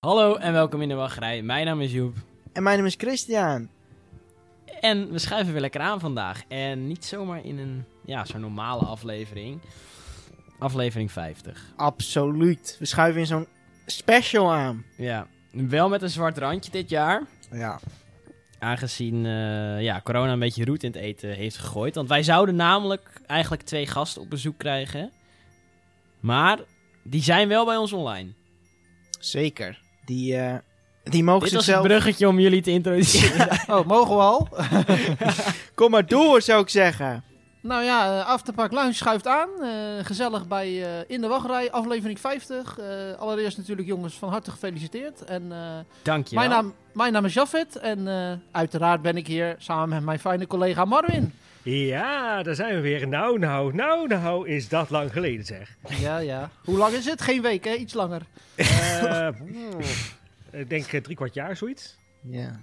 Hallo en welkom in de wachtrij. Mijn naam is Joep. En mijn naam is Christian. En we schuiven weer lekker aan vandaag. En niet zomaar in een, ja, zo'n normale aflevering. Aflevering 50. Absoluut. We schuiven in zo'n special aan. Ja, wel met een zwart randje dit jaar. Ja. Aangezien eh, ja, corona een beetje roet in het eten heeft gegooid. Want wij zouden namelijk eigenlijk twee gasten op bezoek krijgen. Maar die zijn wel bij ons online. Zeker. Die, eh, die mogen Dit was zichzelf... het bruggetje om jullie te introduceren. Oh, mogen we al? Kom maar door, zou ik zeggen. nou ja, eh, Afterpark Lounge schuift aan. Eh, gezellig bij eh, In de Wachtrij, aflevering 50. Eh, allereerst natuurlijk jongens, van harte gefeliciteerd. En, eh, Dank je mijn, wel. naam, mijn naam is Jafet en eh, uiteraard ben ik hier samen met mijn fijne collega Marwin. Ja, daar zijn we weer. Nou, nou, nou, nou, is dat lang geleden zeg. Ja, ja. Hoe lang is het? Geen week, hè? Iets langer. Eh, pff, ik denk eh, drie kwart jaar, zoiets. Ja.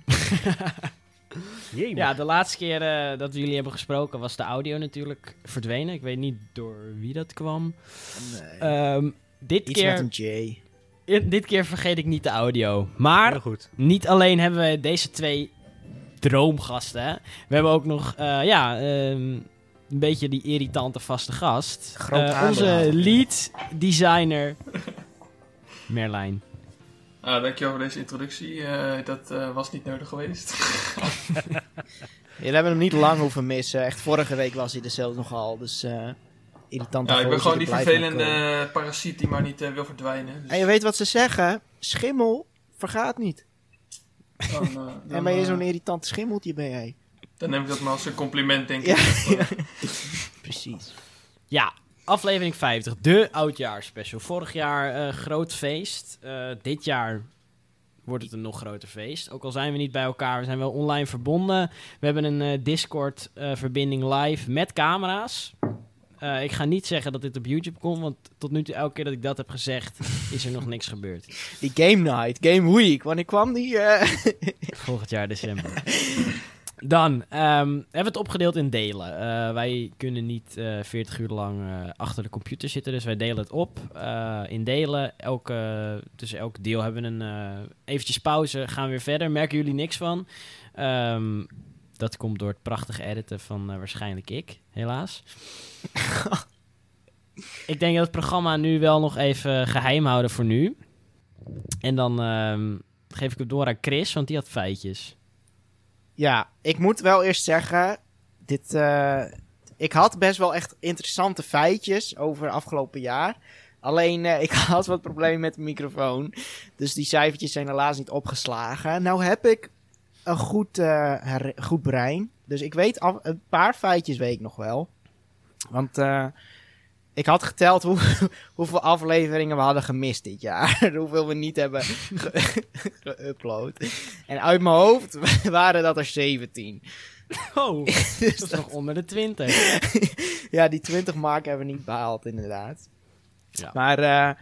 Jee, Ja, de laatste keer eh, dat we jullie hebben gesproken was de audio natuurlijk verdwenen. Ik weet niet door wie dat kwam. Nee. Ehm, dit, Iets met keer, een J. i- dit keer vergeet ik niet de audio. Maar Heel goed. niet alleen hebben we deze twee droomgasten. hè. We hebben ook nog eh, ja, ehm, een beetje die irritante vaste gast. Eh, onze lead designer Merlijn. Ah, dankjewel voor deze introductie. Eh, dat eh, was niet nodig geweest. We hebben hem niet lang hoeven missen. Echt vorige week was hij er zelfs nogal. Dus eh irritant. ja, ik ben gewoon die vervelende parasiet die maar niet wil verdwijnen. Dus, En je weet wat ze zeggen. Schimmel vergaat niet. Dan, en ben je zo'n irritant schimmeltje, ben jij. dan neem ik dat maar als een compliment, denk Ja, ik. ja. Precies. Ja, aflevering 50, de oudjaarspecial. Vorig jaar eh, groot feest. Eh, dit jaar wordt het een nog groter feest. Ook al zijn we niet bij elkaar, we zijn wel online verbonden. We hebben een eh, Discord-verbinding live met camera's. Eh, ik ga niet zeggen dat dit op YouTube komt, want tot nu toe, elke keer dat ik dat heb gezegd, is er nog niks gebeurd. Die game night, game week. Wanneer kwam die? eh? Volgend jaar december. Dan ehm, hebben we het opgedeeld in delen. Eh, wij kunnen niet eh 40 uur lang achter de computer zitten, dus wij delen het op in delen. Elke, tussen elk deel hebben we een eventjes pauze, gaan we weer verder. Merken jullie niks van? Ehm, dat komt door het prachtige editen van eh, waarschijnlijk ik, helaas. ik denk dat het programma nu wel nog even geheim houden voor nu. En dan ehm, geef ik het door aan Chris, want die had feitjes. Ja, ik moet wel eerst zeggen, dit, eh, ik had best wel echt interessante feitjes over afgelopen jaar. Alleen, eh, ik had wat problemen met de microfoon. Dus die cijfertjes zijn helaas niet opgeslagen. Nou heb ik een goed, her- goed brein. Dus ik weet af, een paar feitjes weet ik nog wel. Want eh, ik had geteld hoe, hoeveel afleveringen we hadden gemist dit jaar. hoeveel we niet hebben ge- geüpload. En uit mijn hoofd waren dat er 17. Oh, Dus dat is nog onder de 20. ja, die 20 mark hebben we niet behaald, inderdaad. Ja. Maar eh,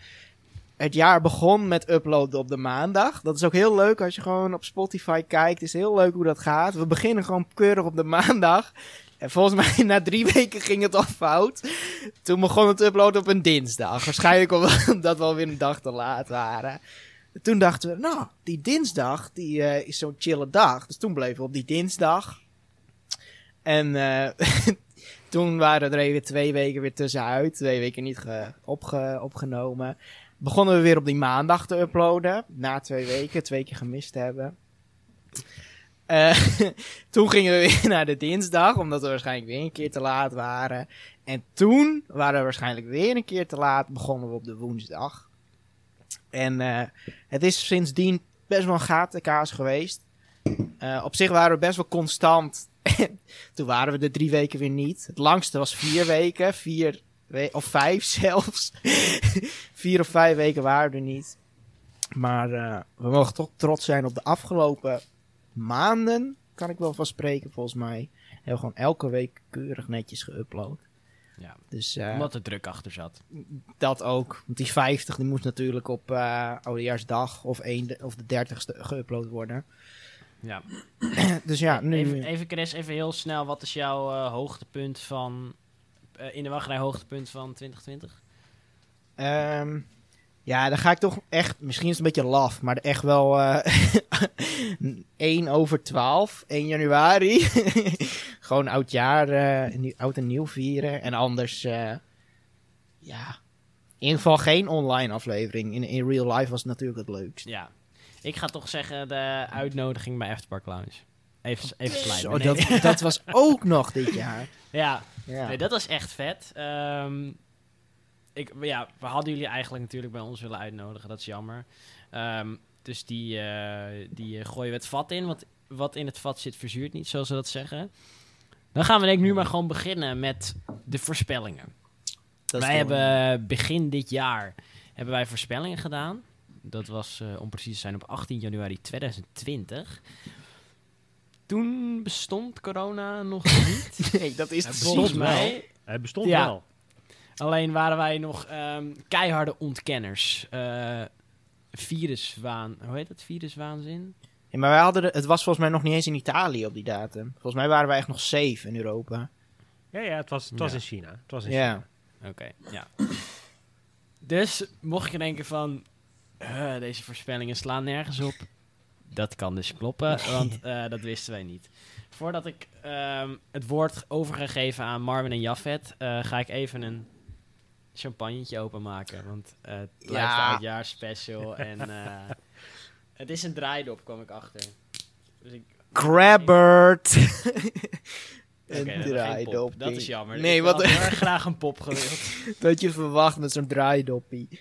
het jaar begon met uploaden op de maandag. Dat is ook heel leuk als je gewoon op Spotify kijkt. Het is heel leuk hoe dat gaat. We beginnen gewoon keurig op de maandag. En volgens mij na drie weken ging het al fout. Toen begon het uploaden op een dinsdag. Waarschijnlijk omdat we alweer een dag te laat waren. Toen dachten we, nou, die dinsdag die, eh, is zo'n chille dag. Dus toen bleven we op die dinsdag. En eh, toen waren er even twee weken weer tussenuit. Twee weken niet ge- opge- opgenomen. Begonnen we weer op die maandag te uploaden. Na twee weken, twee keer gemist hebben. Eh, toen gingen we weer naar de dinsdag, omdat we waarschijnlijk weer een keer te laat waren. En toen waren we waarschijnlijk weer een keer te laat. Begonnen we op de woensdag. En eh, het is sindsdien best wel een gatenkaas geweest. Eh, op zich waren we best wel constant. Toen waren we er drie weken weer niet. Het langste was vier weken. Vier of vijf zelfs. vier of vijf weken waren we er niet. Maar eh, we mogen toch trots zijn op de afgelopen maanden. Kan ik wel van spreken volgens mij. Hebben we gewoon elke week keurig netjes geüpload. Ja. Dus eh, Omdat er druk achter zat. dat ook. Want die 50 die moest natuurlijk op eh oudejaarsdag of, de, of de 30ste geüpload worden. Ja. Dus ja, nu... Even, even Chris, even heel snel. Wat is jouw hoogtepunt van... eh, in de wachtrij hoogtepunt van 2020? Ehm, Ja, dan ga ik toch echt, misschien is het een beetje laf, maar echt wel eh 1 over 12, 1 januari. Gewoon oud jaar, eh, oud en nieuw vieren. En anders, ja, in ieder geval geen online aflevering. In, in real life was het natuurlijk het leukst. Ja. Ik ga toch zeggen de uitnodiging bij Afterpark Lounge. Even, even slijmen. Zo, Nee. dat, dat was ook nog dit jaar. Ja, Ja. nee, dat was echt vet. Ehm, ik, ja, we hadden jullie eigenlijk natuurlijk bij ons willen uitnodigen. Dat is jammer. Ehm, dus die, eh, die eh, gooien we het vat in. Want wat in het vat zit, verzuurt niet, zoals ze dat zeggen. Dan gaan we denk ik nu maar gewoon beginnen met de voorspellingen. Dat wij hebben begin dit jaar hebben wij voorspellingen gedaan. Dat was, eh, om precies te zijn, op 18 januari 2020. Toen bestond corona nog niet. Nee, dat is Het. Volgens wel. mij. Het bestond Ja. wel. Alleen waren wij nog ehm, keiharde ontkenners. Eh viruswaan. Hoe heet dat? Viruswaanzin? Ja, maar wij hadden de- het was volgens mij nog niet eens in Italië op die datum. Volgens mij waren wij echt nog safe in Europa. Ja, ja, het was, het was Ja. in China. Het was in China. Ja. Oké, ja. Dus mocht je denken van... "Huh, deze voorspellingen slaan nergens op. Dat kan dus kloppen, want eh, dat wisten wij niet. Voordat ik ehm, het woord over ga geven aan Marvin en Jafet... eh, ga ik even een champagnetje openmaken. Want eh, het blijft Ja. de oudjaarsspecial en... het is een draaidop, kwam ik achter. Dus ik, Crabbert. Een draaidoppie. Dat is jammer. Nee, ik wat had heel erg graag een pop gewild. dat je verwacht met zo'n draaidoppie.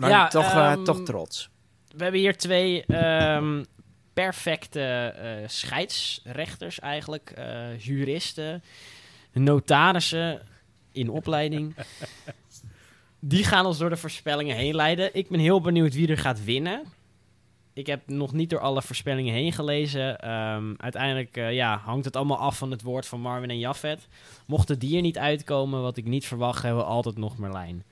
Maar Ja, toch, ehm, toch trots. We hebben hier twee ehm, perfecte eh, scheidsrechters eigenlijk. eh, juristen, notarissen in opleiding. Die gaan ons door de voorspellingen heen leiden. Ik ben heel benieuwd wie er gaat winnen. Ik heb nog niet door alle voorspellingen heen gelezen. Ehm, uiteindelijk eh, ja, hangt het allemaal af van het woord van Marvin en Jafet. Mochten die er niet uitkomen, wat ik niet verwacht, hebben we altijd nog Merlijn.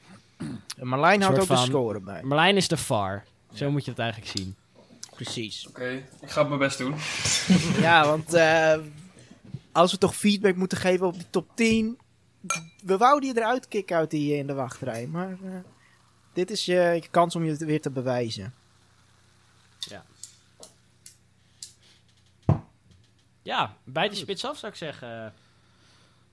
Marlijn houdt ook soort de van- score bij. Merlijn is de VAR. Zo moet je het eigenlijk zien. Precies. Oké, ik ga mijn best doen. ja, want eh, als we toch feedback moeten geven op die top 10. We wouden je eruit kicken uit die in de wachtrij. Maar eh, dit is je, je kans om je het weer te bewijzen. Ja, bijt de spits af zou ik zeggen.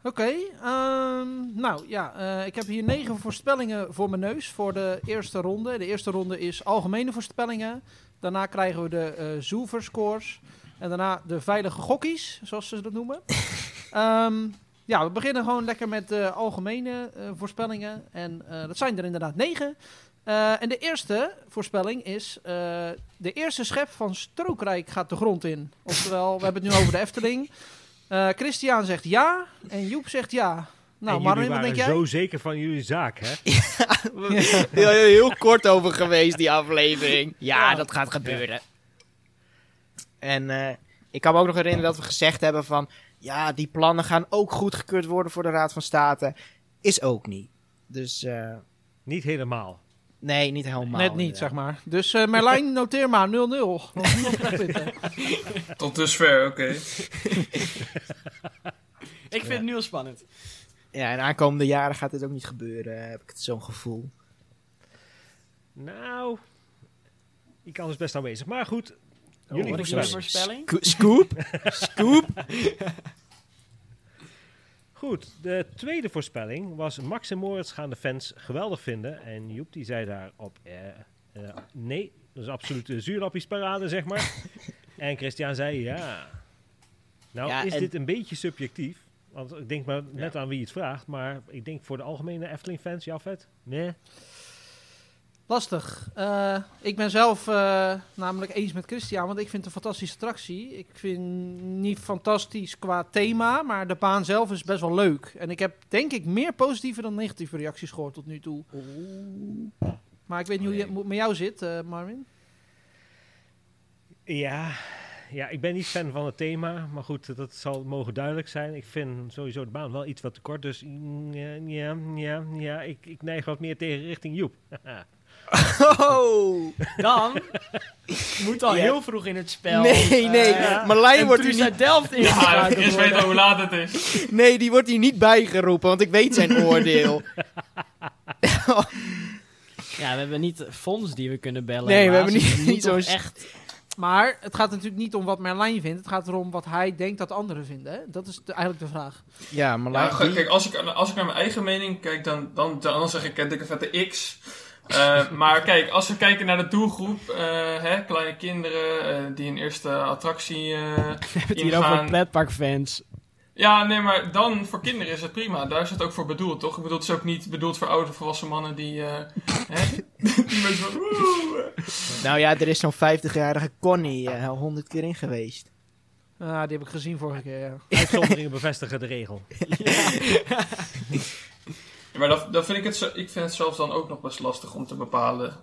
Oké, ehm, nou ja, eh, ik heb hier negen voorspellingen voor mijn neus voor de eerste ronde. De eerste ronde is algemene voorspellingen. Daarna krijgen we de eh Zoever scores. En daarna de veilige gokkies, zoals ze dat noemen. Ehm, ja, we beginnen gewoon lekker met de algemene eh, voorspellingen. En dat zijn er inderdaad negen. En de eerste voorspelling is... de eerste schep van Strookrijk gaat de grond in. Oftewel, we hebben het nu over de Efteling. Eh Christian zegt ja en Joep zegt ja. Nou, Marvin, wat waren denk jij? zo zeker van jullie zaak, hè? Heel, heel kort over geweest, die aflevering. Ja, Ja. dat gaat gebeuren. En eh, ik kan me ook nog herinneren dat we gezegd hebben van... Ja, die plannen gaan ook goedgekeurd worden voor de Raad van State. Is ook niet. Dus eh, Niet helemaal. Nee, niet helemaal. Net niet, zeg maar. Dus eh Merlijn, noteer maar 0-0. Want niemand krijgt punten. Tot dusver, oké. Ik vind het nu al spannend. Ja, en aankomende jaren gaat dit ook niet gebeuren, heb ik het zo'n gevoel. Nou, die kans is best aanwezig. Maar goed, Jullie jullie voorspelling. voorspelling? Sco- Scoop? Scoop? Goed, de tweede voorspelling was Max en Moritz gaan de fans geweldig vinden. En Joep die zei daarop, eh, eh, nee, dat is absoluut een zuurlappiesparade, zeg maar. en Christian zei ja. Nou Ja, is dit een beetje subjectief. Want ik denk maar net aan wie het vraagt. Maar ik denk voor de algemene Efteling-fans, ja vet? Nee. Lastig. Eh, ik ben zelf eh, namelijk eens met Christian, want ik vind het een fantastische attractie. Ik vind niet fantastisch qua thema, maar de baan zelf is best wel leuk. En ik heb denk ik meer positieve dan negatieve reacties gehoord tot nu toe. Maar ik weet niet hoe het met jou zit, eh, Marvin. Ja, ja, ik ben niet fan van het thema. Maar goed, dat zal mogen duidelijk zijn. Ik vind sowieso de baan wel iets wat te kort. Dus ja, ja, ja, ja ik, ik neig wat meer tegen richting Joep. Oh! Dan moet al Ja. heel vroeg in het spel. Nee, nee. eh, Marlijn een wordt hier uit Delft Ja, ingeschakeld eerst worden. weten hoe laat het is. Nee, die wordt hier niet bijgeroepen, want ik weet zijn oordeel. Ja, we hebben niet fonds die we kunnen bellen. Nee, we hebben niet- Dus niet zo'n echt... Maar het gaat natuurlijk niet om wat Merlijn vindt. Het gaat erom wat hij denkt dat anderen vinden. Hè? Dat is de- eigenlijk de vraag. Ja, Ja, ge- kijk, als ik, als ik naar mijn eigen mening kijk, dan, dan, dan zeg ik een dikke vette X. Eh, maar kijk, als we kijken naar de doelgroep, eh, hè, kleine kinderen eh, die een eerste attractie eh, We hebben het hier over pretparkfans. Ja, nee, maar dan voor kinderen is het prima. Daar is het ook voor bedoeld, toch? Ik bedoel, het is ook niet bedoeld voor oude volwassen mannen die... eh hè, die mensen van... "Woe." Nou ja, er is zo'n 50-jarige Connie eh, al honderd keer in geweest. Ah, die heb ik gezien vorige keer. Ja. Uitzonderingen bevestigen de regel. Ja, maar dan, dan vind ik het, zo- ik vind het zelfs dan ook nog best lastig om te bepalen.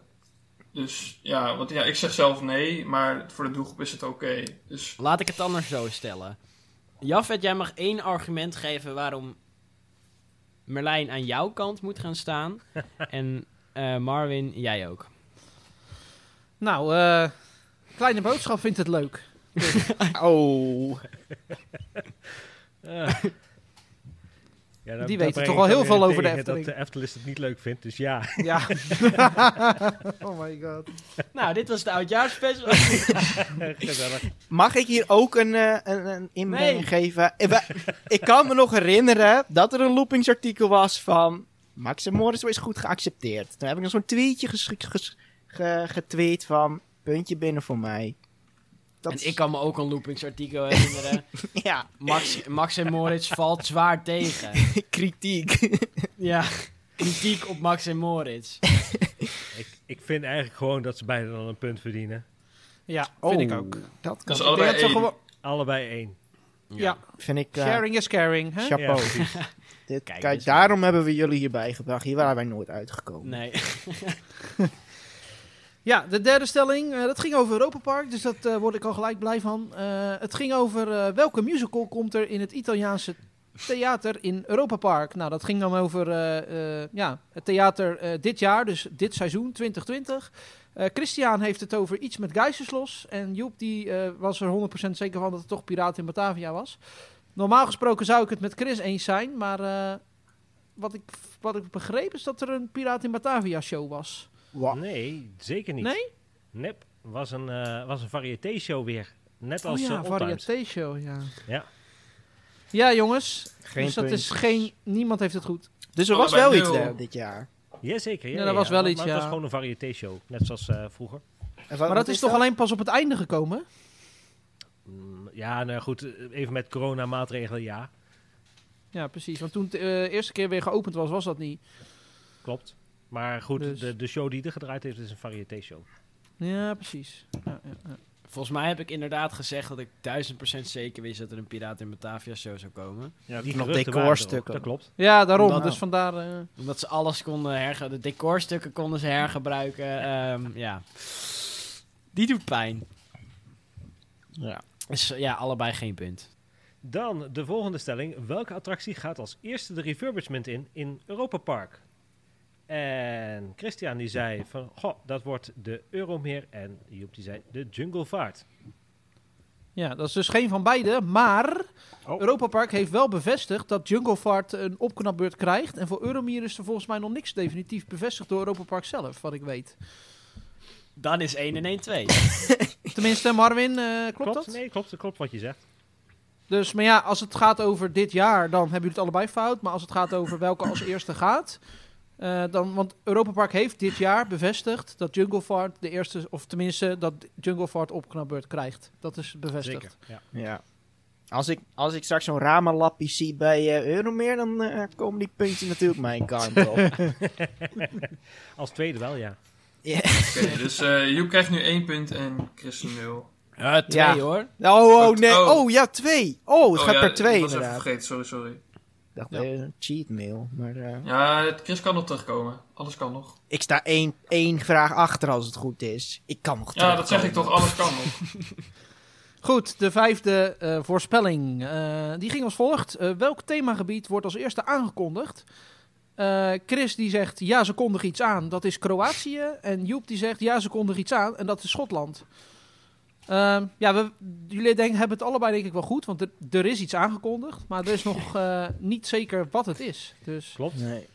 Dus ja, want ja, ik zeg zelf nee, maar voor de doelgroep is het oké. Dus Laat ik het anders zo stellen. Jafet, jij mag één argument geven waarom Merlijn aan jouw kant moet gaan staan. en eh, Marvin, jij ook. Nou, eh, Kleine Boodschap vindt het leuk. Oh. Ah. Ja, Die weten toch wel heel veel over de Efteling. Dat de Efteling het niet leuk vindt, dus ja. Ja. oh my god. Nou, dit was de oudjaarsspecial. Mag ik hier ook een, eh, een, een inbreng Nee. geven? Eh, ik kan me nog herinneren dat er een loopingsartikel was van... Max en Morris is goed geaccepteerd. Toen heb ik nog zo'n tweetje ges- ges- ge- getweet van... Puntje binnen voor mij. Dat en is- ik kan me ook een loopingsartikel herinneren. Ja, Max, Max en Moritz valt zwaar tegen. kritiek. Ja, kritiek op Max en Moritz. Ik, ik vind eigenlijk gewoon dat ze beide dan een punt verdienen. Ja, vind ik Oh, ook. Dat kan. Dus allebei één. gewoon... Allebei één. Ja, vind ik... eh, sharing is caring. Hè? Chapeau. Dit, Kijk, kijk, daarom hebben we jullie hierbij gebracht. Hier waren wij nooit uitgekomen. Nee. Ja, de derde stelling, eh, dat ging over Europa Park, dus dat eh, word ik al gelijk blij van. Eh, het ging over welke musical komt er in het Italiaanse theater in Europa Park. Nou, dat ging dan over ja, het theater dit jaar, dus dit seizoen 2020. Eh, Christian heeft het over iets met Geiselslos en Joep die was er 100% zeker van dat het toch Piraten in Batavia was. Normaal gesproken zou ik het met Chris eens zijn, maar wat, ik, wat ik begreep is dat er een Piraten in Batavia show was. Nee, zeker niet. Nee? Nep, was een, eh was een variété-show weer. Net als oh ja, eh, variété show, ja. Ja. Ja, jongens. Geen dus dat is geen... Niemand heeft het goed. Dus er was wel iets daar dit jaar. Jazeker, ja. Ja, dat was wel iets, maar het ja. was gewoon een variété-show. Net zoals eh, vroeger. En maar dat is toch alleen pas op het einde gekomen? Mm, ja, nou goed, eh, even met coronamaatregelen, ja. Ja, precies. Want toen het de eerste keer weer geopend was, was dat niet. Klopt. Maar goed, Dus- de, de show die er gedraaid heeft is een variété-show. Ja, precies. Ja, ja, ja. Volgens mij heb ik inderdaad gezegd dat ik 1000% zeker wist dat er een Piraat in Batavia show zou komen. Ja, Die nog decorstukken. Dat klopt. Ja, daarom. Omdat- dus vandaar... eh, Omdat ze alles konden herge... De decorstukken konden ze hergebruiken. Ehm, ja. Die doet pijn. Ja. Dus ja, allebei geen punt. Dan de volgende stelling. Welke attractie gaat als eerste de refurbishment in in Europa Park? En Christian die zei van, goh, dat wordt de Euromeer. En Joep die zei de Junglevaart. ja, dat is dus geen van beide. Maar Oh. Europa Park heeft wel bevestigd dat Junglefart een opknapbeurt krijgt. En voor Euromir is er volgens mij nog niks definitief bevestigd door Europa Park zelf, wat ik weet. Dan is 1 en 1 2. Tenminste, Marvin, eh, klopt, dat? Nee, klopt, klopt wat je zegt. Dus, maar ja, als het gaat over dit jaar, dan hebben jullie het allebei fout. Maar als het gaat over welke als eerste gaat, eh, dan, want Europa Park heeft dit jaar bevestigd dat Jungle Fart de eerste, of tenminste dat Jungle Fart opknapbeurt krijgt. Dat is bevestigd. Zeker. Ja. Ja. Als ik, als ik straks zo'n Rama-lappie zie bij eh, Euromeer, dan eh, komen die puntjes natuurlijk mijn kant op. Als tweede wel, ja. Oké, dus eh Joep krijgt nu één punt en Chris nul. Ja, 2 Ja. hoor. Oh, oh, nee. Oh. Oh, ja, twee. Oh, het Oh, gaat ja, per twee Ik was even inderdaad. vergeten, sorry, sorry. Ik dacht, Ja. eh, een cheat mail. Maar eh, Ja, het- Chris kan nog terugkomen. Alles kan nog. ik sta één, één vraag achter als het goed is. Ik kan nog Ja, dat zeg ik toch. Alles kan nog. Goed, de vijfde eh, voorspelling. eh, die ging als volgt. Eh, welk themagebied wordt als eerste aangekondigd? Eh, Chris die zegt ja, ze kondigen iets aan. Dat is Kroatië. En Joep die zegt ja, ze kondigen iets aan. En dat is Schotland. Ehm, ja, we, jullie denken, hebben het allebei denk ik wel goed. Want er, er is iets aangekondigd. Maar er is nog eh, niet zeker wat het is. Dus Klopt. Nee.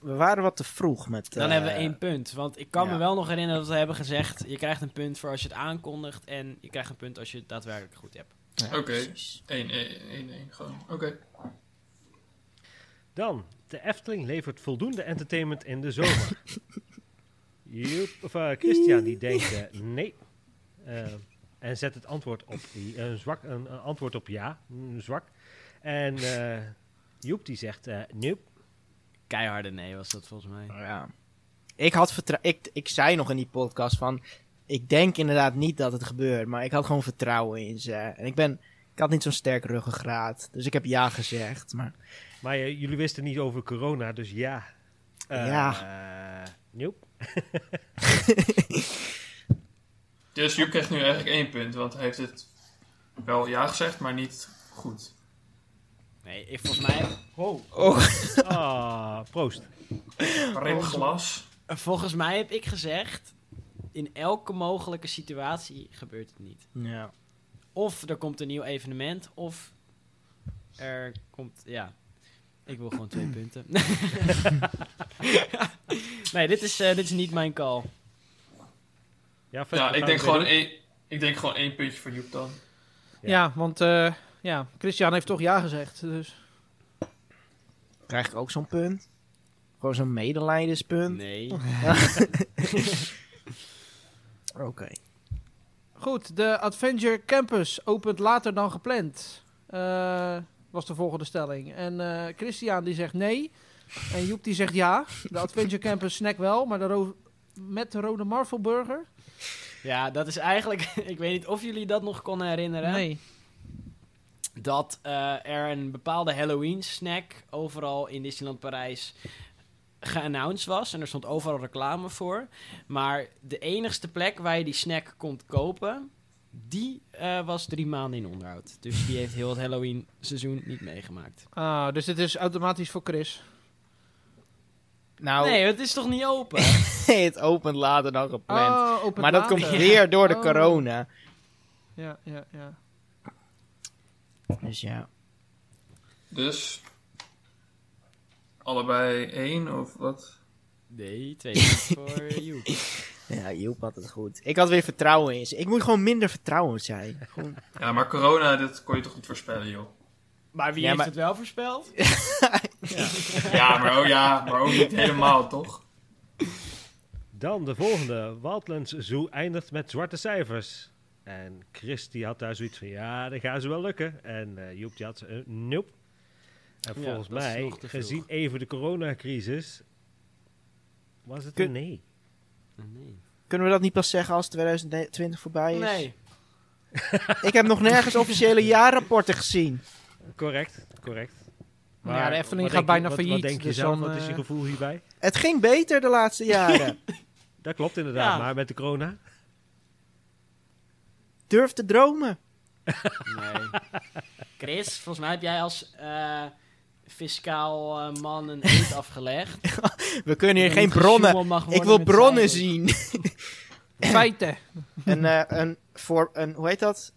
We waren wat te vroeg met... Dan eh, hebben we één punt. Want ik kan me wel nog herinneren dat we hebben gezegd... je krijgt een punt voor als je het aankondigt... en je krijgt een punt als je het daadwerkelijk goed hebt. ja, Oké. precies. 1, 1, 1, 1, gewoon. Oké. Dan, de Efteling levert voldoende entertainment in de zomer. Joep, of, eh, Christian die denkt eh, nee. Eh, en zet het antwoord op een zwak, een, een antwoord op ja, zwak. En eh, Joep die zegt eh nope. Keiharde nee was dat volgens mij. Ja. Ik had ik, ik zei nog in die podcast van... Ik denk inderdaad niet dat het gebeurt, maar ik had gewoon vertrouwen in ze. En ik ben... Ik had niet zo'n sterk ruggengraat, dus ik heb ja gezegd. Maar Maar eh, jullie wisten niet over corona, dus ja. Eh, Ja. nope. Dus Joep krijgt nu eigenlijk één punt, want hij heeft het wel ja gezegd, maar niet goed. Nee, ik, volgens mij... oh, Ah, proost. Rip glas. Volgens mij heb ik gezegd... in elke mogelijke situatie gebeurt het niet. ja. Of er komt een nieuw evenement, of er komt, ja. Ik wil gewoon twee punten. nee, dit is, eh, dit is niet mijn call. Ja, ik denk, gewoon één, ik denk gewoon één puntje voor Joep dan. Ja. Ja, want eh, ja, Christian heeft toch ja gezegd. Dus. Krijg ik ook zo'n punt? Gewoon zo'n medelijdenspunt? Nee. Oké. Goed, de Adventure Campus opent later dan gepland. Eh, was de volgende stelling. En eh, Christian die zegt nee. En Joep die zegt ja. De Adventure Campus snack wel, maar de ro- met de rode Marvel burger? Ja, dat is eigenlijk... ik weet niet of jullie dat nog konden herinneren. Nee. Dat eh, er een bepaalde Halloween snack overal in Disneyland Parijs geannounced was. En er stond overal reclame voor. Maar de enigste plek waar je die snack kon kopen... Die eh, was drie maanden in onderhoud. Dus die heeft heel het Halloween seizoen niet meegemaakt. Ah, dus dit is automatisch voor Chris. Nou, Nee, het is toch niet open? het opent later dan gepland. Oh, opent maar dat komt weer door de Oh. corona. Ja, ja, ja. Dus ja. Dus allebei één of wat? Nee, twee voor Joep. Ja, Joep had het goed. Ik had weer vertrouwen in ze. Ik moet gewoon minder vertrouwen zijn. Gewoon... Ja, maar corona, dat kon je toch niet voorspellen, joh. Maar wie Ja, heeft maar- het wel voorspeld? Ja, maar, oh ja, maar ook niet helemaal, toch? Dan de volgende. Wildlands Zoo eindigt met zwarte cijfers. En Chris die had daar zoiets van, ja, dat gaan ze wel lukken. En eh Joep die had uh, nope. En Ja, volgens mij, gezien even de coronacrisis, was het Kun- een nee. Nee. Kunnen we dat niet pas zeggen als 2020 voorbij is? Nee. Ik heb nog nergens officiële jaarrapporten gezien. Correct, correct. Ja, de Efteling gaat bijna wat, failliet, Wat denk je dus zelf? dan, wat is je eh, gevoel hierbij? Het ging beter de laatste jaren. Dat klopt inderdaad, Ja. maar met de corona? Durf te dromen. Nee. Chris, volgens mij heb jij als eh, fiscaal eh, man een eet afgelegd. We kunnen hier Er geen bronnen. Ik wil bronnen cijfers. zien. Feiten. een, eh, een, voor, een, hoe heet dat?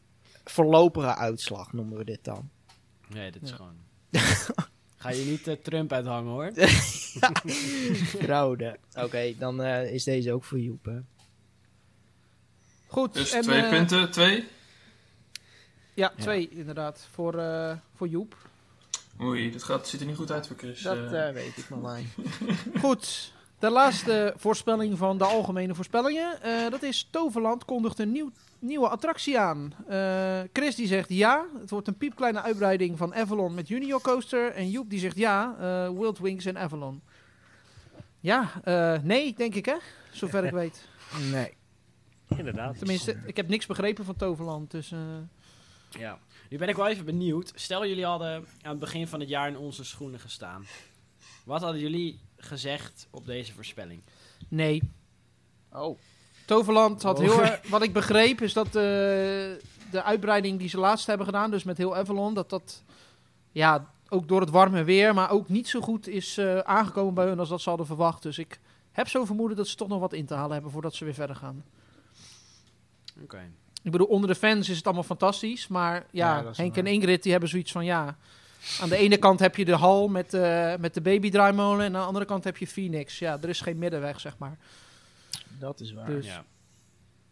Voorlopige uitslag noemen we dit dan. Nee, dit is Ja. gewoon... Ga je niet eh, Trump uithangen, hoor. Rode. Oké, dan eh, is deze ook voor Joep. hè. Goed. Dus en, twee eh, punten, twee. Ja, twee inderdaad. Voor, eh, voor Joep. Oei, dat gaat, ziet er niet goed uit voor Chris. Dat weet ik maar maar. Goed. De laatste voorspelling van de algemene voorspellingen. Eh, dat is Toverland kondigt een nieuw, nieuwe attractie aan. Eh, Chris die zegt ja. Het wordt een piepkleine uitbreiding van Avalon met Junior Coaster. En Joep die zegt ja. eh Wild Wings en Avalon. Ja, eh, nee denk ik hè. Zover ik weet. Nee. Inderdaad. Tenminste, ik heb niks begrepen van Toverland. Dus eh, Ja. Nu ben ik wel even benieuwd. Stel, jullie hadden aan het begin van het jaar in onze schoenen gestaan. Wat hadden jullie gezegd op deze voorspelling? nee. Oh. Toverland had Oh. heel erg... Wat ik begreep is dat eh, de uitbreiding die ze laatst hebben gedaan, dus met heel Avalon, dat dat ja, ook door het warme weer, maar ook niet zo goed is eh, aangekomen bij hun als dat ze hadden verwacht. Dus ik heb zo vermoeden dat ze toch nog wat in te halen hebben voordat ze weer verder gaan. Oké. Ik bedoel, onder de fans is het allemaal fantastisch, maar ja, Henk en Ingrid die hebben zoiets van ja, Aan de ene kant heb je de hal met, eh, met de babydraaimolen en aan de andere kant heb je Phoenix. Ja, er is geen middenweg, zeg maar. Dat is waar. Dus Ja.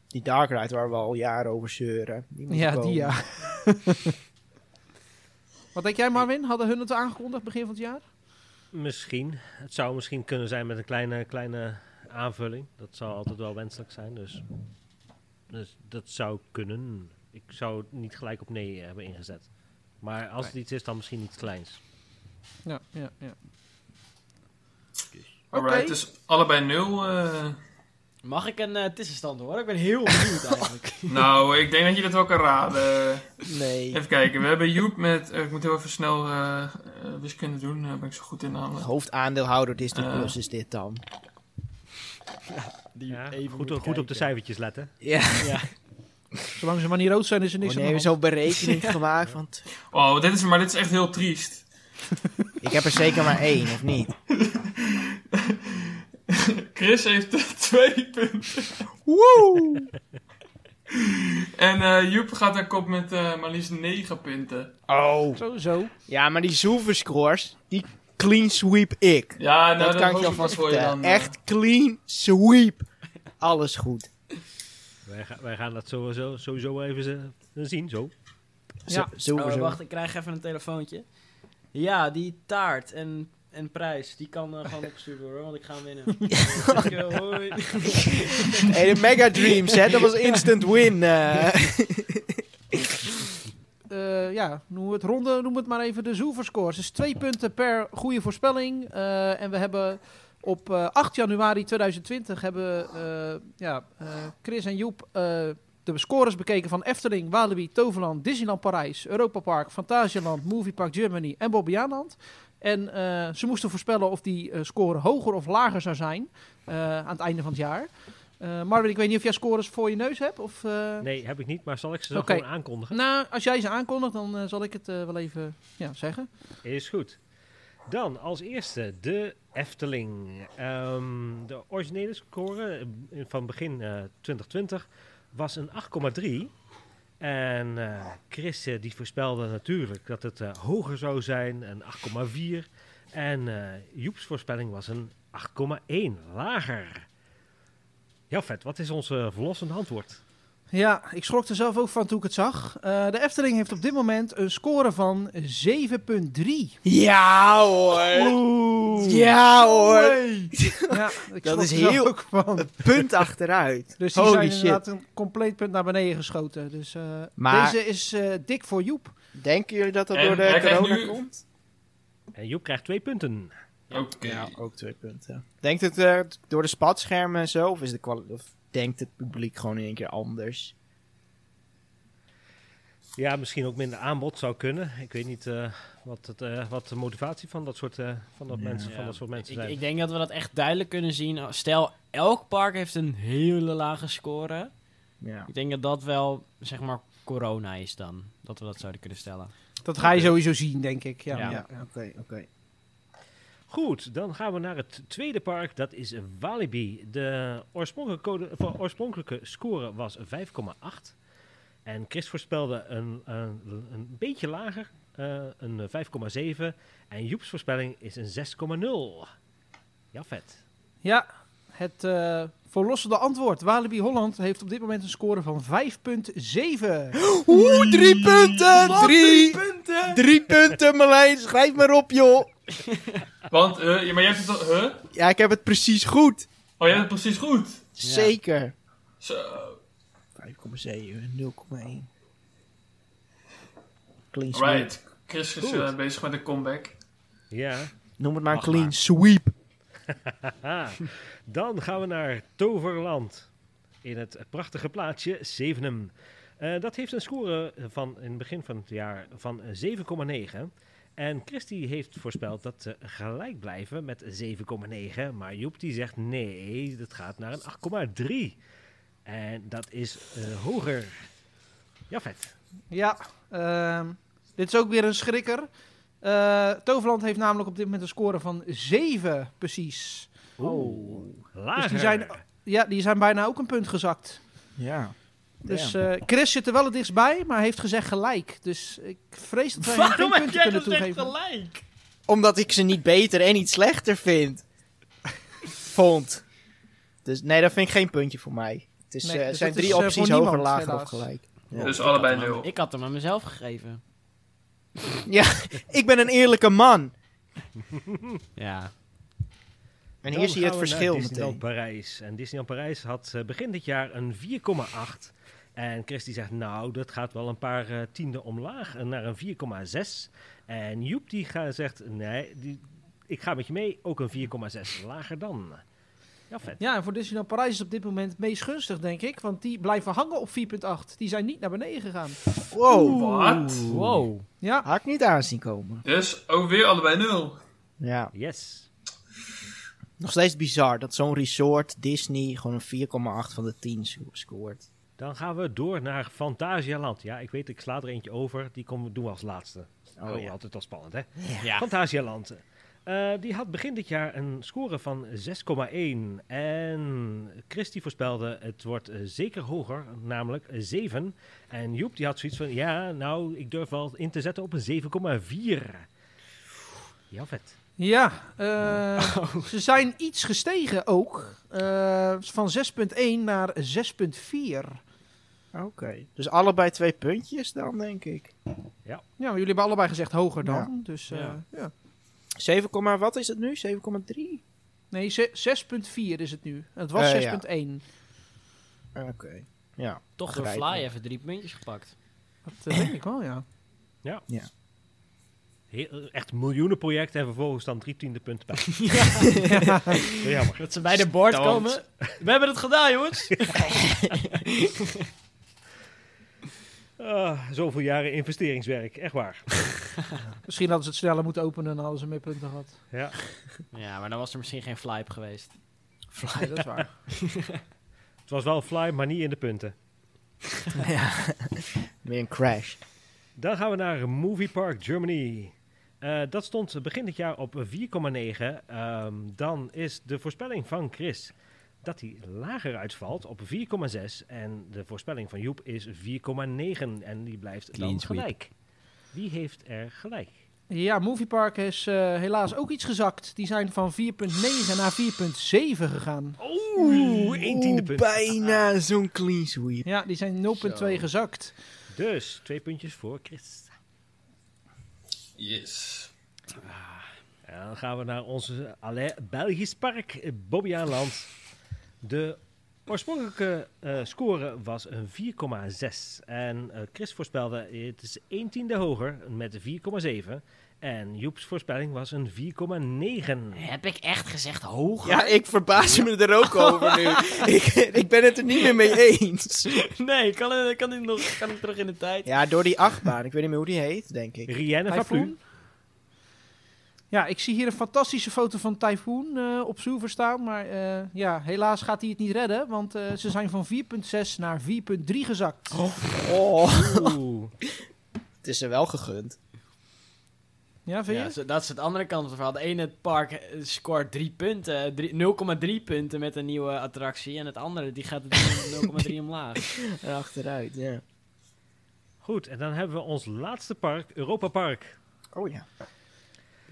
Die Dark Ride waar we al jaren over zeuren. Die moet ja, komen. die ja. Wat denk jij, Marvin? Hadden hun het aangekondigd begin van het jaar? Misschien. Het zou misschien kunnen zijn met een kleine, kleine aanvulling. Dat zou altijd wel wenselijk zijn. Dus, dus dat zou kunnen. Ik zou het niet gelijk op nee hebben ingezet. Maar als het iets is, dan misschien iets kleins. Ja, ja, ja. Alright, dus allebei nul. eh. Mag ik een eh, tussenstand hoor? Ik ben heel benieuwd eigenlijk. nou, ik denk dat je dat wel kan raden. Nee. Even kijken, we hebben Joep met... eh, ik moet heel even snel eh, wiskunde doen, daar ben ik zo goed in namelijk. Hoofdaandeelhouder Disney. Plus is dit dan. Die Ja, even goed, moet goed op de cijfertjes letten. Ja. Ja. Zolang ze maar niet rood zijn, is er niks aan de hand. zo'n berekening gemaakt Oh, dit is, maar dit is echt heel triest. Ik heb er zeker maar één, of niet? Chris heeft twee punten. Woe! En eh Joep gaat naar kop met eh, maar liefst negen punten. Oh. Sowieso. Ja, maar die Zilver scores, die clean sweep ik. Ja, nou, dat dan kan ik je alvast voor je dan, eh, Echt clean sweep. Alles goed. Wij, ga- wij gaan dat sowieso, sowieso even ze- zien. Zo. Ja. Zo, Oh, zo. wacht, ik krijg even een telefoontje. Ja, die taart en, en prijs, die kan eh, gewoon opgestuurd worden, want ik ga hem winnen. Dankjewel, hoi. Hey, de Mega Dreams, hè? Dat was instant win. eh. Eh, ja, noemen we het ronde, noemen we het maar even de Zoeverscores. Dus twee punten per goede voorspelling. Eh, en we hebben op eh, 8 januari 2020 hebben eh, ja, eh, Chris en Joep eh, de scores bekeken van Efteling, Walibi, Toverland, Disneyland Parijs, Europa Park, Fantasieland, Moviepark Germany en Bobbejaanland. En eh, ze moesten voorspellen of die eh, score hoger of lager zou zijn eh, aan het einde van het jaar. Marvin, ik weet niet of jij scores voor je neus hebt? Of, Nee, heb ik niet, maar zal ik ze gewoon aankondigen? nou, als jij ze aankondigt, dan zal ik het wel even ja, zeggen. Is goed. Dan als eerste de Efteling. Ehm, de originele score van begin eh, 2020 was een 8,3. En eh, Chris eh, die voorspelde natuurlijk dat het eh, hoger zou zijn, een 8,4. En Joeps voorspelling was een 8,1 lager. Ja, vet. Wat is ons verlossende antwoord? Ja, ik schrok er zelf ook van toen ik het zag. Eh, de Efteling heeft op dit moment een score van 7,3. Ja hoor. Ja hoor. Ja, ik Dat is er heel- ook van. Punt achteruit. Dus die Holy zijn shit. inderdaad een compleet punt naar beneden geschoten. Dus eh, Maar- deze is eh, dik voor Joep. Denken jullie dat dat En door de corona nu- komt? En Joep krijgt twee punten. Oké. Ja, ook twee punten. Denkt het eh, door de spatschermen en zo? Of, is de kwali- of denkt het publiek gewoon in één keer anders? Ja, misschien ook minder aanbod zou kunnen. Ik weet niet eh, wat, het, eh, wat de motivatie van dat soort, eh, van dat Ja. mensen, van dat soort mensen ik, zijn. ik denk dat we dat echt duidelijk kunnen zien. Stel, elk park heeft een hele lage score. Ja. Ik denk dat dat wel, zeg maar, corona is dan. Dat we dat zouden kunnen stellen. Dat ga je sowieso zien, denk ik. Ja, Ja. ja. Ja, oké, oké. Goed, dan gaan we naar het tweede park. Dat is Walibi. De oorspronkelijke, code, of oorspronkelijke score was 5,8. En Chris voorspelde een, een, een beetje lager, eh, een 5,7. En Joeps voorspelling is een 6,0. Ja, vet. Ja, het eh verlossende antwoord. Walibi Holland heeft op dit moment een score van 5,7. Oeh, drie punten! Drie punten! Drie punten, Marlijn. Schrijf maar op, joh. Want, eh, ja, maar jij hebt het al... Huh? Ja, ik heb het precies goed. Oh, jij hebt het precies goed. Zeker. Zo. 5,7, 0,1. Clean sweep. Right. Chris is eh, bezig met een comeback. Ja. Noem het maar clean maar. sweep. Dan gaan we naar Toverland. In het prachtige plaatsje Zevenum. Eh, dat heeft een score van in het begin van het jaar van 7,9. En Christy heeft voorspeld dat ze gelijk blijven met 7,9. Maar Joep die zegt nee, dat gaat naar een 8,3. En dat is eh, hoger. Ja, vet. Ja, ehm, dit is ook weer een schrikker. Eh, Toverland heeft namelijk op dit moment een score van 7, precies. Oeh, lager. Dus die zijn, ja, die zijn bijna ook een punt gezakt. Ja. Dus eh, Chris zit er wel het dichtst bij, maar heeft gezegd gelijk. Dus ik vrees dat wij hem geen Waarom heb punten jij kunnen gezegd toegeven. gelijk? Omdat ik ze niet beter en niet slechter vind. Vond. Dus nee, dat vind ik geen puntje voor mij. Het is, Nee, eh, dus zijn het is, drie eh, opties, voor hoger, niemand, lager helaas. of gelijk. Ja. Dus Ik allebei had hem aan- nul. Ik had hem aan mezelf gegeven. Ja, ik ben een eerlijke man. Ja. En Dan hier zie je het gaan we verschil naar Disneyland meteen. Parijs. En Disneyland Parijs had eh, begin dit jaar een 4,8. En Christy zegt, nou, dat gaat wel een paar eh, tienden omlaag eh, naar een 4,6. En Joep die gaat, zegt, nee, die, ik ga met je mee, ook een 4,6. Lager dan. Ja, vet. Ja, en voor Disneyland Parijs is op dit moment het meest gunstig, denk ik. Want die blijven hangen op 4.8. Die zijn niet naar beneden gegaan. Wow, Wat? Wow. Ja, had ik niet aanzien komen. Dus ook weer allebei nul. Ja, Yes. nog steeds bizar dat zo'n resort Disney gewoon een 4,8 van de 10 sco- scoort. Dan gaan we door naar Fantasialand. Ja, ik weet, ik sla er eentje over. Die komen, doen we als laatste. Oh, Oh ja. altijd wel spannend, hè? Ja. Fantasialand. Eh, die had begin dit jaar een score van 6,1. En Christy voorspelde het wordt eh, zeker hoger, namelijk een 7. En Joep die had zoiets van, ja, nou, ik durf wel in te zetten op een 7,4. Ja, vet. Ja eh, ze zijn iets gestegen ook. Eh, van 6.1 naar 6.4. Oké. Dus allebei twee puntjes dan, denk ik. Ja, maar jullie hebben allebei gezegd hoger dan. Ja. Dus eh, Ja. ja. 7, wat is het nu? 7,3? Nee, ze- 6.4 is het nu. Het was Eh, ja. 6.1. Oké. Ja. Toch door Begrijpelijk. Fly even drie puntjes gepakt. Dat denk ik wel, ja. Heel, echt een miljoenenproject en vervolgens dan drie tiende punten bij. Jammer. Dat ze bij de board komen. We hebben het gedaan, jongens. Ah, zoveel jaren investeringswerk, echt waar. Misschien hadden ze het sneller moeten openen en hadden ze meer punten gehad. Ja. Ja, maar dan was er misschien geen flype geweest. Nee, dat is waar. Het was wel fly, maar niet in de punten. ja. Meer een crash. Dan gaan we naar Movie Park Germany. Eh, dat stond begin dit jaar op 4,9. Ehm, dan is de voorspelling van Chris dat hij lager uitvalt op 4,6. En de voorspelling van Joep is 4,9. En die blijft Clean dan sweep. gelijk. Wie heeft er gelijk? Ja, Moviepark is eh, helaas ook iets gezakt. Die zijn van 4.9 naar 4.7 gegaan. Oeh, één tiende punt. Bijna zo'n clean sweep. Ja, die zijn 0.2 Zo. gezakt. Dus twee puntjes voor Chris. Yes. En dan gaan we naar onze Belgisch Park, Bobbejaanland. De oorspronkelijke eh, score was een 4,6. En eh, Chris voorspelde het is 1 tiende hoger met 4,7. En Joeps voorspelling was een 4,9. Heb ik echt gezegd hoger? Ja, ik verbaas me er ook over nu. ik, ik ben het er niet meer mee eens. Nee, kan, eh, kan, ik nog, kan ik terug in de tijd? Ja, door die achtbaan. Ik weet niet meer hoe die heet, denk ik. Rienne van Typhoon? Ja, ik zie hier een fantastische foto van Typhoon eh, op Zoever staan. Maar eh, ja, helaas gaat hij het niet redden. Want eh, ze zijn van 4.6 naar 4.3 gezakt. Oh, Oeh. het is er wel gegund. Ja, vind je? Ja, dat is het andere kant van het verhaal. De ene park eh, scoort drie punten, drie- 0,3 punten met een nieuwe attractie. En het andere die gaat het 0,3 omlaag. Achteruit, ja. Goed, en dan hebben we ons laatste park, Europa Park. Oh ja.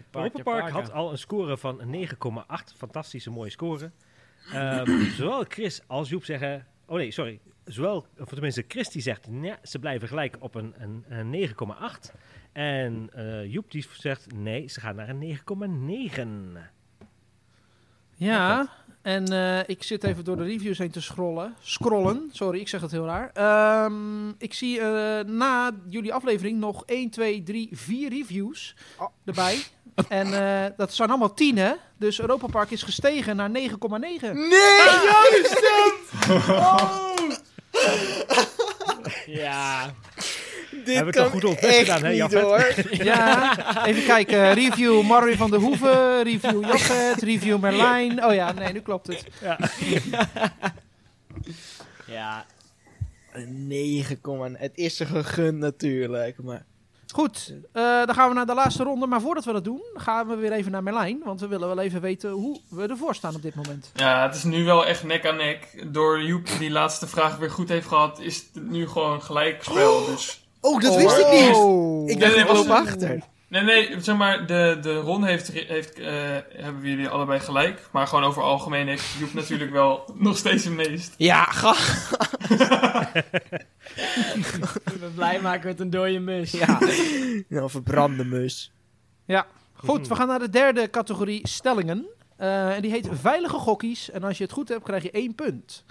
Park Europa Park had al een score van 9,8. Fantastische mooie score. Ehm, zowel Chris als Joep zeggen... Oh nee, sorry. Zowel, of tenminste Chris die zegt... Nee, ze blijven gelijk op een, een, een 9,8. En eh, Joep die zegt... Nee, ze gaan naar een 9,9. Ja, en eh, ik zit even door de reviews heen te scrollen. Scrollen, sorry, ik zeg het heel raar. Ehm, ik zie eh, na jullie aflevering nog 1, 2, 3, 4 reviews Oh. erbij. En eh, dat zijn allemaal 10, hè? Dus Europa Park is gestegen naar 9,9. Nee, juist Ja, Dit Hebben we het kan toch goed echt gedaan, hè, niet, Jafet? hoor. Ja, even kijken. Review Marvin van der Hoeven, review Jafet, review Merlijn. Oh ja, nee, nu klopt het. ja. Een 9, het is er gegund natuurlijk. Maar Goed, eh, dan gaan we naar de laatste ronde. Maar voordat we dat doen, gaan we weer even naar Merlijn. Want we willen wel even weten hoe we ervoor staan op dit moment. Ja, het is nu wel echt nek aan nek. Door Joep die laatste vraag weer goed heeft gehad, is het nu gewoon gelijk spel. Dus Oh, dat Oh. wist ik niet. Oh. Ik dacht, Nee, ik nee, was- achter. Nee, nee, zeg maar, de, de ronde heeft, heeft, eh, hebben we jullie allebei gelijk. Maar gewoon over algemeen heeft Joep natuurlijk wel nog steeds het meest. Ja, ga. Ik ben blij maken met een dode mus. Ja. Nou, verbrande mus. Goed, we gaan naar de derde categorie stellingen. Eh, en die heet Veilige Gokkies. En als je het goed hebt, krijg je één punt.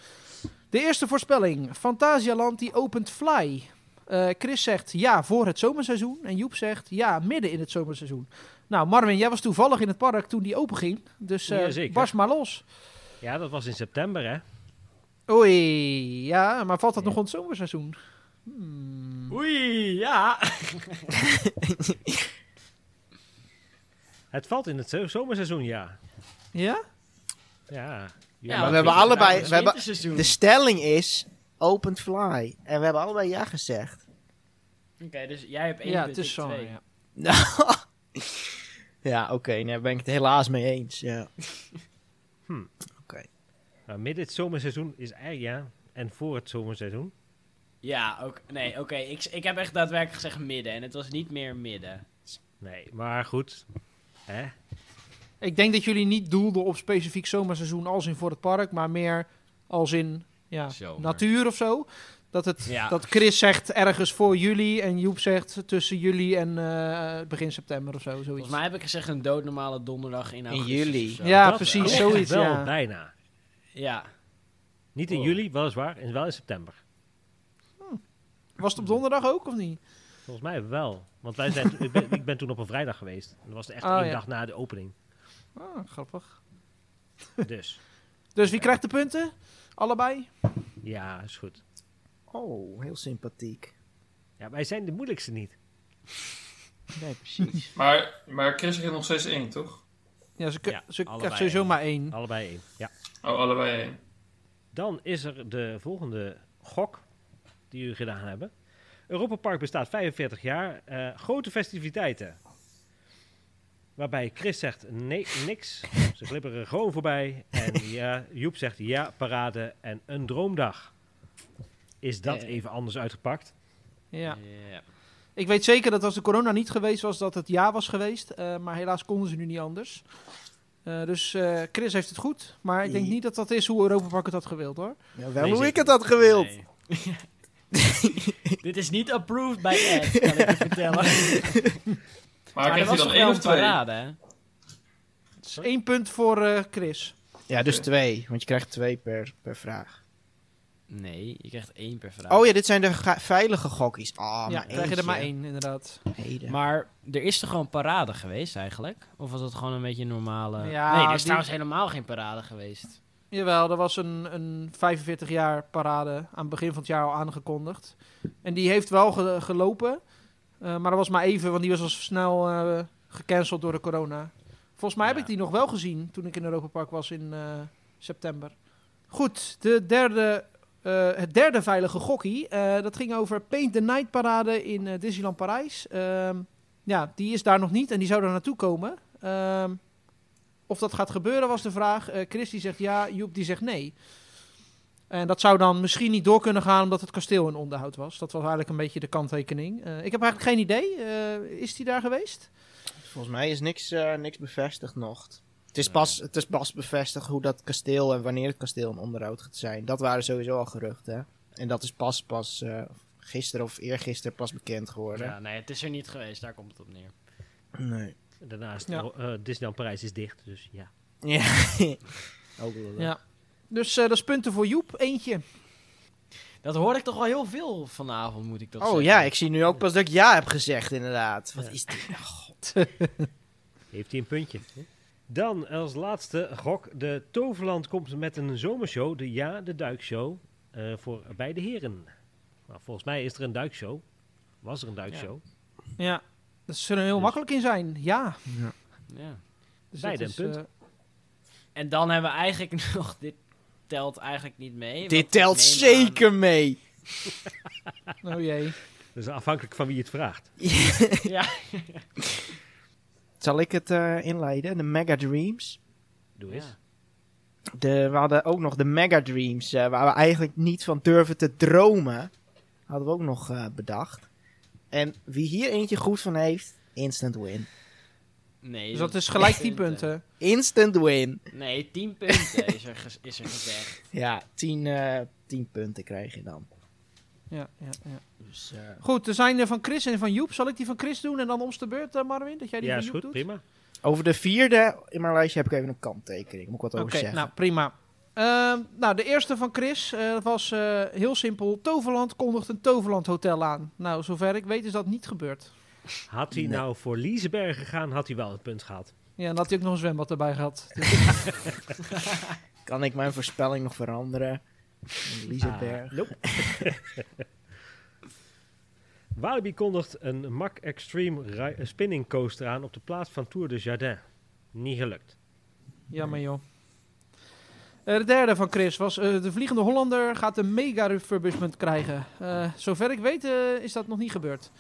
De eerste voorspelling. Fantasialand die opent fly. Eh, Chris zegt ja voor het zomerseizoen. En Joep zegt ja midden in het zomerseizoen. Nou, Marvin, jij was toevallig in het park toen die open ging. Dus eh barst maar los. Ja, dat was in september, hè? Oei, ja, maar valt dat nog onder het zomerseizoen? Hmm. Oei, ja. Het valt in het zo- zomerseizoen, ja. Ja? Ja. Ja, maar we hebben allebei- we hebben... De stelling is open fly. En we hebben allebei ja gezegd. Oké, dus jij hebt één Ja, punt, het is ik zo. twee. Ja. Nou. ja, oké. nee, daar ben ik het helaas mee eens. Ja. Nou, midden het zomerseizoen is eigenlijk, ja. En voor het zomerseizoen. Ja, ook, nee, oké. Ik, ik heb echt daadwerkelijk gezegd midden en het was niet meer midden. Nee, maar goed. Hè? Ik denk dat jullie niet doelden op specifiek zomerseizoen als in voor het park, maar meer als in ja, Zomer. natuur of zo. Dat, het, Ja. dat Chris zegt ergens voor juli en Joep zegt tussen juli en eh, begin september of zo. Zoiets. Volgens mij heb ik gezegd een doodnormale donderdag in augustus. juli. of zo. Ja, Dat precies, klopt zoiets, Wel ja. bijna. Ja. Niet in Oh. juli, weliswaar. En wel in september. Was het op donderdag ook of niet? Volgens mij wel. Want wij zijn, ik, ben, ik ben toen op een vrijdag geweest. En dat was echt Oh, één ja. dag na de opening. Ah, grappig. Dus Dus wie krijgt de punten? Allebei? ja, is goed. Oh, heel sympathiek. Ja, wij zijn de moeilijkste niet. Nee, precies. Maar, maar Chris heeft nog steeds één, toch? Ja, ze, Ja, ze krijgt sowieso één. maar één. Allebei één. Ja. Oh, allebei één. Dan is er de volgende gok die jullie gedaan hebben. Europa Park bestaat 45 jaar. Eh, grote festiviteiten. Waarbij Chris zegt nee, niks. Ze glipperen gewoon voorbij. En ja, Joep zegt ja, parade en een droomdag. Is dat Eh. even anders uitgepakt? Ja. Ja. Ik weet zeker dat als de corona niet geweest was, dat het ja was geweest. Eh, maar helaas konden ze nu niet anders. Eh, dus eh, Chris heeft het goed. Maar ik denk Nee. niet dat dat is hoe Europa Park het had gewild hoor. Ja, wel Nee, hoe ik het had gewild. Nee. Dit is niet approved by Ed, kan ik je vertellen. Maar, krijgt hij was dan één of een twee? parade, is één punt voor eh, Chris. Ja, dus twee. Want je krijgt twee per, per vraag. Nee, je krijgt één per vraag. Oh ja, dit zijn de veilige gokkies. Ah, ja, maar krijg je er maar één inderdaad. Heden. Maar er is toch gewoon parade geweest eigenlijk? Of was het gewoon een beetje een normale... Ja, nee, er is die- trouwens helemaal geen parade geweest. Jawel, er was een, een 45 jaar parade aan het begin van het jaar al aangekondigd. En die heeft wel ge- gelopen. Eh, maar dat was maar even, want die was al snel eh, gecanceld door de corona. Volgens mij heb Ja. ik die nog wel gezien toen ik in Europa Park was in eh, september. Goed, de derde, het derde veilige gokkie. dat ging over Paint the Night parade in Disneyland Parijs. Ehm, ja, die is daar nog niet en die zou er naartoe komen. Ehm, of dat gaat gebeuren was de vraag. Chris die zegt ja, Joep die zegt nee. En dat zou dan misschien niet door kunnen gaan omdat het kasteel in onderhoud was. Dat was eigenlijk een beetje de kanttekening. Eh, ik heb eigenlijk geen idee. Eh, is die daar geweest? Volgens mij is niks, eh, niks bevestigd nog. Het is, pas, het is pas bevestigd hoe dat kasteel en wanneer het kasteel in onderhoud gaat zijn. Dat waren sowieso al geruchten. En dat is pas, pas eh, gisteren of eergisteren pas bekend geworden. Ja, nee, het is er niet geweest. Daar komt het op neer. Nee. Daarnaast, Ja. eh, Disneyland Parijs is dicht, dus ja. Ja. Ook wel. Ja. Dus eh, dat is punten voor Joep. Eentje. Dat hoor ik toch wel heel veel vanavond, moet ik toch Oh zeggen. ja, ik zie nu ook pas dat ik ja heb gezegd, inderdaad. Wat is dit? Oh, God. Heeft hij een puntje. Dan als laatste gok. De Toverland komt met een zomershow. De Ja, de Duikshow. eh voor beide heren. Nou, volgens mij is er een duikshow. Was er een duikshow. Ja. Dat zullen er heel Dus- makkelijk in zijn. Ja. Ja. Dus Beide dat een punt. eh, En dan hebben we eigenlijk nog... Dit telt eigenlijk niet mee. Dit telt aan- zeker mee. oh jee. Dus afhankelijk van wie het vraagt. ja. Zal ik het eh, inleiden? De Mega Dreams. Doe eens. Ja. De, we hadden ook nog de Mega Dreams, eh, waar we eigenlijk niet van durven te dromen. Hadden we ook nog eh, bedacht. En wie hier eentje goed van heeft, instant win. Nee, Dus dat is gelijk 10 punten. Instant win. Nee, 10 punten is er, is er gezegd. Ja, 10 eh 10 punten krijg je dan. Ja, ja, ja. Dus, eh, Goed, er zijn er van Chris en van Joep. Zal ik die van Chris doen en dan omste beurt, eh, Marvin? Dat jij die Ja, van is Joep goed, doet? prima. over de vierde in mijn lijstje heb ik even een kanttekening. Moet ik wat Oké, over zeggen. nou prima. Ehm, nou, de eerste van Chris eh, was eh, heel simpel. Toverland kondigt een Toverland Hotel aan. Nou, zover ik weet is dat niet gebeurd. Had hij Nee. nou voor Liseberg gegaan, had hij wel het punt gehad. Ja, en dan had hij ook nog een zwembad erbij gehad. Kan ik mijn voorspelling nog veranderen? Liseberg. Ah, nope. Walibi kondigt een Mack Extreme spinning coaster aan op de plaats van Tour de Jardin. Niet gelukt. Jammer joh. Eh, de derde van Chris was eh, de Vliegende Hollander gaat een mega refurbishment krijgen. Eh, zover ik weet is dat nog niet gebeurd.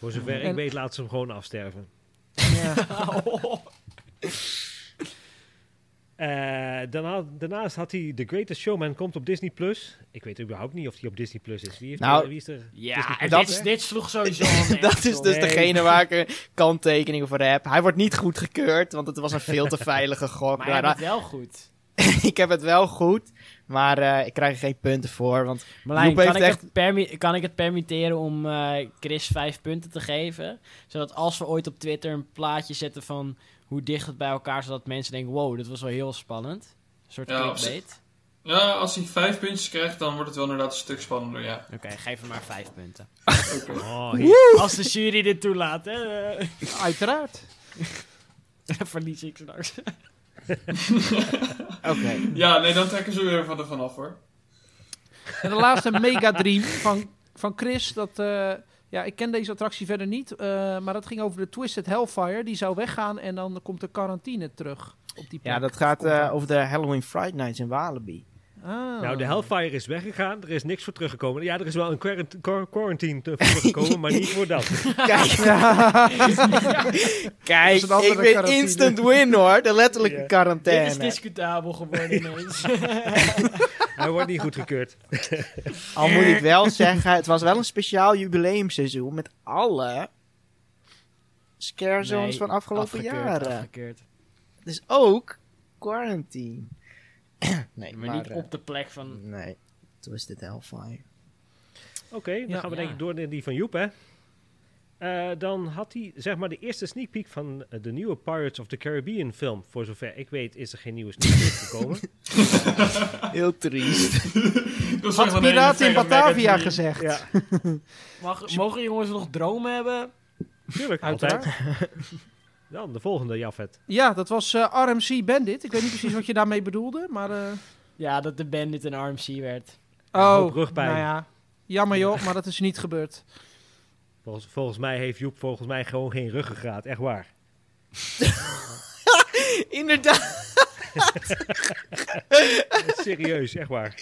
Voor zover En- ik weet, laat ze hem gewoon afsterven. Ja. Eh, daarna, daarnaast had hij The Greatest Showman komt op Disney+. Plus. Ik weet überhaupt niet of die op Disney Plus is. Wie, heeft Nou, er, wie is er? Ja, en op, is- dit sloeg sowieso Dat is dus Nee. degene waar ik een kanttekening voor heb. Hij wordt niet goedgekeurd, want het was een veel te veilige gok. Maar hij heeft het wel goed. ik heb het wel goed, maar eh, ik krijg er geen punten voor. Want Marlijn, kan ik, echt- het kan ik het permitteren om eh, Chris vijf punten te geven? Zodat als we ooit op Twitter een plaatje zetten van hoe dicht het bij elkaar... zodat mensen denken, wow, dat was wel heel spannend. Een soort Ja, clickbait. Ja, als hij vijf puntjes krijgt, dan wordt het wel inderdaad een stuk spannender, ja. Oké, geef hem maar vijf punten. Oké. Oh. Als de jury dit toelaat, hè. Uiteraard. verlies ik straks. oké. Ja, nee, dan trekken ze weer van er vanaf hoor. En de laatste Mega Dream van, van Chris. Dat, eh, ja, ik ken deze attractie verder niet. eh, maar dat ging over de Twisted Hellfire. Die zou weggaan en dan komt de quarantine terug op die plek. Ja, dat gaat eh, over de Halloween Friday Nights in Walibi. Ah. Nou, de Hellfire is weggegaan. Er is niks voor teruggekomen. Ja, er is wel een quarant- quar- quarantine voor gekomen, maar niet voor dat. Kijk, is ik ben quarantine. instant win hoor. De letterlijke Ja. Dit quarantaine. is discutabel geworden ineens. Hij wordt niet goedgekeurd. Al moet ik wel zeggen, het was wel een speciaal jubileumseizoen met alle scare zones Nee, van afgelopen afgekeurd, jaren. afgekeurd. Dus ook quarantine. nee, Maar, maar, niet eh, op de plek van... Nee, Twisted Hellfire. Oké, dan Ja. gaan we Ja. denk ik door naar die van Joep, hè. Eh, dan had hij zeg maar de eerste sneak peek van eh, de nieuwe Pirates of the Caribbean film. Voor zover ik weet is er geen nieuwe sneak peek gekomen. Heel triest. Had Piraten in Batavia gezegd. ja, Mag, mogen jongens nog dromen hebben? tuurlijk, altijd. Dan de volgende, Jafet. Ja, dat was eh, RMC Bandit. Ik weet niet precies wat je daarmee bedoelde, maar... eh, Ja, dat de bandit een RMC werd. Ja, oh, rugpijn. nou ja. Jammer joh, maar dat is niet gebeurd. Volgens, volgens mij heeft Joep volgens mij gewoon geen ruggengraat, echt waar. Inderdaad. Serieus, echt waar.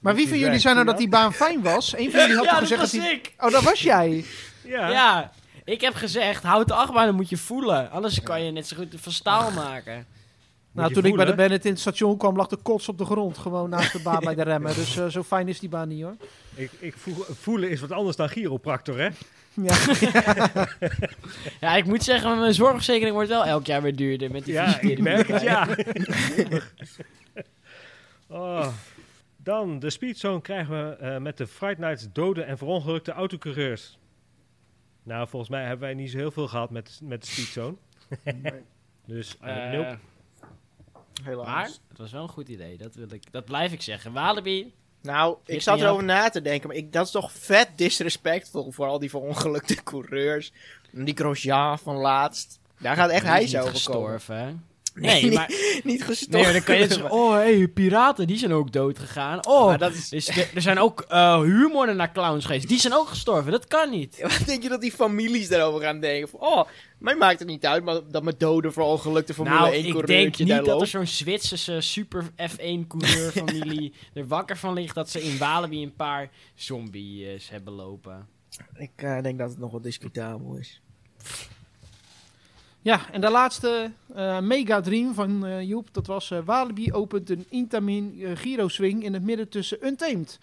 Maar wie van jullie zei nou dat die baan fijn was? Eén van jullie had ja, toch dat gezegd was dat die... ik. Oh, dat was jij. Ja, Ja. Ik heb gezegd, houd de achtbaan, moet je voelen. Anders kan je net zo goed van staal maken. Nou, toen ik bij de. Bandit in het station kwam, lag de kots op de grond. Gewoon naast de baan bij de remmen. Dus eh, zo fijn is die baan niet hoor. Ik, ik voel, voelen is wat anders dan chiropractor, hè? Ja. Ja, ik moet zeggen, mijn zorgverzekering wordt wel elk jaar weer duurder. Met die Ja, ik merk het, ja. oh. Dan, de speedzone krijgen we eh, met de Fright Nights dode en verongelukte autocoureurs. Nou, volgens mij hebben wij niet zo heel veel gehad met, met de speedzone. dus, eh, Eh, nope. Helaas. maar het was wel een goed idee, dat, wil ik, dat blijf ik zeggen. Walibi, Nou, ik zat erover na te denken, maar ik, dat is toch vet disrespectvol voor al die verongelukte coureurs. Die Grosjean van laatst. Daar gaat echt hij zo over komen. gestorven? Nee, maar, niet gestopt. nee, dan kan je zeggen, oh, hey, piraten, die zijn ook dood gegaan. Oh, Maar dat is, dus er, er zijn ook uh, huurmoorden naar clowns geweest. Die zijn ook gestorven, dat kan niet. wat denk je dat die families daarover gaan denken? Van, oh, mij maakt het niet uit maar dat mijn dode verongelukte Formule nou, 1 ik denk niet daar dat er zo'n Zwitserse super F1-coureur familie er wakker van ligt dat ze in Walibi een paar zombies hebben lopen. Ik eh, denk dat het nog wel discutabel is. Ja, en de laatste eh, mega dream van eh, Joep, dat was eh, Walibi opent een Intamin Giro Swing in het midden tussen Untamed.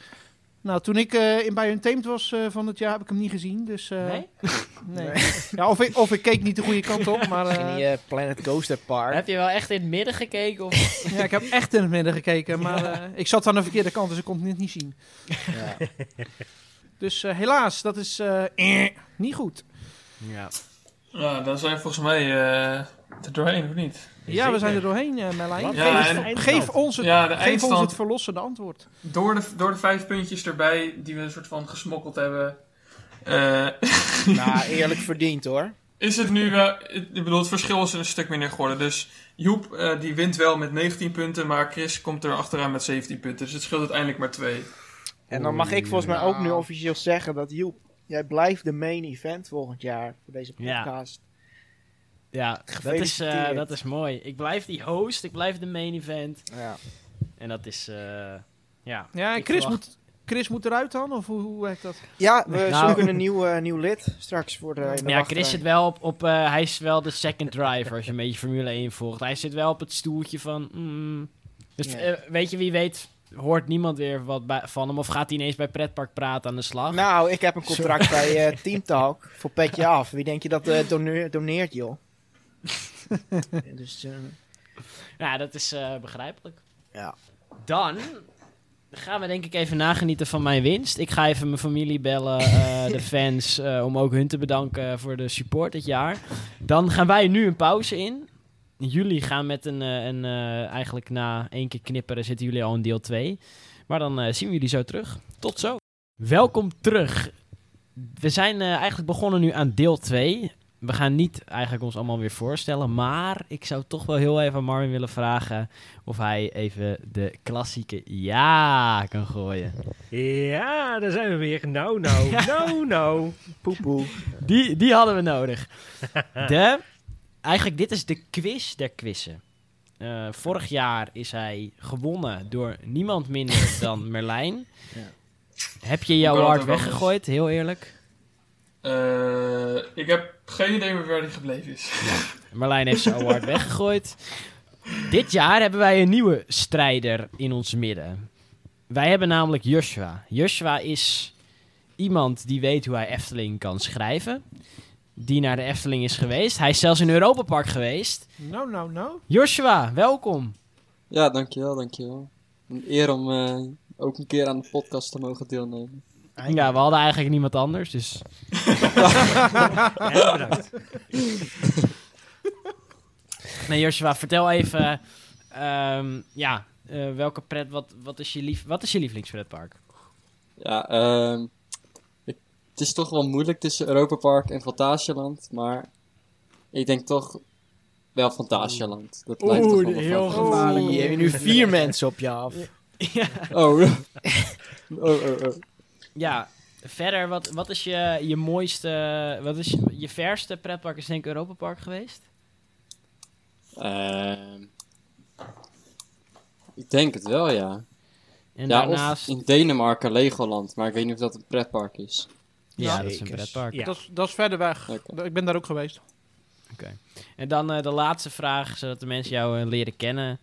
Nou, toen ik eh, in bij Untamed was eh, van het jaar, heb ik hem niet gezien. Dus, eh, Nee? nee. Ja, of, ik, of ik keek niet de goede kant op, maar In eh, die eh, Planet Coaster Park. Heb je wel echt in het midden gekeken? Of? ja, ik heb echt in het midden gekeken. Maar eh, ik zat aan de verkeerde kant, dus ik kon het niet zien. Ja. Dus eh, helaas, dat is eh, niet goed. Ja. Ja, dan zijn we volgens mij eh er doorheen, of niet? Ja, we zijn er doorheen, eh Merlijn. Wat? Ja, geef, en- het, geef ons het, Ja, geef ons het verlossende antwoord. door de, door de vijf puntjes erbij die we een soort van gesmokkeld hebben. eh, nou, eerlijk verdiend hoor. is het nu, eh, ik bedoel, het verschil is een stuk minder geworden. Dus Joep, eh, die wint wel met 19 punten, maar Chris komt er achteraan met 17 punten. Dus het scheelt uiteindelijk maar twee. En dan mag ik volgens mij ook nu officieel zeggen dat Joep, jij blijft de main event volgend jaar voor deze podcast. Ja, dat is, eh, dat is mooi. Ik blijf die host, ik blijf de main event. Ja. En dat is, eh, ja. Ja, en Chris verwacht- moet, Chris moet eruit dan? Of hoe, hoe werkt dat? Ja, we Nou. zoeken een nieuw, eh, nieuw lid straks voor de, Ja, Chris zit wel op, op eh, hij is wel de second driver als je een beetje Formule 1 volgt. Hij zit wel op het stoeltje van, mm. dus Ja. eh, weet je wie weet, hoort niemand weer wat bij, van hem of gaat hij ineens bij pretpark praten aan de slag? Nou, ik heb een contract bij eh, Team Talk voor petje af. Wie denk je dat eh, doneer- doneert, joh? dus, Ja, dat is eh, begrijpelijk. ja. Dan gaan we denk ik even nagenieten van mijn winst. Ik ga even mijn familie bellen, eh, de fans, eh, om ook hun te bedanken voor de support dit jaar. Dan gaan wij nu een pauze in. Jullie gaan met een, eh, een eh, eigenlijk na één keer knipperen zitten jullie al in deel 2. Maar dan eh, zien we jullie zo terug. Tot zo. Welkom terug. We zijn eigenlijk begonnen nu aan deel 2. We gaan niet eigenlijk ons allemaal weer voorstellen, maar ik zou toch wel heel even aan Marvin willen vragen of hij even de klassieke ja kan gooien. Ja, daar zijn we weer. Nou, nou, nou, nou. Poepoe. Die, die hadden we nodig. De, eigenlijk, dit is de quiz der quizzen. Eh, vorig jaar is hij gewonnen door niemand minder dan Merlijn. Ja. Heb je jouw hart ook weggegooid, heel eerlijk? Eh, ik heb geen idee meer waar die gebleven is. Marlijn heeft zijn award weggegooid. Dit jaar hebben wij een nieuwe strijder in ons midden. Wij hebben namelijk Joshua. Joshua is iemand die weet hoe hij Efteling kan schrijven. Die naar de Efteling is geweest. Hij is zelfs in Europa Park geweest. Nou, nou, nou. Joshua, welkom. Ja, dankjewel, dankjewel. Een eer om eh, ook een keer aan de podcast te mogen deelnemen. Ja, we hadden eigenlijk niemand anders, dus... En bedankt. Nee, Joshua, vertel even... ehm, ja, eh, welke pret... Wat, wat, is je lief, wat is je lievelingspretpark? Ja, ehm, het is toch wel moeilijk tussen Europa Park en Fantasialand, maar ik denk toch wel Fantasialand. Dat blijft Oeh, toch wel mijn heel gevaarlijk. Je hebt nu vier mensen op je af. ja. Oh. oh, oh, oh. Ja, verder, wat, wat is je, je mooiste, wat is je, je verste pretpark is denk ik Europa Park geweest? Ehm, ik denk het wel, ja. En ja, daarnaast, of in Denemarken Legoland, maar ik weet niet of dat een pretpark is. Ja, Ja, dat is een pretpark. Ja. Dat, is, dat is verder weg. Oké. Ik ben daar ook geweest. En dan eh, de laatste vraag, zodat de mensen jou eh, leren kennen.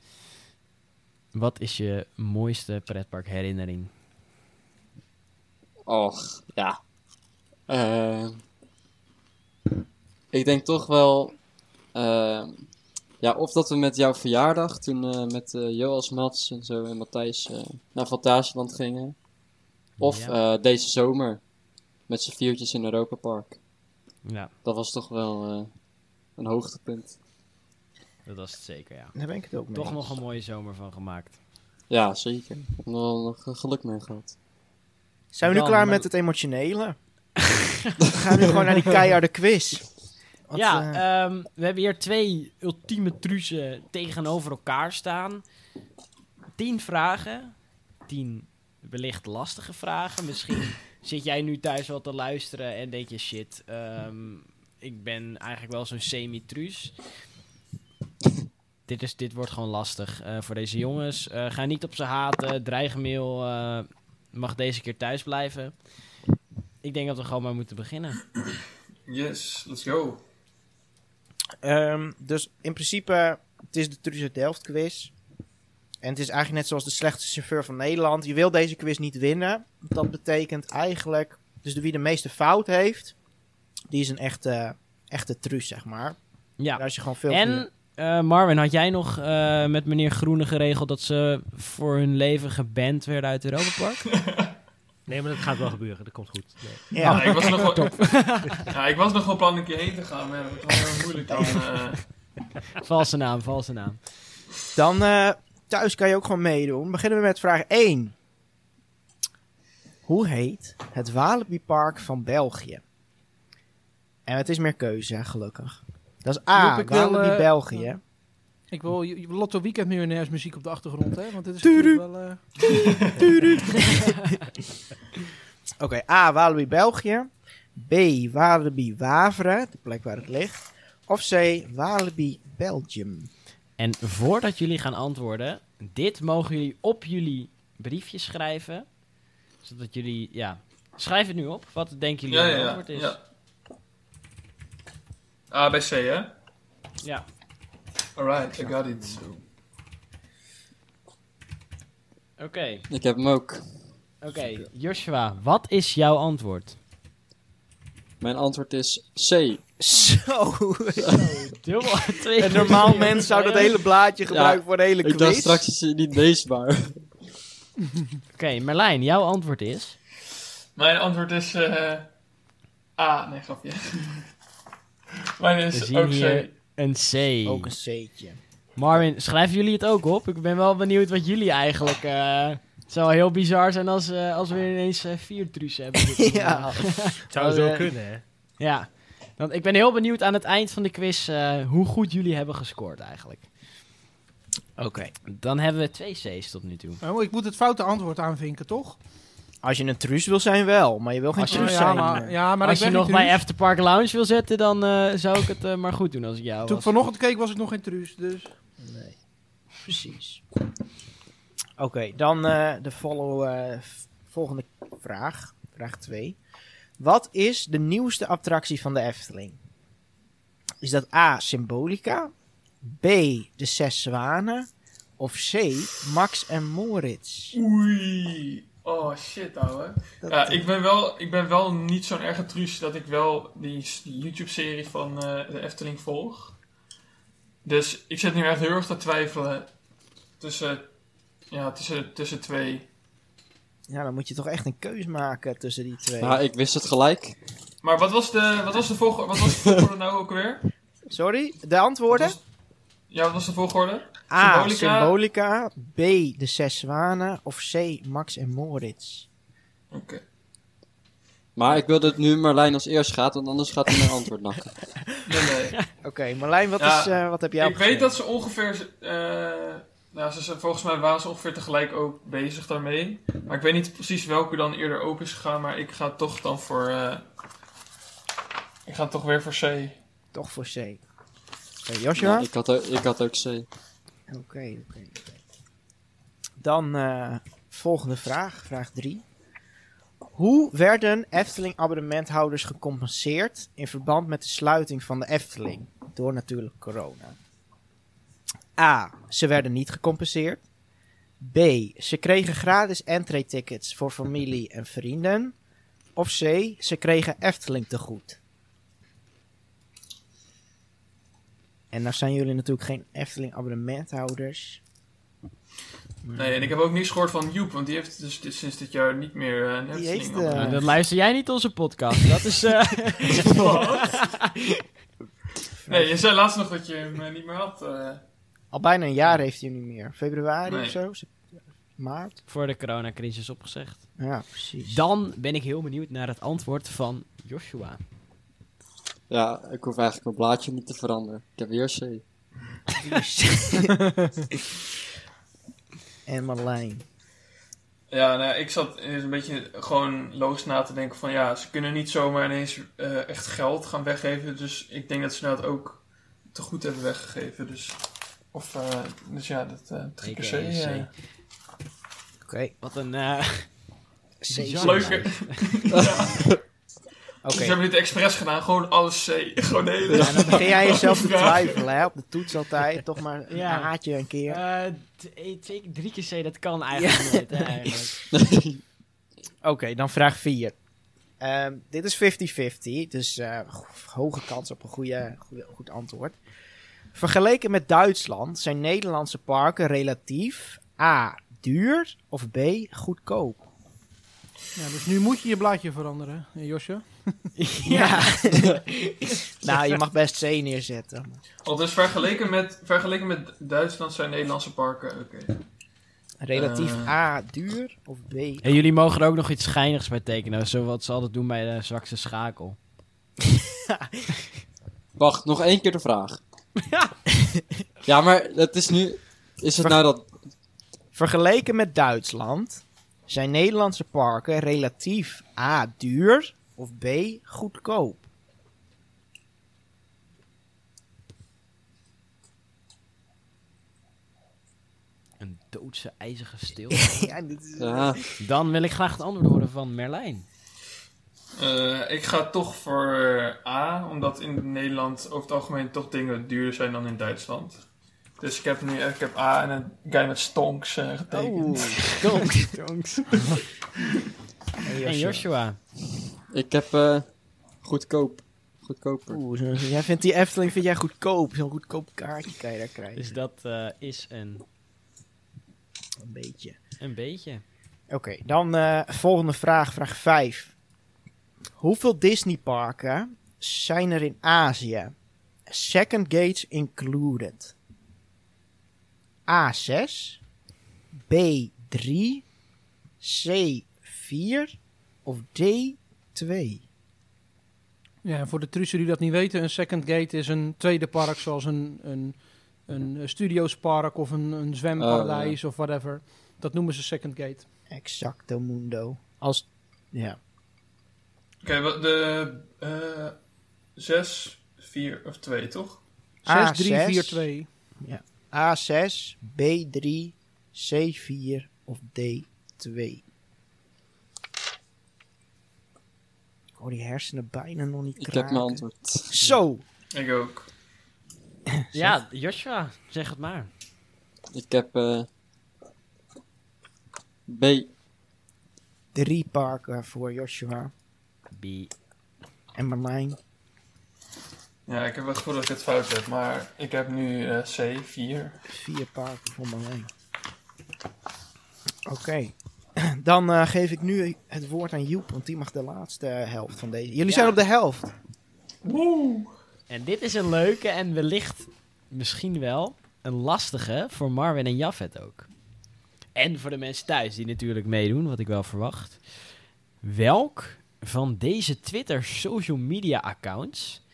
Wat is je mooiste pretpark herinnering? Och, ja. Ehm, ik denk toch wel. ehm, ja, of dat we met jouw verjaardag, toen eh, met eh Joas Mats en zo en Matthijs eh, naar Fantasieland gingen. Of Ja. eh, deze zomer, met z'n viertjes in Europa Park. Ja, Dat was toch wel eh, een hoogtepunt. dat was het zeker, ja. Daar ben ik het ook mee. Toch nog een mooie zomer van gemaakt. Ja, zeker. Ik heb er wel nog geluk mee gehad. Zijn we nu Dan, klaar met het emotionele? we gaan nu gewoon naar die keiharde quiz. Wat, ja, eh, ehm, we hebben hier twee ultieme truzen tegenover elkaar staan. Tien vragen. Tien wellicht lastige vragen. Misschien zit jij nu thuis wel te luisteren en denk je shit, ehm, ik ben eigenlijk wel zo'n semi-truus. dit, is, dit wordt gewoon lastig eh, voor deze jongens. Eh, ga niet op ze haten. Dreigmail eh mag deze keer thuis blijven. Ik denk dat we gewoon maar moeten beginnen. Yes, let's go. Ehm, dus in principe, het is de Truus uit Delft quiz. En het is eigenlijk net zoals de slechtste chauffeur van Nederland. Je wil deze quiz niet winnen. Dat betekent eigenlijk, dus de wie de meeste fout heeft, die is een echte, echte Truus, zeg maar. Ja. En als je gewoon veel En eh, Marvin, had jij nog eh, met meneer Groene geregeld dat ze voor hun leven geband werden uit Europa Park? Nee, maar dat gaat wel gebeuren. Dat komt goed. Nee. Ja, Ja, ik, was nog wel, ja, ik was nog wel plan een keer heen te gaan, maar dat was wel heel moeilijk dan. eh. valse naam, valse naam. Dan eh, thuis kan je ook gewoon meedoen. Beginnen we met vraag 1. Hoe heet het Walibi Park van België? En het is meer keuze, gelukkig. Dat is A, Joep, ik wil, Walibi eh, België. Ik wil je- je- Lotto Weekend Miljonairs muziek op de achtergrond, hè? Want dit is Tudu. natuurlijk wel... eh, Oké, A, Walibi België. B, Walibi Wavre, de plek waar het ligt. Of C, Walibi Belgium. En voordat jullie gaan antwoorden, dit mogen jullie op jullie briefje schrijven. Zodat jullie, ja, schrijf het nu op. Wat denken jullie ja, dat het ja, antwoord is? ja. A bij C, hè? Ja. Alright, I got it. Oké, Ik heb hem ook. oké. Joshua, wat is jouw antwoord? Mijn antwoord is C. Zo. Dubbel, twee Een normaal mens zou dat hele blaadje gebruiken voor de hele Ik dacht quiz. straks is hij niet leesbaar. Oké, Merlijn, jouw antwoord is? Mijn antwoord is eh A. Nee, grapje. Mijn We is zien ook hier C. een C. Ook een C'tje. Marvin, schrijven jullie het ook op? Ik ben wel benieuwd wat jullie eigenlijk... eh, het zou heel bizar zijn als, eh, als we ineens vier truus hebben. Ja. Het zou Oh, zo kunnen, hè? Ja. Want ik ben heel benieuwd aan het eind van de quiz eh, hoe goed jullie hebben gescoord eigenlijk. Oké. Dan hebben we twee C's tot nu toe. Oh, ik moet het foute antwoord aanvinken, toch? Als je een truus wil zijn wel, maar je wil geen Als je- truus ja, zijn. maar, ja, maar als ik je nog bij. Afterpark Lounge wil zitten, dan eh, zou ik het eh, maar goed doen als ik jou Toen ik was. vanochtend keek was ik nog geen truus, dus... Nee, precies. Oké, dan eh, de follow, volgende vraag. Vraag 2. Wat is de nieuwste attractie van de Efteling? Is dat A. Symbolica? B. De Zes Zwanen? Of C. Max en Moritz? Oei. Oh shit, ouwe. Dat- Ja, ik ben wel, ik ben wel niet zo'n erge truus dat ik wel die, die YouTube-serie van eh, de Efteling volg. Dus ik zit nu echt heel erg te twijfelen tussen, ja, tussen, tussen twee. Ja, dan moet je toch echt een keus maken tussen die twee. Ja, ik wist het gelijk. Maar wat was de, wat was de volgorde, wat was de volgorde nou ook weer? Sorry, de antwoorden? Wat was- ja, wat was de volgorde? A. Symbolica. Symbolica. B. De Zes Zwanen. Of C. Max en Moritz? Oké. Maar ik wil dat nu Marlijn als eerst gaat, want anders gaat hij mijn antwoord nakken. Nee, nee. Oké, Marlijn, wat, Ja, is, eh, wat heb jij ik weet dat ze ongeveer, eh, nou, ze, zijn- volgens mij waren ze ongeveer tegelijk ook bezig daarmee. Maar ik weet niet precies welke dan eerder open is gegaan, maar ik ga toch dan voor, eh, ik ga toch weer voor C. Toch voor C. Oké, Joshua? Ja, ik, had ook, ik had ook C. Oké, oké, oké. Dan eh, volgende vraag, vraag 3. Hoe werden Efteling abonnementhouders gecompenseerd in verband met de sluiting van de Efteling? Door natuurlijk corona. A. Ze werden niet gecompenseerd. B. Ze kregen gratis entree-tickets voor familie en vrienden. Of C. Ze kregen Efteling te goed. En nou zijn jullie natuurlijk geen Efteling abonnementhouders. Nee, en ik heb ook niks gehoord van Joep, want die heeft dus sinds dit jaar niet meer eh, een Die Efteling heeft, eh, Nou, dan luister jij niet onze podcast. Dat is... eh, Nee, je zei laatst nog dat je hem eh, niet meer had. Al bijna een jaar heeft hij hem niet meer. Februari Nee. of zo? Maart? voor de coronacrisis opgezegd. Ja, precies. Dan ben ik heel benieuwd naar het antwoord van Joshua. Ja, ik hoef eigenlijk mijn blaadje niet te veranderen. Ik heb weer C. en Marlijn. Ja, nou, ik zat eens een beetje gewoon logisch na te denken van ja, ze kunnen niet zomaar ineens eh, echt geld gaan weggeven. Dus ik denk dat ze dat ook te goed hebben weggegeven. Dus, of, eh, dus ja, dat uh, drie keer C. Eh. C. Oké. Wat een... eh, C. Bizar. Leuke. Ze hebben dit expres gedaan, gewoon alles C. Gewoon de hele. Ja, dan begin jij jezelf te twijfelen, hè? Op de toets altijd. Toch maar een Ja. haatje een keer. eh, eh, twee, drie keer C, dat kan eigenlijk hè, eigenlijk. Oké, dan vraag 4. dit is 50-50, dus eh, ho- hoge kans op een goede, goede, goed antwoord. Vergeleken met Duitsland zijn Nederlandse parken relatief A. duur of B. goedkoop? Ja, dus nu moet je je blaadje veranderen, eh, Josje. Ja. nou, je mag best C neerzetten. Oh, dus vergeleken met, vergeleken met Duitsland zijn Nederlandse parken. Oké. Relatief Eh. A. duur of B. En jullie mogen er ook nog iets schijnigs bij tekenen, zoals ze altijd doen bij de zwakste schakel. Wacht, nog één keer de vraag. ja, maar het is nu... Is het Ver- nou dat... Vergeleken met Duitsland zijn Nederlandse parken relatief A. duur of B. goedkoop? Een doodse ijzige stil. ja, dit is... Ja, Dan wil ik graag het antwoord horen van Merlijn. Eh, ik ga toch voor A, omdat in Nederland over het algemeen toch dingen duurder zijn dan in Duitsland. Dus ik heb nu ik heb A en een guy met stonks eh, getekend. Oeh, Stonks, stonks. en En Joshua. ik heb eh, goedkoop. Goedkoper. Oeh, zo- jij vindt die Efteling vind jij goedkoop. Zo'n goedkoop kaartje kan je daar krijgen. Dus dat eh, is een, Een beetje. een beetje. Oké, dan eh, volgende vraag, vraag 5. Hoeveel Disneyparken zijn er in Azië? Second gates included. A6, B3, C4 of D2? Ja, en voor de trussen die dat niet weten, een second gate is een tweede park zoals een, een, een studiospark of een, een zwemparadijs of whatever. Dat noemen ze second gate. Exacto mundo. Als, ja. Oké, wat de eh 6, 4 of 2 toch? 6, A6. 3, 4, 2. A6, B3, C4 of D2? Ik hoor die hersenen bijna nog niet Ik heb kraken. mijn antwoord. Zo! Ik ook. Ja, Joshua, zeg het maar. Ik heb eh, B. Drie parken voor Joshua B. en Marlijn. Ja, ik heb wel het gevoel dat ik het fout heb, maar ik heb nu eh, C, 4. Vier parken voor Marlijn. Oké. Dan eh, geef ik nu het woord aan Joep, want die mag de laatste helft van deze. Jullie Ja. zijn op de helft. Woe! En dit is een leuke en wellicht misschien wel een lastige voor Marvin en Jafet ook. En voor de mensen thuis die natuurlijk meedoen, wat ik wel verwacht. Welk van deze Twitter social media accounts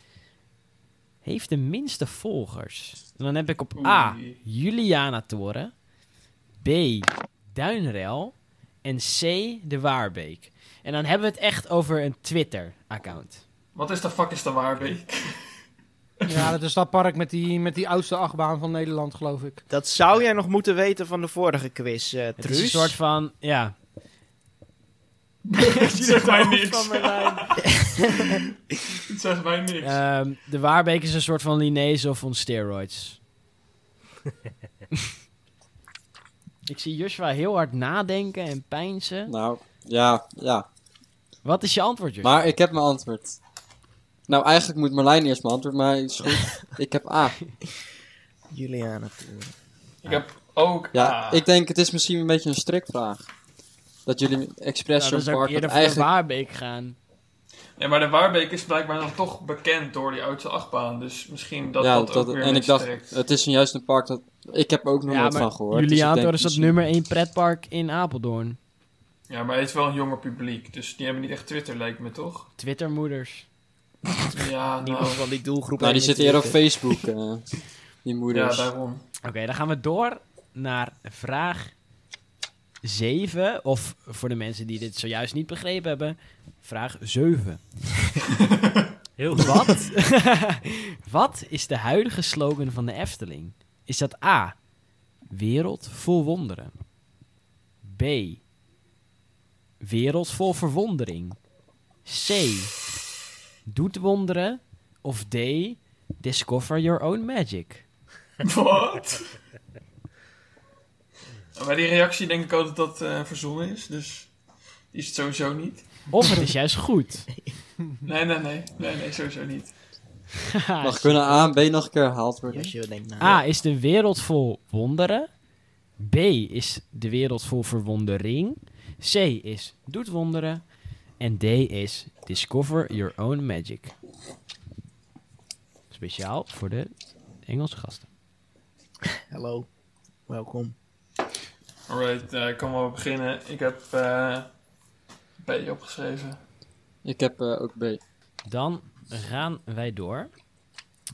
heeft de minste volgers? En dan heb ik op A. Juliana Toren. B. Duinrel. En C. De Waarbeek. En dan hebben we het echt over een Twitter-account. Wat is de fuck is de Waarbeek? Ja, dat is dat park met die, met die oudste achtbaan van Nederland, geloof ik. Dat zou jij nog moeten weten van de vorige quiz, eh Het Truus. is een soort van, ja. Het zegt mij niks. Van Merlijn. Het zegt mij niks. De Waarbeek is een soort van Linese of on steroids. ik zie Joshua heel hard nadenken en pijnsen. Nou, ja, ja. Wat is je antwoord, Joshua? Maar ik heb mijn antwoord. Nou, eigenlijk moet Marlijn eerst mijn antwoord, maar is goed. ik heb A. Juliana ik heb ook Ja, A. ik denk het is misschien een beetje een strikvraag. Dat jullie expres nou, zo'n park eerder de. Waarbeek gaan. Ja, maar de Waarbeek is blijkbaar dan toch bekend door die oudste achtbaan. Dus misschien dat ja, dat, ook weer en ik dacht, trekt. het is juist een park dat... Ik heb er ook nog Ja, nooit van gehoord. dus Juliator denk is dat nummer 1 pretpark in Apeldoorn. Ja, maar hij is wel een jonger publiek. Dus die hebben niet echt Twitter, lijkt me toch? Twittermoeders. Ja, Niemand nou, van die doelgroep. Nou, die zitten hier op. Facebook, eh, die ja, moeders. daarom. Oké, dan gaan we door naar vraag 7. Of voor de mensen die dit zojuist niet begrepen hebben, vraag 7. Heel goed. Wat? Wat is de huidige slogan van de Efteling? Is dat A. Wereld vol wonderen. B. Wereld vol verwondering. C. Doet wonderen. Of D. Discover your own magic. Wat? Bij die reactie denk ik ook dat dat eh, verzonnen is, dus die is het sowieso niet. Of het is juist goed. Nee, nee, nee, nee, nee, sowieso niet. Mag kunnen A en B nog een keer herhaald worden? Als je denkt, nou, A is de wereld vol wonderen. B is de wereld vol verwondering. C is doet wonderen. En D is discover your own magic. Speciaal voor de Engelse gasten. Hallo, welkom. Alright, eh, ik kan wel beginnen. Ik heb eh B opgeschreven. Ik heb eh, ook B. Dan gaan wij door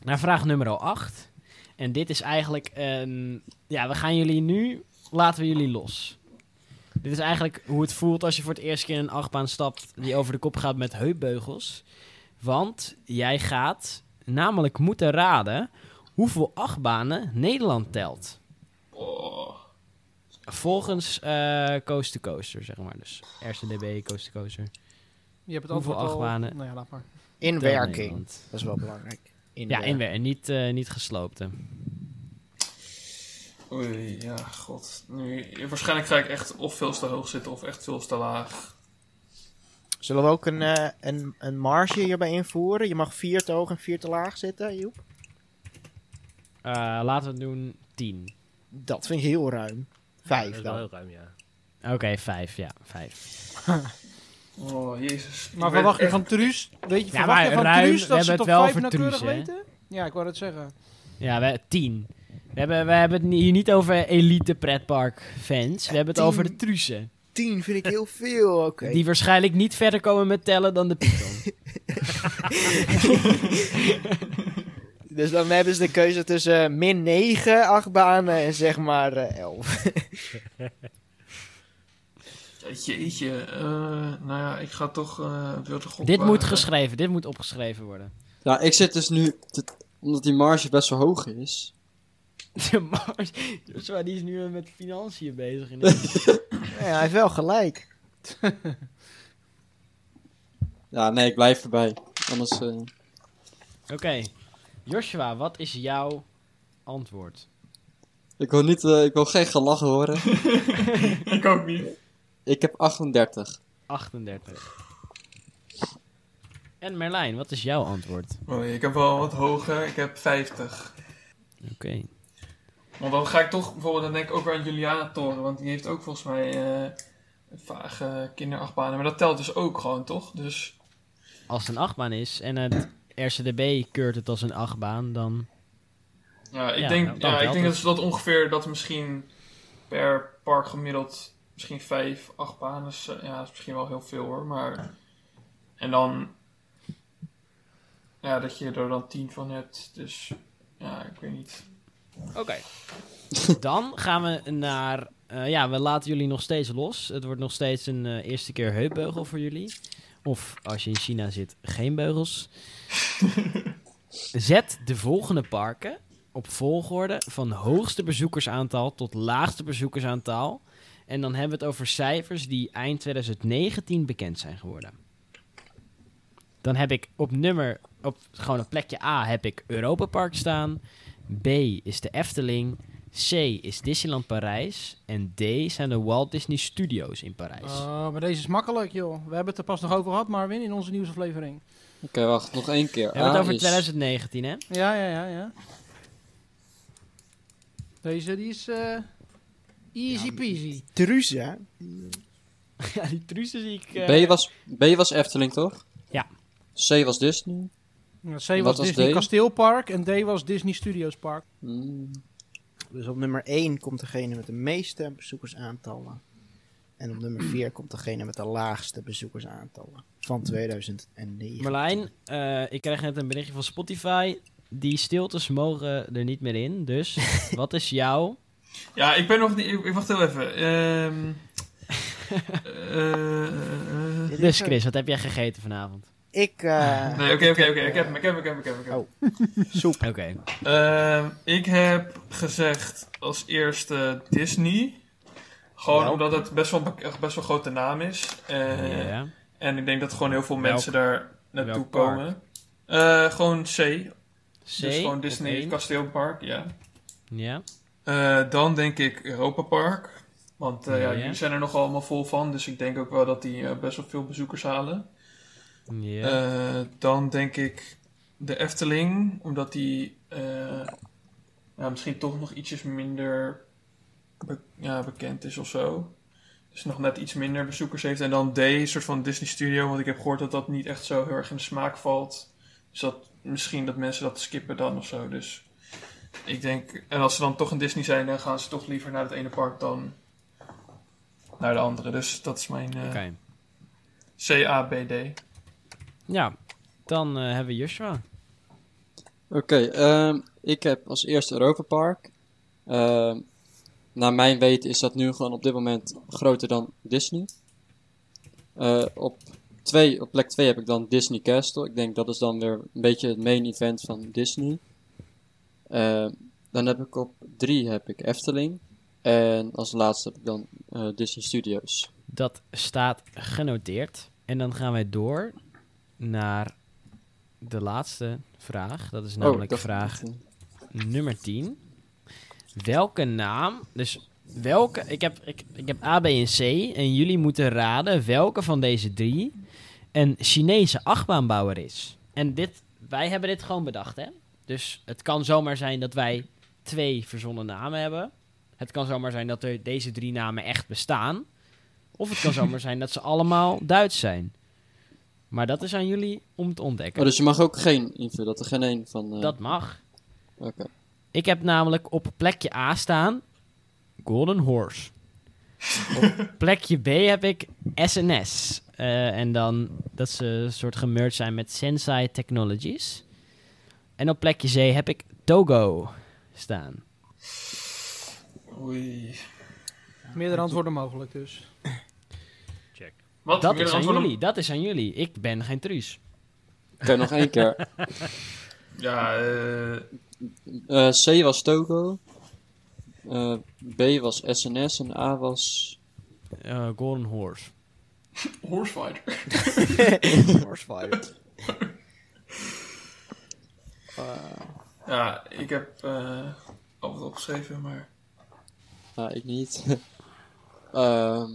naar vraag nummer 8. En dit is eigenlijk een... Ja, we gaan jullie nu... Laten we jullie los. Dit is eigenlijk hoe het voelt als je voor het eerst keer in een achtbaan stapt... die over de kop gaat met heupbeugels. Want jij gaat namelijk moeten raden... hoeveel achtbanen Nederland telt. Oh. Volgens eh Coast to Coaster, zeg maar. Dus RCDB, Coast to Coaster. Je hebt het Hoeveel al... achtbanen? Nou ja, laat maar. In werking. Dat is wel belangrijk. In Ja, en niet, eh, niet gesloopte. Oei, ja, god. Nu, waarschijnlijk ga ik echt of veel te hoog zitten of echt veel te laag. Zullen we ook een, eh, een, een marge hierbij invoeren? Je mag vier te hoog en vier te laag zitten, Joep. Eh, laten we het doen 10. Dat vind ik heel ruim. Dat Vijf is wel dan. heel ruim, ja. Oké, 5, ja, 5. Oh, jezus. Maar verwacht je van Truus? Weet je, Ja, verwacht maar je van ruim, Truus we dat ze hebben top het wel 5 voor nauwkeurig Truus, hè? weten? Ja, ik wou het zeggen. Ja, we 10. We hebben, we hebben het hier niet over elite pretpark fans. We hebben het Tien. over de trussen. Tien vind ik heel veel, oké. Die waarschijnlijk niet verder komen met tellen dan de Python. Dus dan hebben ze de keuze tussen eh, min 9 achtbanen en zeg maar eh 11. Jeetje, jeetje. eh, nou ja, ik ga toch uh, wilde god dit moet geschreven, dit moet opgeschreven worden. Ja, ik zit dus nu, te- omdat die marge best wel hoog is. De Mars, Joshua, die is nu met financiën bezig. In ja, hij heeft wel gelijk. Ja, nee, ik blijf erbij. Anders, eh, Oké, Joshua, wat is jouw antwoord? ik wil niet, eh, ik wil geen gelach horen. ik ook niet. Ik heb 38. 38. En Merlijn, wat is jouw antwoord? Oei, ik heb wel wat hoger. Ik heb 50. Oké. Want dan ga ik toch bijvoorbeeld, dan denk ik ook weer aan Juliana Toren. Want die heeft ook volgens mij eh vage kinderachtbanen. Maar dat telt dus ook gewoon, toch? Dus Als het een achtbaan is en het RCDB keurt het als een achtbaan, dan... ja, ik Ja, denk, nou, dan ja, ik denk dat ze dat ongeveer, dat misschien per park gemiddeld misschien vijf, acht banen. is, eh, Ja, dat is misschien wel heel veel hoor. Maar, en dan, ja, dat je er dan tien van hebt. Dus, ja, ik weet niet. Oké. dan gaan we naar... eh, ja, we laten jullie nog steeds los. Het wordt nog steeds een eh, eerste keer heupbeugel voor jullie. Of als je in China zit, geen beugels. Zet de volgende parken op volgorde van hoogste bezoekersaantal tot laagste bezoekersaantal. En dan hebben we het over cijfers die eind 2019 bekend zijn geworden. Dan heb ik op nummer, op gewoon op plekje A heb ik Europa Park staan. B is de Efteling. C is Disneyland Parijs. En D zijn de Walt Disney Studios in Parijs. Oh, maar deze is makkelijk, joh. We hebben het er pas nog over gehad, Marvin, in onze nieuwsaflevering. Oké, wacht, nog één keer. We hebben het over is- 2019, hè? Ja, ja, ja, ja. Deze, die is eh, easy peasy. Truus, hè? ja, die truusen zie ik... eh, B, was, B was Efteling, toch? Ja. C was Disney. Ja, C was was Disney D? Kasteelpark en D was Disney Studios Park. Hmm. Dus op nummer 1 komt degene met de meeste bezoekersaantallen. En op nummer 4 komt degene met de laagste bezoekersaantallen van 2009. Marlijn, eh, ik krijg net een berichtje van Spotify. Die stiltes mogen er niet meer in. Dus wat is jouw... Ja, ik ben nog niet... Ik, wacht heel even. Ehm eh, eh, Dus is, Chris, wat heb jij gegeten vanavond? Ik, eh, Nee, oké, oké, oké. Ik heb hem, ik heb hem, ik heb hem, ik heb hem. Oh. soep. Oké. Ehm, ik heb gezegd als eerste Disney. Gewoon omdat het best wel, best wel grote naam is. Eh. En ik denk dat gewoon heel veel mensen daar naartoe komen. Eh, gewoon C. C, dus gewoon Disney. Kasteelpark, ja. Ja. Eh, dan denk ik Europa Park. Want eh, ja, Ja. jullie zijn er nog allemaal vol van. Dus ik denk ook wel dat die eh, best wel veel bezoekers halen. Eh, dan denk ik de Efteling. Omdat die eh, ja, misschien toch nog ietsjes minder be- ja, bekend is of zo. Dus nog net iets minder bezoekers heeft. En dan D, een soort van Disney Studio. Want ik heb gehoord dat dat niet echt zo heel erg in de smaak valt. Dus dat misschien dat mensen dat skippen dan of zo. Dus ik denk, en als ze dan toch een Disney zijn, dan gaan ze toch liever naar het ene park dan naar de andere. Dus dat is mijn eh Oké. C-A-B-D. Ja, dan eh, hebben we Joshua. Oké, ehm, ik heb als eerste Europa Park. Ehm, naar mijn weten is dat nu gewoon op dit moment groter dan Disney. Eh, op, twee, op plek 2 heb ik dan Disney Castle. Ik denk dat is dan weer een beetje het main event van Disney. Ehm, dan heb ik op 3 heb ik Efteling. En als laatste heb ik dan eh, Disney Studios. Dat staat genoteerd. En dan gaan wij door naar de laatste vraag. Dat is ik namelijk vraag nummer 10. Welke naam, dus welke, ik heb, ik, ik heb A, B en C. En jullie moeten raden welke van deze drie een Chinese achtbaanbouwer is. En dit, wij hebben dit gewoon bedacht, hè? Dus het kan zomaar zijn dat wij twee verzonnen namen hebben. Het kan zomaar zijn dat er deze drie namen echt bestaan. Of het kan zomaar zijn dat ze allemaal Duits zijn. Maar dat is aan jullie om te ontdekken. Oh, dus je mag ook geen invullen, dat er geen één van... eh, Dat mag. Oké. Ik heb namelijk op plekje A staan Golden Horse. op plekje B heb ik SNS. Eh, en dan dat ze een soort gemerged zijn met Sensei Technologies. En op plekje C heb ik Togo staan. Oei. Meerdere antwoorden mogelijk dus. Wat? Dat is aan jullie. Dat is aan jullie. Ik ben geen truus. Oké, nog één keer. Ja, eh Eh, C was Togo. Eh, B was SNS en A was... Eh, Golden Horse. Horsefighter. Horsefighter. Ja, ik heb eh al wat opgeschreven, maar... Ah, ik niet. Ehm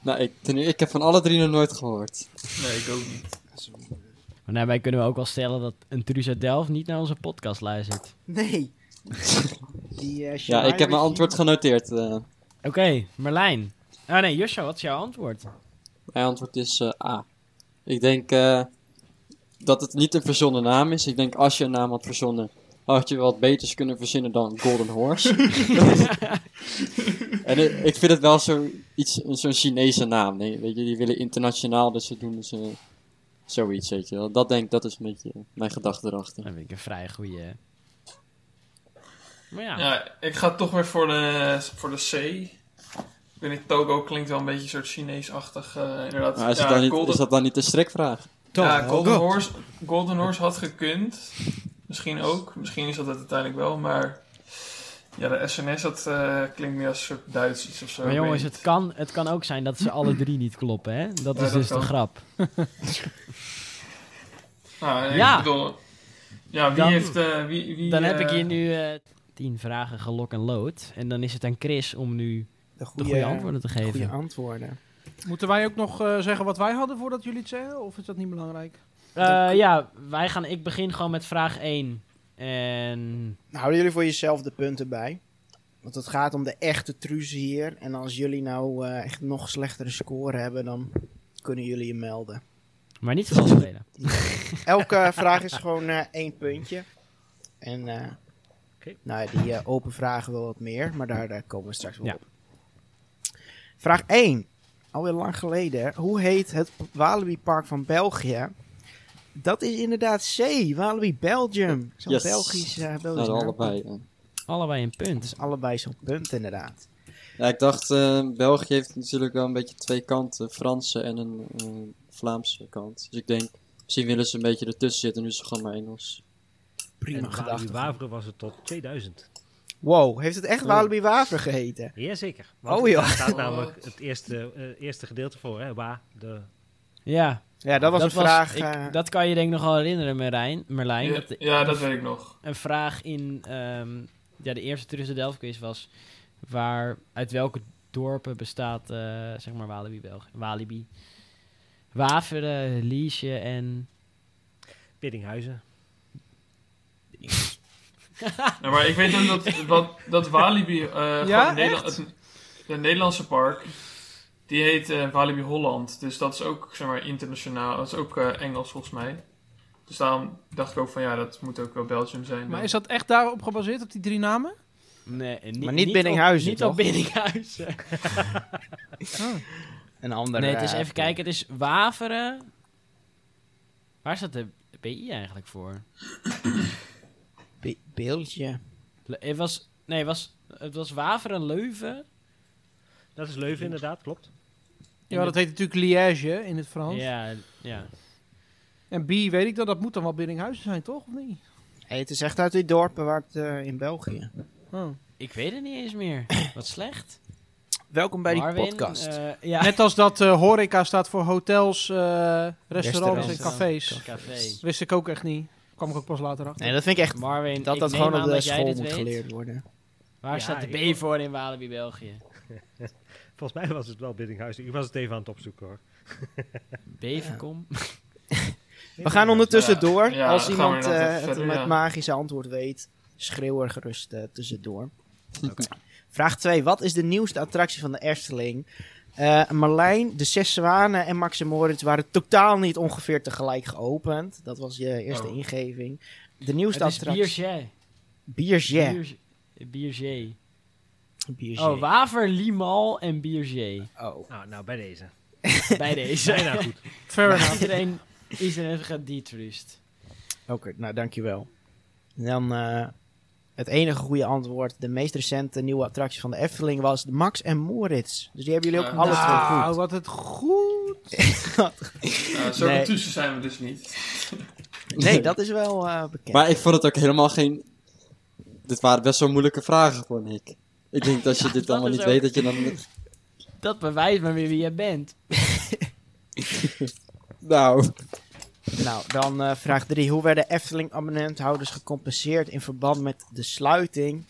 nou, ik, ten, ik heb van alle drie nog nooit gehoord. Nee, ik ook niet. Maar daarbij kunnen we ook wel stellen dat een truus uit Delft niet naar onze podcast luistert. nee. Die, eh, Ja, ik heb mijn antwoord genoteerd. eh. Oké, Marlijn. Ah nee, Joshua, wat is jouw antwoord? mijn antwoord is eh, A. Ik denk eh, dat het niet een verzonnen naam is. Ik denk als je een naam had verzonnen, had je wat beters kunnen verzinnen dan Golden Horse. en ik, ik vind het wel zo iets, een- zo'n Chinese naam. Nee, weet je, die willen internationaal, dus ze doen ze zoiets, weet je wel. Dat denk ik, dat is een beetje mijn gedachte erachter. Dat vind ik een vrij goede. Maar ja, Ja, ik ga toch weer voor de, voor de C. Ik weet niet, Togo klinkt wel een beetje een soort Chinees-achtig, eh, inderdaad. Maar is, ja, het dan niet, Golden, is dat dan niet de strikvraag? ja, Togo. Golden Horse, Golden Horse had gekund. Misschien ook. Misschien is dat het uiteindelijk wel, maar... Ja, de SNS, dat eh, klinkt meer als een soort Duits iets of zo. maar ik jongens, het kan, het kan ook zijn dat ze alle drie niet kloppen, hè? Dat Ja, is dat dus de grap. Nou, ik Ja. bedoel... Ja, wie Dan- heeft... eh, wie, wie, Dan heb ik eh, hier nu eh, tien vragen gelok en lood. En dan is het aan Chris om nu De de goede, goede antwoorden te goede geven. antwoorden. Moeten wij ook nog eh, zeggen wat wij hadden voordat jullie het zeggen? Of is dat niet belangrijk? Eh, ja, wij gaan, ik begin gewoon met vraag 1. En Nou, houden jullie voor jezelf de punten bij? Want het gaat om de echte truzen hier. En als jullie nou eh, echt nog slechtere score hebben, dan kunnen jullie je melden. Maar niet vals spelen. Elke vraag is gewoon eh, één puntje. En Oké. nou, ja, die open vragen wel wat meer, maar daar, komen we straks wel Ja. op. Vraag 1. Alweer lang geleden. Hoe heet het Walibi Park van België? Dat is inderdaad C. Walibi Belgium. Zo'n Yes. Belgisch, eh Belgisch Nou, allebei. ja. Allebei een punt. Dus allebei zo'n punt inderdaad. Ja, ik dacht, eh, België heeft natuurlijk wel een beetje twee kanten. Franse en een eh, Vlaamse kant. Dus ik denk, misschien willen ze een beetje ertussen zitten. Nu is het gewoon maar Engels. Prima en Walibi gedachte. Wavre was het tot 2000. Wow, heeft het echt Ja. Walibi Waver geheten? Jazeker. Oh, joh. Daar staat namelijk het eerste, eh, eerste gedeelte voor, hè? Wa, de... Ja, Ja, dat was een vraag. ik- eh, dat kan je denk ik nog wel herinneren, Merlijn. Merlijn Ja, dat, ja, dat weet ik nog. een vraag in ehm, ja, de eerste Truus de Delft quiz was... Waar, uit welke dorpen bestaat, eh, zeg maar, Walibi België? Walibi. Waveren, Liesje en... Biddinghuizen. Nou, maar ik weet ook dat, wat, dat Walibi, eh, Ja, echt? het, de Nederlandse park, die heet eh, Walibi Holland. Dus dat is ook, zeg maar, internationaal. Dat is ook eh, Engels volgens mij. Dus daarom dacht ik ook van, ja, dat moet ook wel Belgium zijn. Maar is dat echt daarop gebaseerd, op die drie namen? Nee, niet, Maar niet op- Biddinghuizen, Niet op Biddinghuizen. Oh. een andere. Nee, het is eh, even kijken. Het is Waveren. Waar staat de BI eigenlijk voor? Be- beeldje. Le- Het was, nee, het was, het was Waveren, Leuven. Dat is Leuven inderdaad, klopt. Ja, dat heet natuurlijk Liège in het Frans. Ja, ja. En B weet ik dat, dat moet dan wel Biddinghuizen zijn, toch? Of niet? Hey, het is echt uit die dorpen waar het eh, in België. Oh. Ik weet het niet eens meer. Wat slecht. Welkom bij die podcast. eh, ja. Net als dat eh, horeca staat voor hotels, eh, restaurants, en cafés. Café. Wist ik ook echt niet. Kwam ik ook pas later achter. nee, dat vind ik echt Marvin, dat ik dat gewoon op de school moet weet. geleerd worden. Waar Ja, staat de B voor in Walibi, België? Volgens mij was het wel Biddinghuizen. Ik was het even aan het opzoeken hoor. Beverkom? We gaan ondertussen Ja, door. ja, Als iemand eh, het verder, met ja. magische antwoord weet, schreeuw er gerust eh, tussendoor. Oké. Vraag 2. Wat is de nieuwste attractie van de Efteling? Eh Marlijn, de Zes Zwanen en Max en Moritz waren totaal niet ongeveer tegelijk geopend. Dat was je eerste Oh. ingeving. De nieuwste Het is attractie... Bierger. Bierger. Bier- Bierger. Oh, Waver, Limal en Bierger. Oh. Nou, nou bij deze. Bij deze. Bijna goed. Fair enough. iedereen, iedereen gaat detrust. Oké, nou dankjewel. En dan eh, het enige goede antwoord. De meest recente nieuwe attractie van de Efteling was de Max en Moritz. Dus die hebben jullie ook Ah, alle Nou, twee goed. wat het goed. Uh, zulke Nee. tussen zijn we dus niet. Nee, dat is wel eh, bekend. Maar ik vond het ook helemaal geen... Dit waren best wel moeilijke vragen voor Nick. Ik denk dat als je dit dat allemaal niet ook- weet, dat je dan... Dat bewijst maar weer wie je bent. Nou, Nou, dan eh, vraag 3. Hoe werden Efteling abonnementhouders gecompenseerd in verband met de sluiting?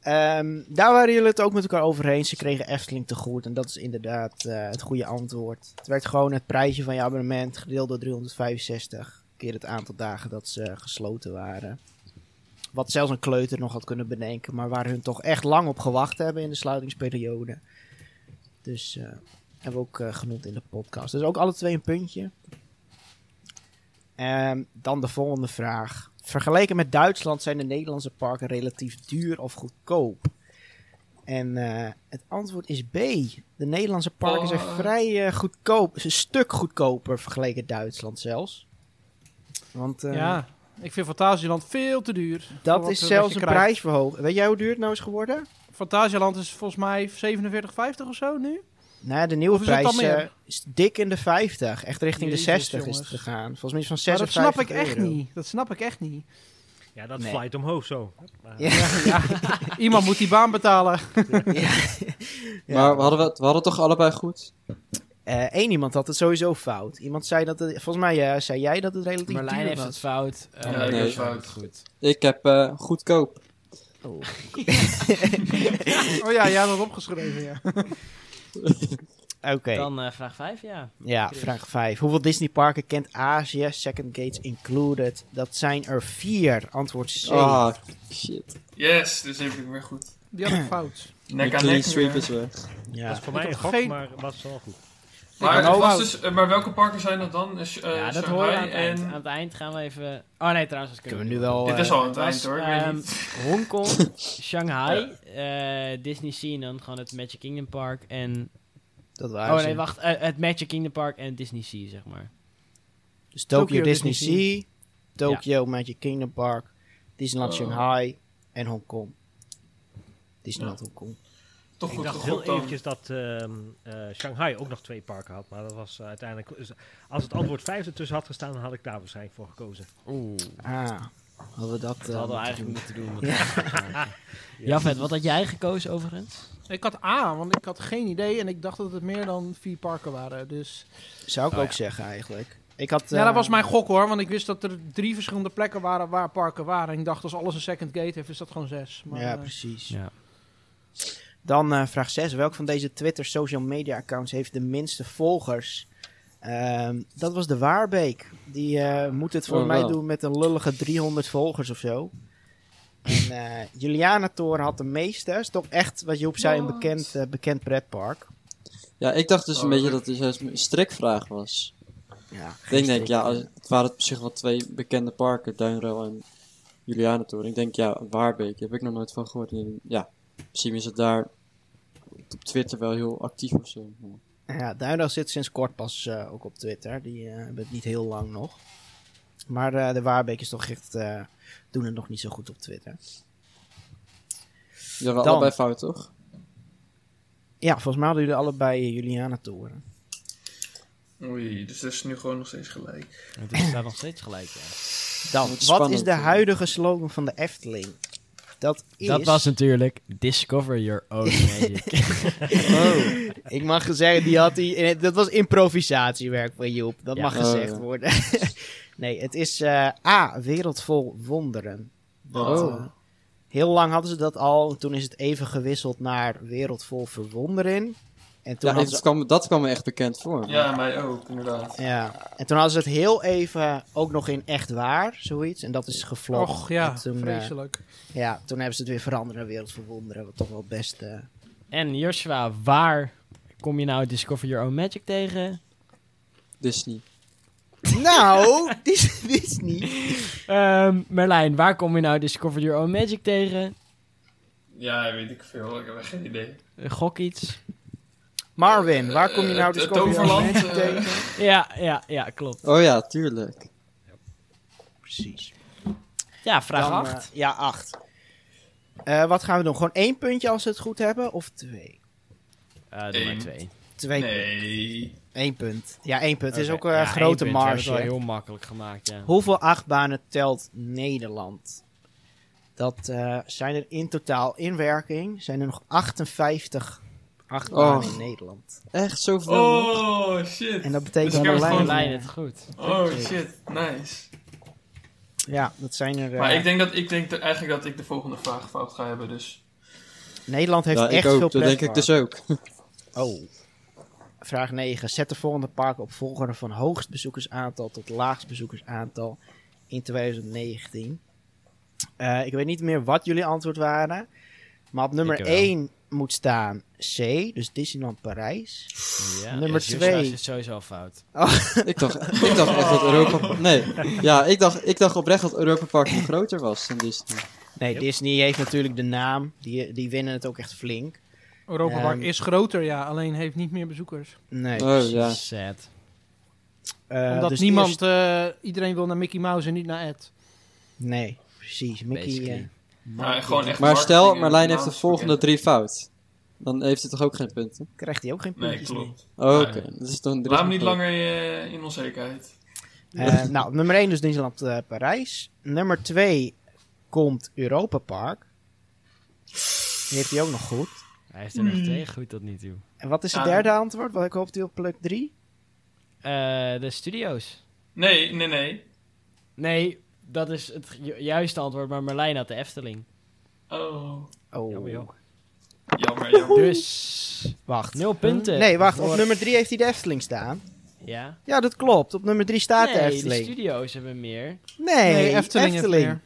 Ehm, daar waren jullie het ook met elkaar over eens. Ze kregen Efteling te goed en dat is inderdaad eh, het goede antwoord. Het werd gewoon het prijsje van je abonnement gedeeld door 365 keer het aantal dagen dat ze gesloten waren. Wat zelfs een kleuter nog had kunnen bedenken, maar waar hun toch echt lang op gewacht hebben in de sluitingsperiode. Dus eh, hebben we ook eh, genoemd in de podcast. Dus ook alle twee een puntje. Ehm, dan de volgende vraag. Vergeleken met Duitsland zijn de Nederlandse parken relatief duur of goedkoop. En eh, het antwoord is B. De Nederlandse parken zijn Oh. vrij goedkoop. Een stuk goedkoper vergeleken met Duitsland zelfs. Want Ja, ik vind Fantasieland veel te duur. dat is wat zelfs een krijgt. prijsverhoging. Weet jij hoe duur het nou is geworden? Fantasieland is volgens mij 47,50 of zo nu. Nou, de nieuwe prijs is dik in de 50. Echt richting de Jezus, 60 is het gegaan. Volgens mij is het van Maar dat 56 snap ik echt euro. niet. Dat snap ik echt niet. Ja, dat Nee. flight omhoog zo. Ja. Ja, iemand moet die baan betalen. Ja. maar we hadden, we, we hadden toch allebei goed? Eén Eh, iemand had het sowieso fout. Iemand zei dat het, volgens mij eh, zei jij dat het relatief Marlijn duur heeft was. het fout. Eh, Ja, nee, fout. Goed. Ik heb eh, goedkoop. Oh. Oh ja, jij had dat opgeschreven, ja. Oké, Dan eh, vraag 5, ja. ja, Chris. vraag 5. Hoeveel Disneyparken kent Azië? Second Gates included. Dat zijn er vier. Antwoord C. Ah, shit. Yes, dus heb ik weer goed. Die had ik fout. Nek De aan nek is weg. ja. Dat is voor mij een gok, geen- maar was wel goed. Maar, het was dus, eh, maar welke parken zijn dat dan? Is, eh, ja, dat horen we aan Shanghai het eind. Aan en... het eind gaan we even... Oh nee, trouwens, dat kunnen Kunnen we nu wel... Dit is eh, al aan het eind hoor, ehm. Hongkong, Shanghai, eh, Disney Sea en dan gewoon het Magic Kingdom Park en Dat waren Oh nee, wacht. het Magic Kingdom Park en Disney Sea, zeg maar. Dus Tokyo, Tokyo Disney, Disney Sea, Tokyo Magic Kingdom Park, Disneyland Oh. Shanghai en Hongkong. Disneyland Hongkong. Toch Ik goed dacht heel eventjes dat ehm, eh, Shanghai ook nog twee parken had. Maar dat was eh, uiteindelijk... dus als het antwoord 5 ertussen had gestaan, dan had ik daar waarschijnlijk voor gekozen. Oeh. Ah, hadden we dat... Dat eh, hadden we moeten eigenlijk doen. moeten doen. met ja. Jafet, wat had jij gekozen overigens? Ik had A, want ik had geen idee en ik dacht dat het meer dan vier parken waren. Dus Zou ik Oh, ook ja. zeggen eigenlijk. Ik had, ja, dat eh, was mijn gok hoor, want ik wist dat er drie verschillende plekken waren waar parken waren. En ik dacht als alles een second gate heeft, is dat gewoon zes. Maar, ja, eh, precies. Ja. Dan eh, vraag 6. Welk van deze Twitter social media accounts heeft de minste volgers? Ehm, dat was de Waarbeek. Die eh, moet het voor Oh, mij doen met een lullige 300 volgers of zo. En eh Juliana Toren had de meeste. Is toch echt, wat Joep zei, een bekend, bekend pretpark. Ja, ik dacht dus Oh, een beetje leuk. dat het juist een strikvraag was. Ja, Ik denk, denk ja, als, het waren op zich wel twee bekende parken, Duinrel en Julianentoren. Ik denk, ja, Waarbeek, daar heb ik nog nooit van gehoord. En ja, misschien is het daar op Twitter wel heel actief of zo. Ja, Duindel zit sinds kort pas eh, ook op Twitter. Die eh, hebben het niet heel lang nog. Maar eh, de Waarbeek is toch echt... eh, doen het nog niet zo goed op Twitter. Ja, wel Dan. allebei fout, toch? Ja, volgens mij hadden jullie allebei Juliana Toren. Oei, dus dat is nu gewoon nog steeds gelijk. Het is daar nog steeds gelijk, ja. Dan, Wat is de huidige slogan van de Efteling? Dat is... Dat was natuurlijk Discover Your Own Magic. Oh, ik mag zeggen, die had hij... in- Dat was improvisatiewerk van Joep. Dat Ja. mag Oh, gezegd ja. worden. nee, het is eh, A, Wereld vol wonderen. Dat, Oh. eh, heel lang hadden ze dat al. En toen is het even gewisseld naar Wereld vol verwonderen. En toen Ja, dat ze... kwam, dat kwam me echt bekend voor. Ja, mij ook, inderdaad. Ja, en toen hadden ze het heel even ook nog in echt waar, zoiets. En dat is geflopt. Och ja, En toen, eh, vreselijk. ja, toen hebben ze het weer veranderd naar Wereld van Wonderen. Wat toch wel best... eh, en Joshua, waar kom je nou Discover Your Own Magic tegen? Disney. Nou, Dis- Disney. Ehm, Merlijn, waar kom je nou Discover Your Own Magic tegen? Ja, weet ik veel. Ik heb geen idee. Gok iets. Marvin, waar kom je Eh, nou Toverland, Magic eh. tegen? Ja, ja, ja, klopt. Oh ja, tuurlijk. Precies. Ja, vraag Dan, 8. eh, ja, acht. Eh, wat gaan we doen? Gewoon één puntje als we het goed hebben? Of twee? doe maar twee. Twee punten. Nee. Eén punt. Ja, één punt. Het is ook een ja, één grote punt. Marge. Het wel heel makkelijk gemaakt, ja. Hoeveel achtbanen telt Nederland? Dat eh, zijn er in totaal in werking. Zijn er nog 58 achtbanen Oh. in Nederland. Echt zoveel. Oh, shit. En dat betekent Dus dat heb het goed. Oh, shit. Nice. Ja, dat zijn er... eh, Maar ik denk, dat, ik denk dat eigenlijk dat ik de volgende vraag fout ga hebben, dus... Nederland heeft ja, echt ook. veel Dat denk ik dus ook. Oh. Vraag 9. Zet de volgende parken op volgorde van hoogst bezoekersaantal tot laagst bezoekersaantal in 2019. Eh, ik weet niet meer wat jullie antwoord waren. Maar op nummer Ik wel. 1 moet staan C, dus Disneyland Parijs. Ja, Nummer ja, Joshua twee. is sowieso fout. ik, dacht, ik dacht echt dat Europa... Nee, ja, ik dacht, ik dacht oprecht dat Europa Park groter was dan Disney. Nee, Yep. Disney heeft natuurlijk de naam. Die, die winnen het ook echt flink. Europa Park ehm, is groter, ja, alleen heeft niet meer bezoekers. Nee, Oh ja. Sad. Eh, Omdat dus niemand, eerst- eh, iedereen wil naar Mickey Mouse en niet naar Ed. Nee, precies. Mickey... Maar gewoon echt Maar stel, Marlijn heeft de volgende drie fout. Dan heeft hij toch ook geen punten? krijgt hij ook geen Nee, puntjes meer. klopt. Oh, Oké, Nee. dat is dan drie Laat hem niet langer eh, in onzekerheid. Eh, nou, nummer 1 dus Disneyland eh, Parijs. Nummer 2 komt Europa Park. Die heeft hij ook nog goed. Hij heeft er nog twee goed tot nu toe. En wat is het derde antwoord? Wat hoopt u op plek 3? Eh, de studio's. Nee, nee, nee. Nee, dat is het ju- juiste antwoord, maar Merlijn had de Efteling. Oh, Oh, Jammer, joh. jammer, jammer. Dus, wacht. nul punten. Nee, wacht. Op nummer 3 heeft hij de Efteling staan. Ja? Ja, dat klopt. Op nummer 3 staat de nee, de Efteling. studio's hebben meer. nee, Nee, Efteling, heeft meer.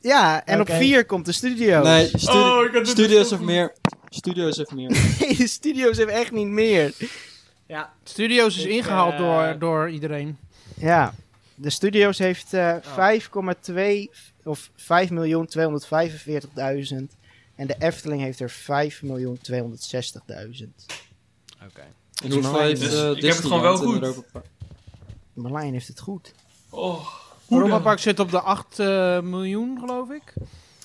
Ja, en op 4 komt de studio's. Nee, stu- Oh, ik had dit Studios dus of meer. Studios of meer. Nee, de studio's hebben echt niet meer. Ja. Studio's is Ik, ingehaald eh, door, door iedereen. Ja, de studio's heeft eh 5,2 of 5.245.000 en de Efteling heeft er 5.260.000. Oké. En hoeveel heeft dus eh, ik heb het gewoon wel goed. Marlijn heeft het goed. Oh, Europa? Park zit op de 8 eh, miljoen, geloof ik.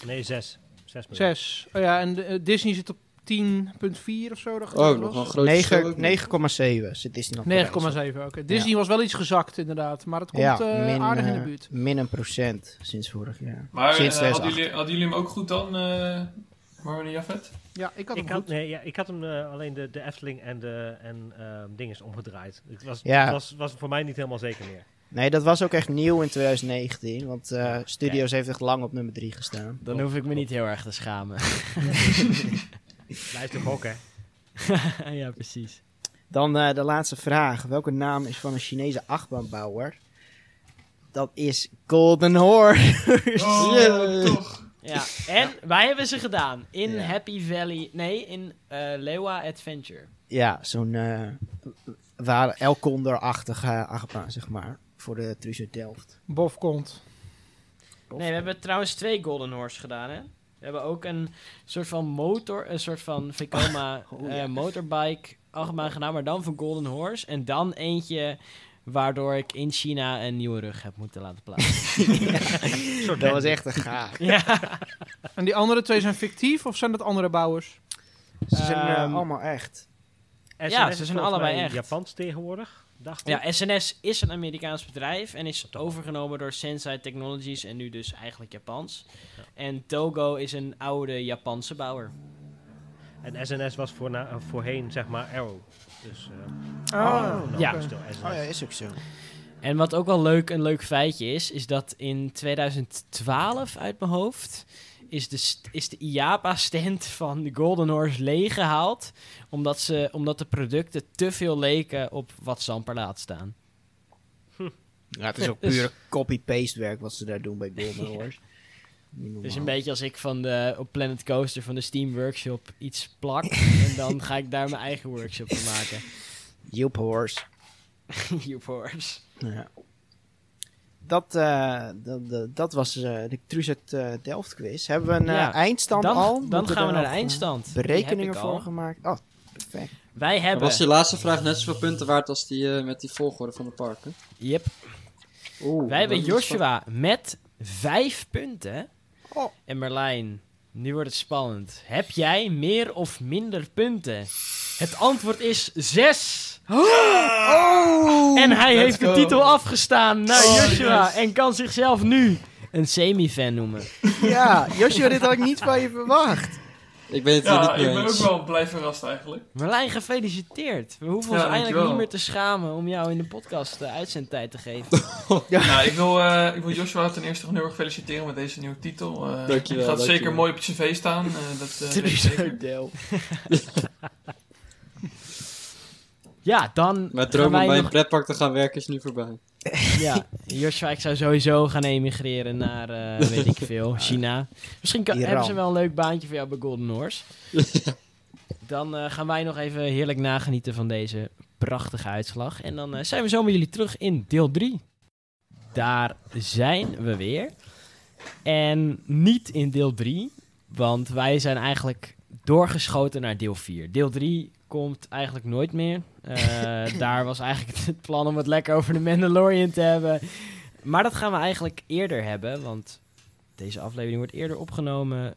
Nee, zes. Zes miljoen. 6. Oh ja, en Disney zit op 10,4 of zo. dacht ik Oh, dat nog was. een groot verschil ook nog. 9 9,7 zit Disneyland Parijs. 9,7. Oké. Disney was wel iets gezakt, inderdaad. Maar het komt Ja, eh, min, aardig in eh, de buurt. min een procent sinds vorig jaar. Maar eh, sinds hadden, 2008. jullie, hadden jullie hem ook goed dan, eh Marwan en Jafet? Ja, ik had Ik hem had, goed. nee, ja, ik had hem eh, alleen de, de Efteling en de en, ehm, dinges omgedraaid. Het was, Ja. was, was voor mij niet helemaal zeker meer. Nee, dat was ook echt nieuw in 2019. Want eh, Studios heeft echt lang op nummer 3 gestaan. Dan hoef ik me niet heel erg te schamen. Blijf toch ook, hè? ja, precies. Dan eh, de laatste vraag. Welke naam is van een Chinese achtbaanbouwer? Dat is Golden Horse. Oh, toch. Ja, en wij hebben ze gedaan. In Ja. Happy Valley. Nee, in eh Lewa Adventure. Ja, zo'n uh, waar Elkonder-achtige achtbaan, zeg maar. Voor de Truus Delft. Bof komt. Nee, we hebben trouwens twee Golden Horse gedaan, hè? We hebben ook een soort van motor, een soort van Vekoma Oh, eh, ja. motorbike achtbaan gedaan, maar dan van Golden Horse. En dan eentje waardoor ik in China een nieuwe rug heb moeten laten plaatsen. Dat was echt een gaaf. ja. En die andere twee zijn fictief of zijn dat andere bouwers? Ze zijn eh, Ehm, allemaal echt. SNS Ja, ze zijn allebei echt. Japans tegenwoordig, dacht ja, SNS is een Amerikaans bedrijf en is overgenomen door Sensei Technologies en nu dus eigenlijk Japans. En Togo is een oude Japanse bouwer. En SNS was voorna- eh, voorheen, zeg maar, Arrow. Dus, eh, Oh, ja. stil. Oh ja, is ook zo. En wat ook wel leuk, een leuk feitje is, is dat in 2012 uit mijn hoofd is de, is de IAPA-stand van de Golden Horse leeggehaald. Omdat, ze, omdat de producten te veel leken op wat Zamper laat staan. Ja, het is ook Dus- puur copy-paste werk wat ze daar doen bij Golden Horse. Het is een beetje als ik van de, op Planet Coaster van de Steam Workshop iets plak. en dan ga ik daar mijn eigen workshop van maken. Joep Horse. Joep Horse. Ja. Dat, eh, dat, dat, dat was eh, de Truset eh Delft quiz. Hebben we een Ja, eindstand Dan, al? dan Moeten gaan we naar de eindstand. Berekeningen ik al. voor gemaakt. Oh, perfect. Wij hebben... was die laatste vraag net zoveel punten waard als die eh, met die volgorde van de parken? Yep. Oeh, Wij hebben Joshua met vijf punten. Oh. En Merlijn, nu wordt het spannend. Heb jij meer of minder punten? Het antwoord is zes. Oh! En hij let's heeft de titel afgestaan naar Oh, Joshua. yes. En kan zichzelf nu een semi-fan noemen. Ja, Joshua, dit had ik niet van je verwacht. Ik ben het Ja, niet ik mee ben ook wel blij verrast eigenlijk. Merlijn, gefeliciteerd. We hoeven Ja, ons eigenlijk niet meer te schamen om jou in de podcast de uitzendtijd te geven. Nou, ik wil, eh, ik wil Joshua ten eerste gewoon heel erg feliciteren met deze nieuwe titel. Eh Dankjewel, Het gaat dankjewel. zeker mooi op je cv staan. eh, dat eh, weet ik zeker. Ja, dan Mijn gaan droom om bij een pretpark te gaan werken is nu voorbij. Ja, Joshua, ik zou sowieso gaan emigreren naar, eh, weet ik veel, China. Misschien kan, hebben ze wel een leuk baantje voor jou bij Golden Horse. Dan eh, gaan wij nog even heerlijk nagenieten van deze prachtige uitslag. En dan eh, zijn we zo met jullie terug in deel 3. Daar zijn we weer. En niet in deel 3, want wij zijn eigenlijk doorgeschoten naar deel 4. Deel 3 komt eigenlijk nooit meer. Eh, daar was eigenlijk het plan om het lekker over de Mandalorian te hebben. Maar dat gaan we eigenlijk eerder hebben, want deze aflevering wordt eerder opgenomen.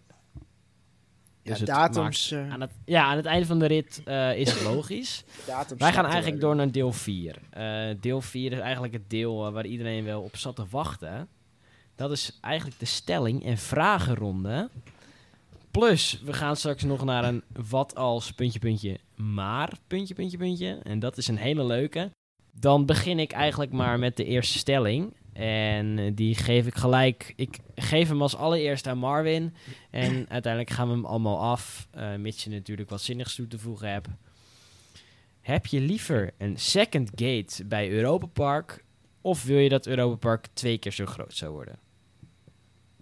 Ja, Dus het datums, maakt- eh, aan het, ja, aan het einde van de rit eh, is het logisch. datums Wij gaan eigenlijk door naar deel 4. Eh, deel 4 is eigenlijk het deel waar iedereen wel op zat te wachten. Dat is eigenlijk de stelling en vragenronde. Plus, we gaan straks nog naar een wat als puntje puntje maar puntje puntje puntje. En dat is een hele leuke. Dan begin ik eigenlijk maar met de eerste stelling. En die geef ik gelijk. Ik geef hem als allereerst aan Marvin. En uiteindelijk gaan we hem allemaal af. eh mits je natuurlijk wat zinnigs toe te voegen hebt. Heb je liever een second gate bij Europa Park? Of wil je dat Europa Park twee keer zo groot zou worden?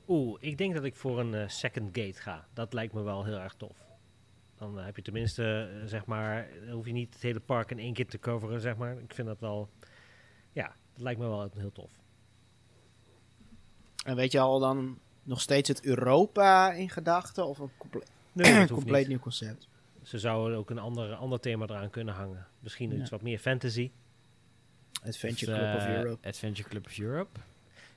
Oeh, ik denk dat ik voor een eh, second gate ga. Dat lijkt me wel heel erg tof. Dan eh, heb je tenminste, eh, zeg maar, dan hoef je niet het hele park in één keer te coveren, zeg maar. Ik vind dat wel, ja, dat lijkt me wel heel tof. En weet je al dan nog steeds het Europa in gedachten? Of een comple- Nee, compleet niet. nieuw concept? ze zouden ook een ander, ander thema eraan kunnen hangen. Misschien Ja. iets wat meer fantasy. Adventure Of, Club of Europe. Adventure Club of Europe.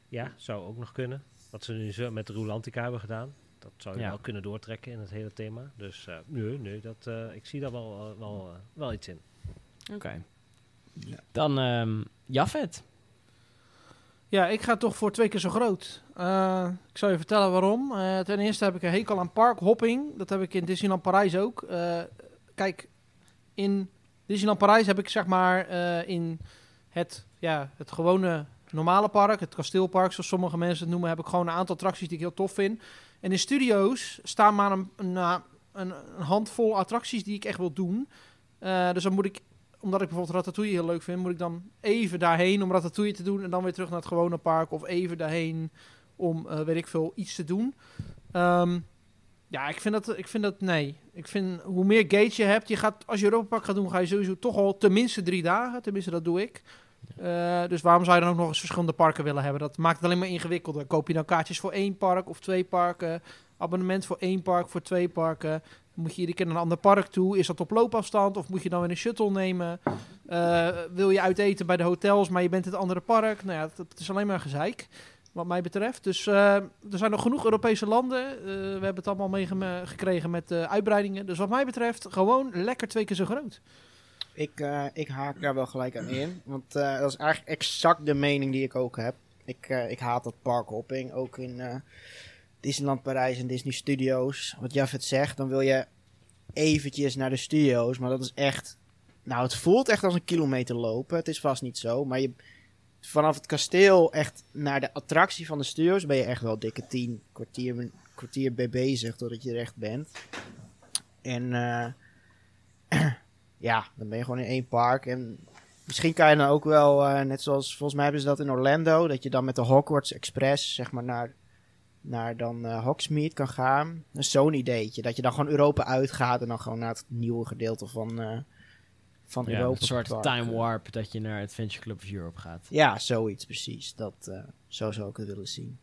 Ja, zou ook nog kunnen. Wat ze nu zo met de Rulantica hebben gedaan. Dat zou je Ja. wel kunnen doortrekken in het hele thema. Dus eh, nee, nee dat, eh, ik zie daar wel, eh, wel, wel iets in. Oké. Ja. Dan ehm Jafet. Ja, ik ga toch voor twee keer zo groot. Eh, ik zal je vertellen waarom. Eh, ten eerste heb ik een hekel aan parkhopping. Dat heb ik in Disneyland Parijs ook. Eh, kijk, in Disneyland Parijs heb ik zeg maar eh, in het, ja, het gewone normale park, het kasteelpark zoals sommige mensen het noemen, heb ik gewoon een aantal attracties die ik heel tof vind. En in studio's staan maar een, een, een, een handvol attracties die ik echt wil doen. Eh, dus dan moet ik omdat ik bijvoorbeeld Ratatouille heel leuk vind, moet ik dan even daarheen om Ratatouille te doen en dan weer terug naar het gewone park of even daarheen om, eh, weet ik veel, iets te doen. Ehm, ja, ik vind dat, ik vind dat, nee. Ik vind, hoe meer gates je hebt, je gaat, als je Europa Park gaat doen, ga je sowieso toch al tenminste drie dagen. Tenminste, dat doe ik. Eh, dus waarom zou je dan ook nog eens verschillende parken willen hebben? Dat maakt het alleen maar ingewikkelder. Koop je dan kaartjes voor één park of twee parken? Abonnement voor één park, voor twee parken? Moet je iedere keer naar een ander park toe? Is dat op loopafstand? Of moet je dan weer een shuttle nemen? Eh, wil je uiteten bij de hotels, maar je bent in het andere park? Nou ja, het is alleen maar gezeik, wat mij betreft. Dus eh, er zijn nog genoeg Europese landen. We hebben het allemaal meegekregen met uitbreidingen. Dus wat mij betreft, gewoon lekker twee keer zo groot. Ik, eh, ik haak daar wel gelijk aan in. Want eh, dat is eigenlijk exact de mening die ik ook heb. Ik, eh, ik haat dat parkhopping. Ook in Disneyland Parijs en Disney Studios. Wat Jafet zegt, dan wil je eventjes naar de studio's. Maar dat is echt... Nou, het voelt echt als een kilometer lopen. Het is vast niet zo. Maar je, vanaf het kasteel echt naar de attractie van de studio's... ben je echt wel dikke tien kwartier, kwartier bij bezig totdat je er echt bent. En... ja, dan ben je gewoon in één park. En misschien kan je dan ook wel, eh, net zoals volgens mij hebben ze dat in Orlando, dat je dan met de Hogwarts Express, zeg maar, naar, naar dan eh, Hogsmeade kan gaan. Dat is zo'n ideetje. Dat je dan gewoon Europa uitgaat en dan gewoon naar het nieuwe gedeelte van, eh van Ja, Europa. een soort Park. time warp dat je naar Adventure Club of Europe gaat. Ja, zoiets precies. Dat, zo zou ik het willen zien.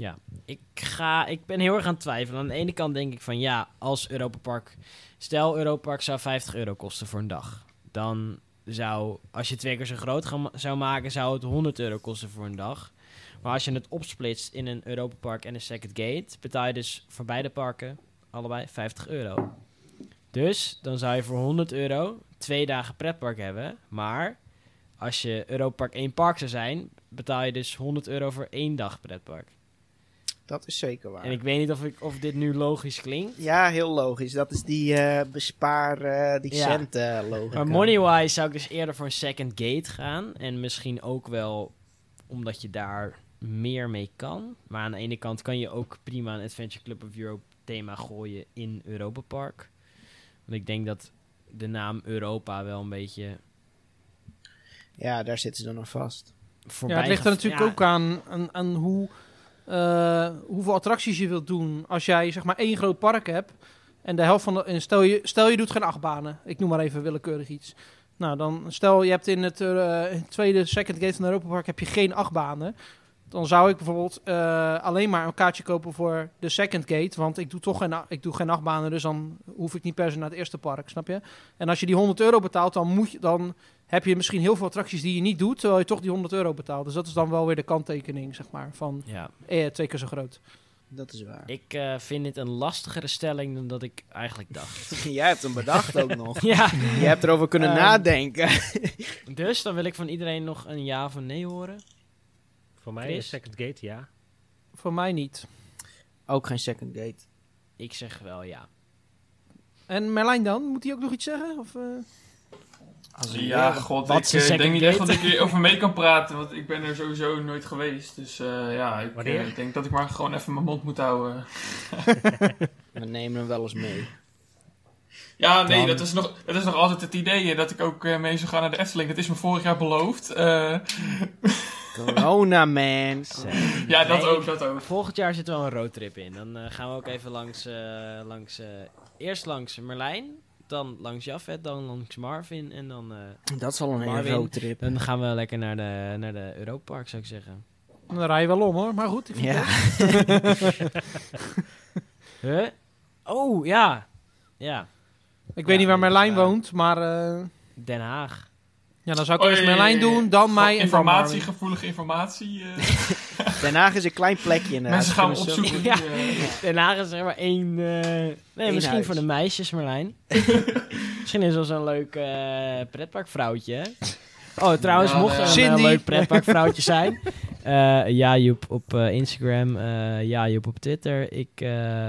Ja, ik, ga, ik ben heel erg aan het twijfelen. Aan de ene kant denk ik van ja, als Europa Park... Stel, Europa Park zou 50 euro kosten voor een dag. Dan zou, als je twee keer zo groot zou maken, zou het 100 euro kosten voor een dag. Maar als je het opsplitst in een Europa Park en een Second Gate, betaal je dus voor beide parken allebei 50 euro. Dus dan zou je voor 100 euro twee dagen pretpark hebben. Maar als je Europa Park één park zou zijn, betaal je dus 100 euro voor één dag pretpark. Dat is zeker waar. En ik weet niet of, ik, of dit nu logisch klinkt. Ja, heel logisch. Dat is die eh, bespaar, eh, die Ja. centen logica. Maar money-wise zou ik dus eerder voor een second gate gaan. En misschien ook wel omdat je daar meer mee kan. Maar aan de ene kant kan je ook prima een Adventure Club of Europe thema gooien in Europa Park. Want ik denk dat de naam Europa wel een beetje Ja, daar zitten ze dan nog vast. voorbij... Ja, het ligt er natuurlijk ja, ook aan, aan, aan hoe, eh, hoeveel attracties je wilt doen. Als jij zeg maar één groot park hebt en de helft van de... en Stel je, stel je doet geen achtbanen. Ik noem maar even willekeurig iets. Nou, dan stel je hebt in het eh, tweede, second gate van Europa Park heb je geen achtbanen. Dan zou ik bijvoorbeeld eh, alleen maar een kaartje kopen voor de second gate. Want ik doe toch geen, ik doe geen achtbanen, dus dan hoef ik niet per se naar het eerste park, snap je? En als je die 100 euro betaalt, dan, moet je, dan heb je misschien heel veel attracties die je niet doet, terwijl je toch die 100 euro betaalt. Dus dat is dan wel weer de kanttekening, zeg maar, van Ja, eh, twee keer zo groot. Dat is waar. ik eh, vind dit een lastigere stelling dan dat ik eigenlijk dacht. Jij hebt hem bedacht ook nog. ja, Je hebt erover kunnen Ehm, nadenken. dus dan wil ik van iedereen nog een ja of een nee horen. Voor mij Chris? is Second Gate, ja. Voor mij niet. Ook geen second gate. Ik zeg wel ja. En Merlijn dan? Moet hij ook nog iets zeggen? Of, eh? Als Ja, god, Wat ik eh, denk niet echt dat ik hierover mee kan praten, want ik ben er sowieso nooit geweest. Dus eh, ja, ik denk dat ik maar gewoon even mijn mond moet houden. We nemen hem wel eens mee. Ja, nee, Dan- dat is, nog, dat is nog altijd het idee dat ik ook mee zou gaan naar de Efteling. Dat is me vorig jaar beloofd. Corona, man. ja, dat ook, dat ook. Volgend jaar zit er wel een roadtrip in. Dan eh, gaan we ook even langs, eh, langs eh, eerst langs Merlijn, dan langs Jafet, dan langs Marvin en dan, eh, Dat is wel een hele roadtrip. dan gaan we lekker naar de, naar de Europa Park, zou ik zeggen. Dan rij je wel om hoor, maar goed. Ik vind Ja. Huh? Oh, ja. Ja. Ik weet niet waar Merlijn woont, maar eh, Den Haag. Ja, dan zou ik Oh, eerst ja, ja, Merlijn ja, ja. doen, dan mij en dan Informatie, Marvin. gevoelige informatie. eh. Den Haag is een klein plekje inderdaad. mensen gaan Kunnen zo- opzoeken. Ja. eh, Den Haag is zeg maar één... eh, nee, misschien huis. voor de meisjes, Marlijn. misschien is wel zo'n leuk eh pretparkvrouwtje, hè? Oh, trouwens, Ja, mocht er een Cindy. eh, leuk pretparkvrouwtje zijn... eh ja, Joep op eh, Instagram. eh ja, Joep op Twitter. Ik eh,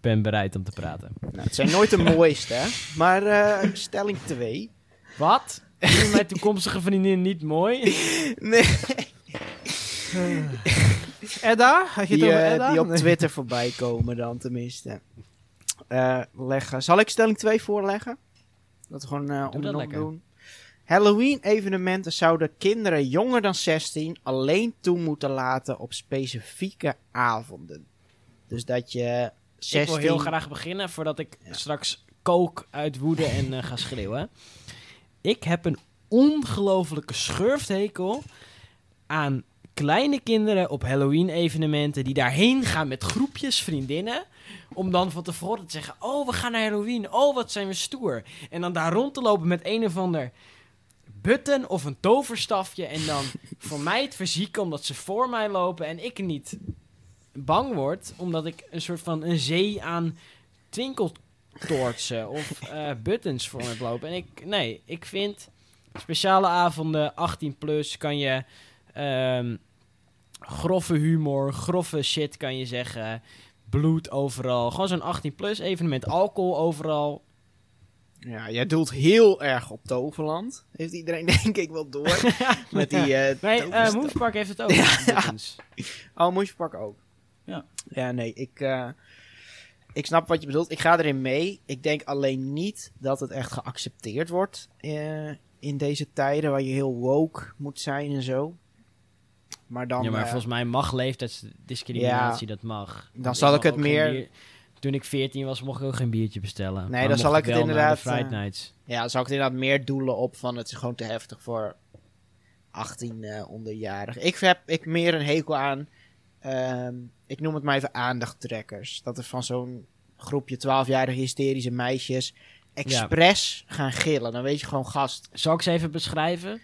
ben bereid om te praten. Nou, het zijn nooit de mooiste, hè. Maar eh, stelling 2. Wat? Vind mijn toekomstige vriendin niet mooi? Nee, Edda? Had je het die, over eh, Edda? die op Nee. Twitter voorbij komen dan tenminste. Eh, leggen. Zal ik stelling 2 voorleggen? Dat we gewoon eh om lekker. doen. Halloween-evenementen zouden kinderen jonger dan 16 alleen toe moeten laten op specifieke avonden. Dus dat je 16... Ik wil heel graag beginnen voordat ik straks kook uit woede en eh, ga schreeuwen. Ik heb een ongelofelijke schurfthekel aan kleine kinderen op Halloween-evenementen die daarheen gaan met groepjes vriendinnen. Om dan van tevoren te zeggen: Oh, we gaan naar Halloween. Oh, wat zijn we stoer. En dan daar rond te lopen met een of ander button of een toverstafje. En dan voor mij het verzieken omdat ze voor mij lopen en ik niet bang word. Omdat ik een soort van een zee aan twinkeltoortsen of eh, buttons voor me lopen. En ik, nee, ik vind speciale avonden, 18 plus, kan je ehm, grove humor, grove shit kan je zeggen. Bloed overal. Gewoon zo'n 18 plus evenement. Alcohol overal. Ja, jij doelt heel erg op Toverland. Heeft iedereen denk ik wel door. Met die eh Nee, eh heeft het ook. buttons. Oh, pakken ook? Ja. Ja, nee, ik, eh, ik snap wat je bedoelt. Ik ga erin mee. Ik denk alleen niet dat het echt geaccepteerd wordt eh, in deze tijden waar je heel woke moet zijn en zo. Maar dan, ja, maar eh, volgens mij mag leeftijdsdiscriminatie, dat mag. dan Want zal ik het meer- bier- Toen ik 14 was, mocht ik ook geen biertje bestellen. Nee, dan zal ik het inderdaad, Friday eh, Nights. ja, dan zou ik het inderdaad meer doelen op van het is gewoon te heftig voor 18 eh onderjarigen. Ik heb ik meer een hekel aan, ehm, ik noem het maar even aandachttrekkers. Dat er van zo'n groepje 12-jarige hysterische meisjes expres gaan gillen. Dan weet je gewoon gast. Zal ik ze even beschrijven?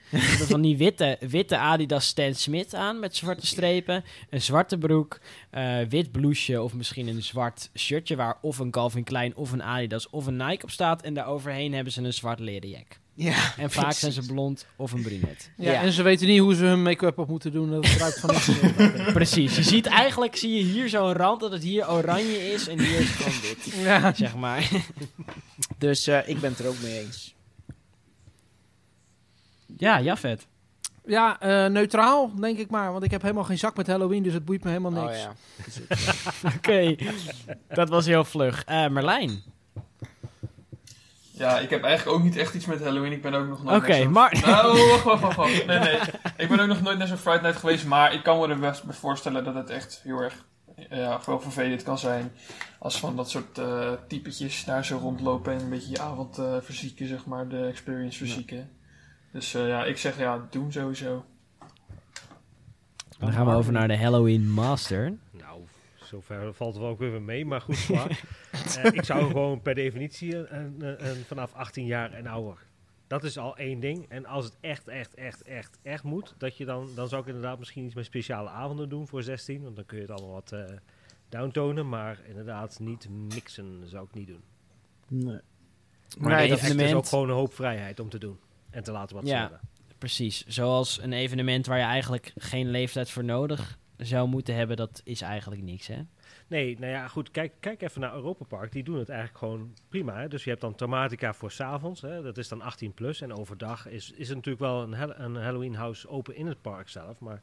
Van die witte, witte Adidas Stan Smith aan met zwarte strepen. Een zwarte broek, eh, wit blouseje of misschien een zwart shirtje waar of een Calvin Klein of een Adidas of een Nike op staat. En daaroverheen hebben ze een zwart leren jack. Ja, En vaak zijn ze blond of een brunet. Ja, Ja. En ze weten niet hoe ze hun make-up op moeten doen. Dat ruikt van iets. Precies. Je ziet eigenlijk, zie je hier zo'n rand dat het hier oranje is en hier is het gewoon wit. ja. Zeg maar. Dus eh, ik ben het er ook mee eens. Ja, Jafet. Ja, eh, neutraal, denk ik maar. Want ik heb helemaal geen zak met Halloween, dus het boeit me helemaal niks. Oh ja. Oké, dat was heel vlug. Eh Merlijn. Ja, ik heb eigenlijk ook niet echt iets met Halloween. Ik ben ook nog nooit Oké, maar- Nou, wacht, wacht, wacht, wacht. Nee, nee. Ik ben ook nog nooit naar zo'n Friday Night geweest. Maar ik kan me er best bij voorstellen dat het echt heel erg ja, wel vervelend kan zijn. Als van dat soort eh typetjes daar zo rondlopen en een beetje je avond eh, verzieken, zeg maar. De experience verzieken. Dus eh, ja, ik zeg ja, doen sowieso. Dan gaan we over naar de Halloween Master. Zover valt het wel ook weer mee, maar goed. Eh, ik zou gewoon per definitie een, een, een- vanaf 18 jaar en ouder. Dat is al één ding. En als het echt, echt, echt, echt, echt moet, dat je dan, dan zou ik inderdaad misschien iets met speciale avonden doen voor 16. Want dan kun je het allemaal wat eh downtonen. Maar inderdaad, niet mixen zou ik niet doen. Nee. Maar Nee, Het is ook gewoon een hoop vrijheid om te doen. En te laten wat ze Ja. willen. precies. Zoals een evenement waar je eigenlijk geen leeftijd voor nodig zou moeten hebben, dat is eigenlijk niks, hè? Nee, nou ja, goed. Kijk, kijk even naar Europa Park. Die doen het eigenlijk gewoon prima. Hè? Dus je hebt dan Thematica voor s'avonds. Dat is dan 18 plus. En overdag is, is er natuurlijk wel een, een Halloween house open in het park zelf. Maar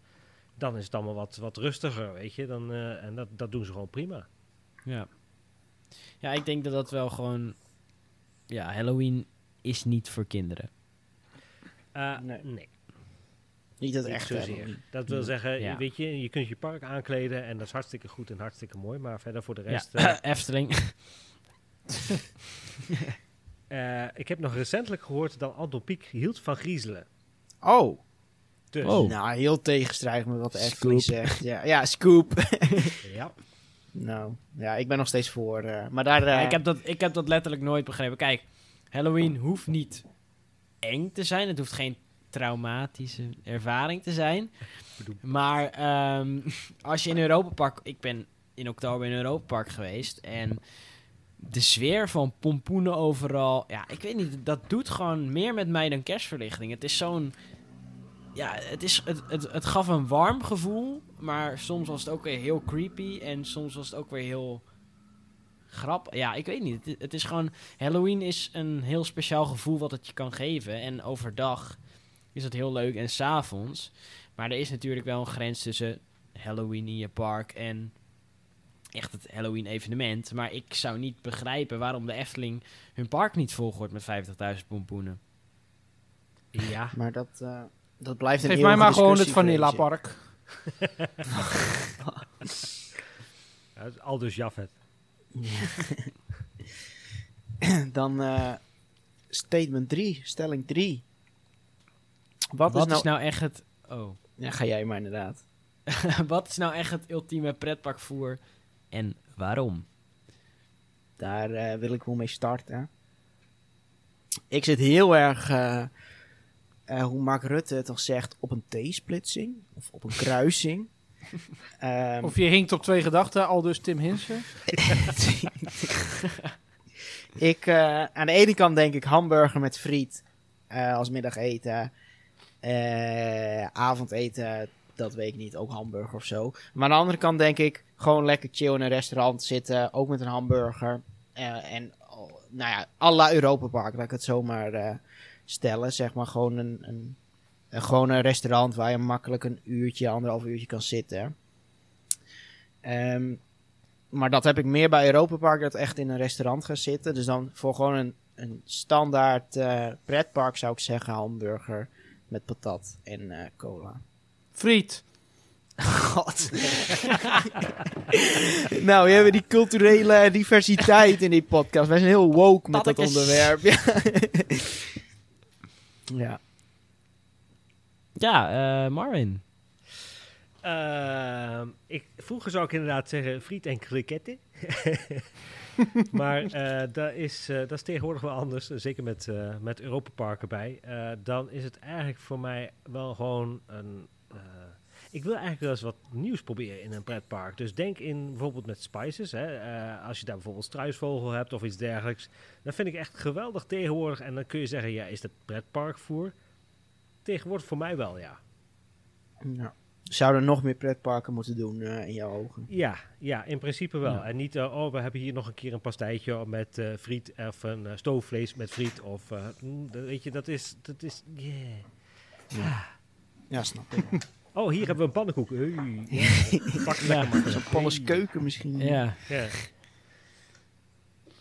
dan is het allemaal wat, wat rustiger, weet je. Dan, eh, en dat, dat doen ze gewoon prima. Ja. Ja, ik denk dat dat wel gewoon... Ja, Halloween is niet voor kinderen. Eh, Nee. nee, Niet het niet echte zozeer. Dat wil zeggen, Ja. weet je, je kunt je park aankleden. En dat is hartstikke goed en hartstikke mooi. Maar verder voor de Ja, rest... eh, Efteling. eh, ik heb nog recentelijk gehoord dat Anton Pieck hield van griezelen. Oh, Dus, Oh. nou heel tegenstrijdig met wat de Efteling Scoop. zegt. Ja, ja scoop. ja. Nou, ja, ik ben nog steeds voor. eh, maar daar... Ja, ik, heb dat, ik heb dat letterlijk nooit begrepen. Kijk, Halloween hoeft niet eng te zijn. Het hoeft geen traumatische ervaring te zijn. Maar ehm, als je in Europa Park... Ik ben in oktober in Europa Park geweest. En de sfeer van pompoenen overal... Ja, ik weet niet. Dat doet gewoon meer met mij dan kerstverlichting. Het is zo'n... Ja, het, is, het, het, het gaf een warm gevoel. Maar soms was het ook weer heel creepy. En soms was het ook weer heel grap. Ja, ik weet niet. Het, het is gewoon. Halloween is een heel speciaal gevoel wat het je kan geven. En overdag is het heel leuk en s'avonds. Maar er is natuurlijk wel een grens tussen Halloween in je park en echt het Halloween evenement. Maar ik zou niet begrijpen waarom de Efteling hun park niet volgooit met 50.000 pompoenen. Ja. Maar dat, eh, dat blijft een Geef mij maar gewoon het Vanilla. Park. Ja, het is Aldus Jafet. Dan eh, statement 3, stelling 3. Wat, Wat, is nou... is nou echt het. Oh. Ja, ga jij maar inderdaad. Wat is nou echt het ultieme pretparkvoer en waarom? Daar eh, wil ik wel mee starten. Ik zit heel erg, eh, eh, hoe Mark Rutte het al zegt, op een T-splitsing. Of op een kruising. Ehm, Of je hinkt op twee gedachten, al dus Tim Hinsen. ik, eh, aan de ene kant denk ik hamburger met friet eh, als middageten. Eh, avondeten, dat weet ik niet, ook hamburger of zo. Maar aan de andere kant denk ik gewoon lekker chill in een restaurant zitten, ook met een hamburger. Eh, en, oh, nou ja, à la Europa Park, laat ik het zomaar eh, stellen. Zeg maar gewoon een, een, een, gewoon een restaurant waar je makkelijk een uurtje, anderhalf uurtje kan zitten. Ehm, maar dat heb ik meer bij Europa Park, dat echt in een restaurant gaan zitten. Dus dan voor gewoon een, een standaard pretpark zou ik zeggen hamburger met patat en eh, cola. Friet. God. nou, we hebben die culturele diversiteit in die podcast. Wij zijn heel woke met dat onderwerp. Ja. ja. Ja, eh, Marvin. Ehm, ik, vroeger zou ik inderdaad zeggen friet en kriketten. maar eh, dat, is, eh, dat is tegenwoordig wel anders. eh, Zeker met, eh met Europa Park erbij. Dan is het eigenlijk voor mij wel gewoon een... ik wil eigenlijk wel eens wat nieuws proberen in een pretpark. Dus denk in bijvoorbeeld met spices. Hè. Als je daar bijvoorbeeld struisvogel hebt of iets dergelijks. Dat vind ik echt geweldig tegenwoordig. En dan kun je zeggen, ja, is dat pretparkvoer? Tegenwoordig voor mij wel, ja. ja. Zouden nog meer pretparken moeten doen eh, in jouw ogen? Ja, ja, in principe wel. Ja. En niet, eh, oh, we hebben hier nog een keer een pastijtje met eh, friet of een stoofvlees met friet. Of, eh, mm, dat- weet je, dat is, dat is, yeah. Ja, snap ik. Oh, hier hebben we een pannenkoek. Hey, ja. Pak Ja. lekker maar. Zo'n Polles keuken misschien. Ja. Ja.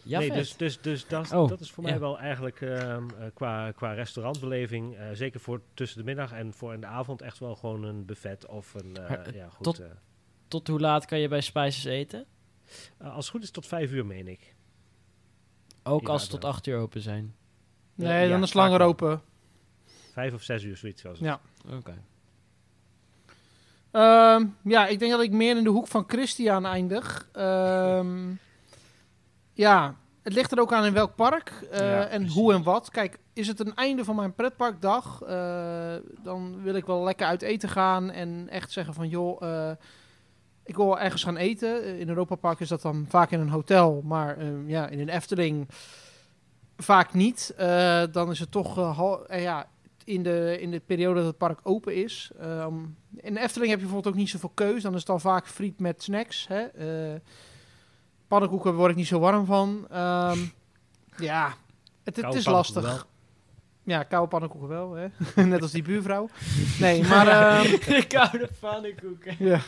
Ja, nee, vet. dus, dus, dus dat, is- Oh, dat is voor ja. mij wel eigenlijk ehm, eh, qua, qua restaurantbeleving, eh, zeker voor tussen de middag en voor in de avond, echt wel gewoon een buffet of een, eh, Maar, ja goed. tot- eh, Tot hoe laat kan je bij Spices eten? als het goed is tot vijf uur, meen ik. Ook Ja, als ze tot 8 uur open zijn. Nee, Ja, dan is langer open. Vijf of zes uur, zoiets het. Ja. Oké. Ehm, ja, ik denk dat ik meer in de hoek van Christian eindig. Ehm, ja, het ligt er ook aan in welk park eh, Ja, en hoe en wat. Kijk, is het een einde van mijn pretparkdag, eh, dan wil ik wel lekker uit eten gaan en echt zeggen van joh, eh, ik wil wel ergens gaan eten. In Europa Park is dat dan vaak in een hotel, maar ja, in een Efteling vaak niet. Dan is het toch ja, in de, in de periode dat het park open is. In de Efteling heb je bijvoorbeeld ook niet zoveel keus. Dan is het dan vaak friet met snacks. Hè? Pannenkoeken word ik niet zo warm van. Ehm, ja, het, is lastig. wel. Ja, koude pannenkoeken wel. Hè? Net als die buurvrouw. Nee, maar... ehm, De koude pannenkoeken. ja.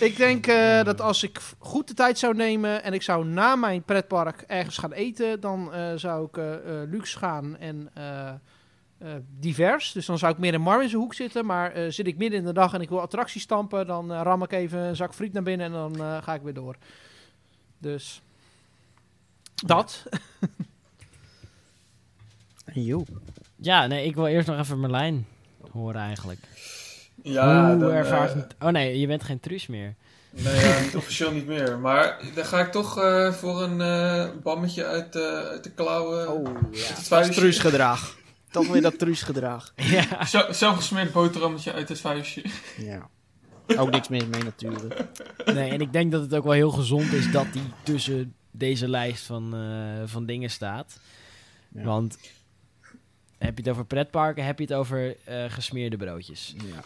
Ik denk eh, dat als ik goed de tijd zou nemen en ik zou na mijn pretpark ergens gaan eten, dan eh, zou ik eh, eh, luxe gaan en eh, eh, divers. Dus dan zou ik meer in Marvin's hoek zitten. Maar eh, zit ik midden in de dag en ik wil attracties stampen, dan ram ik even een zak friet naar binnen en dan eh, ga ik weer door. Dus dat. Joep. Ja, nee, ik wil eerst nog even Merlijn horen eigenlijk. Ja, Hoe dan, ervaart eh, Oh nee, je bent geen truus meer. Nee, ja, niet officieel niet meer. Maar dan ga ik toch eh, voor een eh bammetje uit, uit de klauwen. Oh, ja. truusgedrag. Toch weer dat truusgedrag. ja. Zo- Zelfgesmeerd boterhammetje uit het vuistje. Ja. Ook niks meer mee natuurlijk. Nee, en ik denk dat het ook wel heel gezond is dat die tussen deze lijst van, eh, van dingen staat. Ja. Want heb je het over pretparken, heb je het over eh, gesmeerde broodjes. Ja.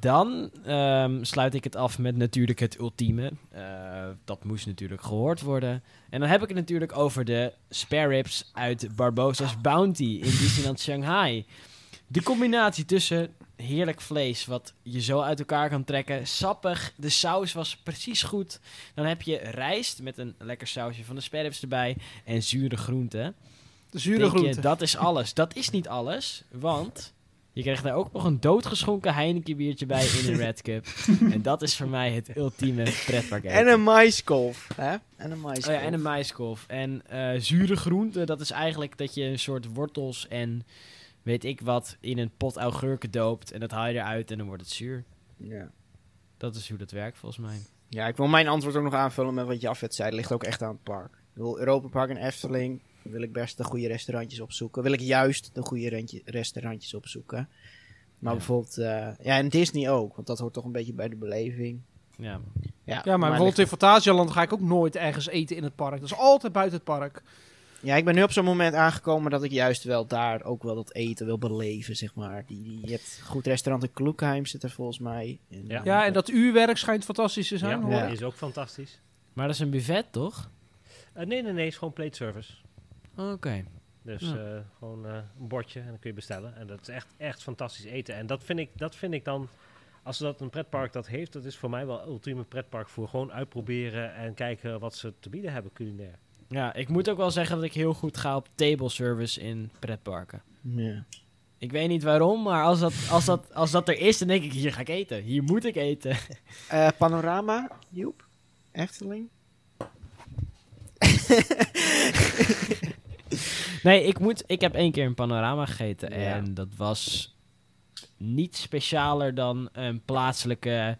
Dan ehm, sluit ik het af met natuurlijk het ultieme. Eh, dat moest natuurlijk gehoord worden. En dan heb ik het natuurlijk over de spare ribs uit Barbossa's Bounty in Disneyland Shanghai. De combinatie tussen heerlijk vlees, wat je zo uit elkaar kan trekken, sappig, de saus was precies goed. Dan heb je rijst met een lekker sausje van de spare ribs erbij en zure groenten. De zure Denk je, groente. dat is alles. Dat is niet alles, want je krijgt daar ook nog een doodgeschonken Heineken biertje bij in een Red Cup. en dat is voor mij het ultieme pretpark eten. En een maiskolf. Hè? En een maiskolf. Oh ja, en een maiskolf. En eh, zure groenten, dat is eigenlijk dat je een soort wortels en weet ik wat in een pot augurken doopt. En dat haal je eruit en dan wordt het zuur. Ja. Dat is hoe dat werkt volgens mij. ja, ik wil mijn antwoord ook nog aanvullen met wat Jafet zei. Dat ligt ook echt aan het park. Ik wil Europa Park en Efteling. Wil ik best de goede restaurantjes opzoeken. Wil ik juist de goede rentje- restaurantjes opzoeken. Maar Ja. bijvoorbeeld... eh, ja, en Disney ook. Want dat hoort toch een beetje bij de beleving. Ja. Ja, Ja, maar bijvoorbeeld in Fantasialand ga ik ook nooit ergens eten in het park. Dat is altijd buiten het park. Ja, ik ben nu op zo'n moment aangekomen dat ik juist wel daar ook wel dat eten wil beleven, zeg maar. Die, die, je hebt een goed restaurant in Kloekheim zit er volgens mij. En, Ja. eh, Ja, en dat uurwerk schijnt fantastisch te zijn. ja, hoor. Ja. is ook fantastisch. Maar dat is een buffet, toch? Eh, nee, nee, nee, het is gewoon plate service. Oké. Dus Ja. eh, gewoon een bordje en dan kun je bestellen. En dat is echt, echt fantastisch eten. En dat vind, ik, dat vind ik dan, als dat een pretpark dat heeft, dat is voor mij wel ultieme pretpark voor gewoon uitproberen en kijken wat ze te bieden hebben culinair. Ja, ik moet ook wel zeggen dat ik heel goed ga op table service in pretparken. Ja. Ik weet niet waarom, maar als dat, als dat, als dat er is, dan denk ik, hier ga ik eten. Hier moet ik eten. Eh, panorama, Joep? Efteling? Nee, ik, moet, ik heb één keer een panorama gegeten. Ja. En dat was niet specialer dan een plaatselijke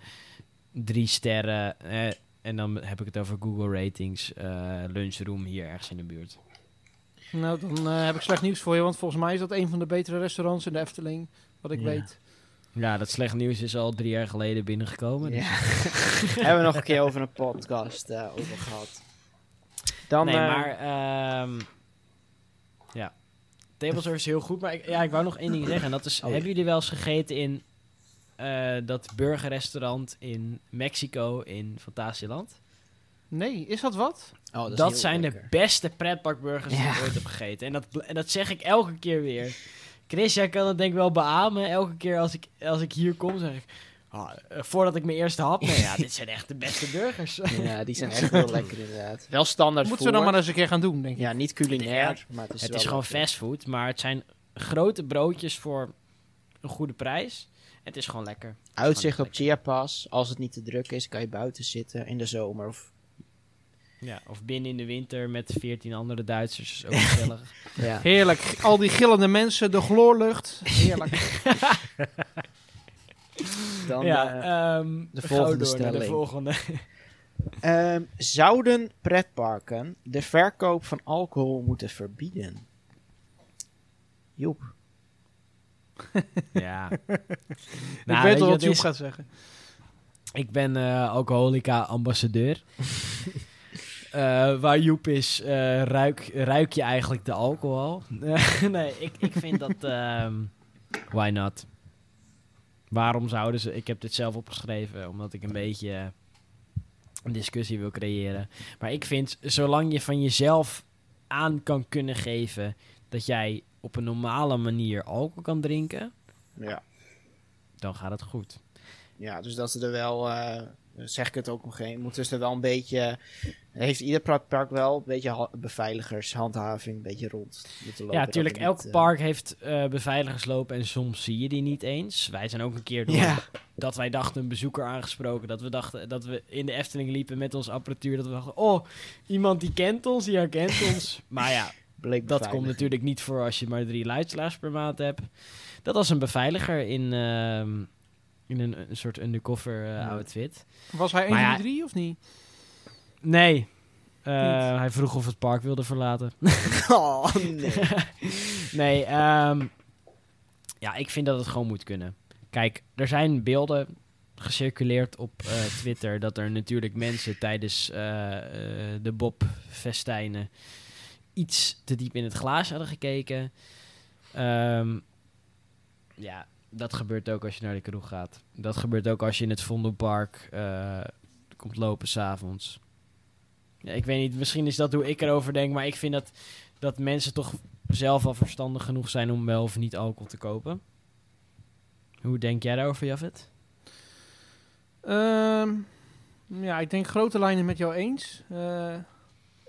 drie sterren. eh, en dan heb ik het over Google Ratings eh, lunchroom hier ergens in de buurt. Nou, dan eh, heb ik slecht nieuws voor je. Want volgens mij is dat een van de betere restaurants in de Efteling. Wat ik Ja. weet. Ja, dat slecht nieuws is al drie jaar geleden binnengekomen. dus- Ja. Hebben we nog een keer over een podcast eh, over gehad. Dan, nee, eh, maar... ehm ja. Table service is heel goed. Maar ik, ja, ik wou nog één ding zeggen. En dat is, Oh, ja. hebben jullie wel eens gegeten in eh, dat burgerrestaurant in Mexico in Fantasieland? Nee, is dat wat? oh, dat, Dat, zijn lekker. de beste pretparkburgers die Ja. ik ooit heb gegeten. En dat, en dat zeg ik elke keer weer. Chris, jij kan het denk ik wel beamen. Elke keer als ik, als ik hier kom, zeg ik... ah, eh, voordat ik mijn eerste hap... Nee, ja, dit zijn echt de beste burgers. Ja, die zijn echt heel lekker inderdaad. Wel standaard Moeten we dan maar eens een keer gaan doen, denk ik. Ja, niet culinair, maar het is, het wel is gewoon fastfood, maar het zijn grote broodjes voor een goede prijs. Het is gewoon lekker. Uitzicht op lekker. Chiapas. Als het niet te druk is, kan je buiten zitten in de zomer. Of, Ja, of binnen in de winter met veertien andere Duitsers. is ook gezellig. ja. Heerlijk. Al die gillende mensen, de gloorlucht. Heerlijk. Dan, ja, eh, ehm, de volgende door naar de stelling. volgende. ehm, zouden pretparken de verkoop van alcohol moeten verbieden? Joep. ja. ik Nou, weet wel wat? Joep gaat zeggen. Ik ben eh alcoholica-ambassadeur. Eh, waar Joep is, eh, ruik, ruik je eigenlijk de alcohol? nee, ik, ik vind dat... ehm, why not? Waarom zouden ze... Ik heb dit zelf opgeschreven, omdat ik een beetje eh, een discussie wil creëren. Maar ik vind, zolang je van jezelf aan kan kunnen geven... dat jij op een normale manier alcohol kan drinken... Ja. dan gaat het goed. Ja, dus dat ze er wel, eh, zeg ik het ook nog geen, moeten ze er wel een beetje, heeft ieder pretpark wel een beetje ha- beveiligers, handhaving, een beetje rond. Ja, natuurlijk. Elk niet, eh, park heeft eh, beveiligers lopen en soms zie je die niet eens. Wij zijn ook een keer door Ja, dat wij dachten een bezoeker aangesproken. Dat we dachten dat we in de Efteling liepen met onze apparatuur. Dat we dachten, oh, iemand die kent ons, die herkent ons. Maar ja, bleek dat komt natuurlijk niet voor als je maar drie luisteraars per maand hebt. Dat was een beveiliger in, ehm, In een, een soort undercover eh, Ja. outfit. Was hij een Maar van ja- die drie of niet? Nee. Eh, Niet. hij vroeg of het park wilde verlaten. Oh, nee. nee, ehm, ja, ik vind dat het gewoon moet kunnen. Kijk, er zijn beelden gecirculeerd op eh, Twitter dat er natuurlijk mensen tijdens de Bob-festijnen iets te diep in het glaas hadden gekeken. Ehm, ja, dat gebeurt ook als je naar de kroeg gaat. Dat gebeurt ook als je in het Vondelpark eh, komt lopen s'avonds. Ja, ik weet niet, misschien is dat hoe ik erover denk, maar ik vind dat, dat mensen toch zelf al verstandig genoeg zijn om wel of niet alcohol te kopen. Hoe denk jij daarover, Jafet? Ehm, ja, ik denk grote lijnen met jou eens. Eh,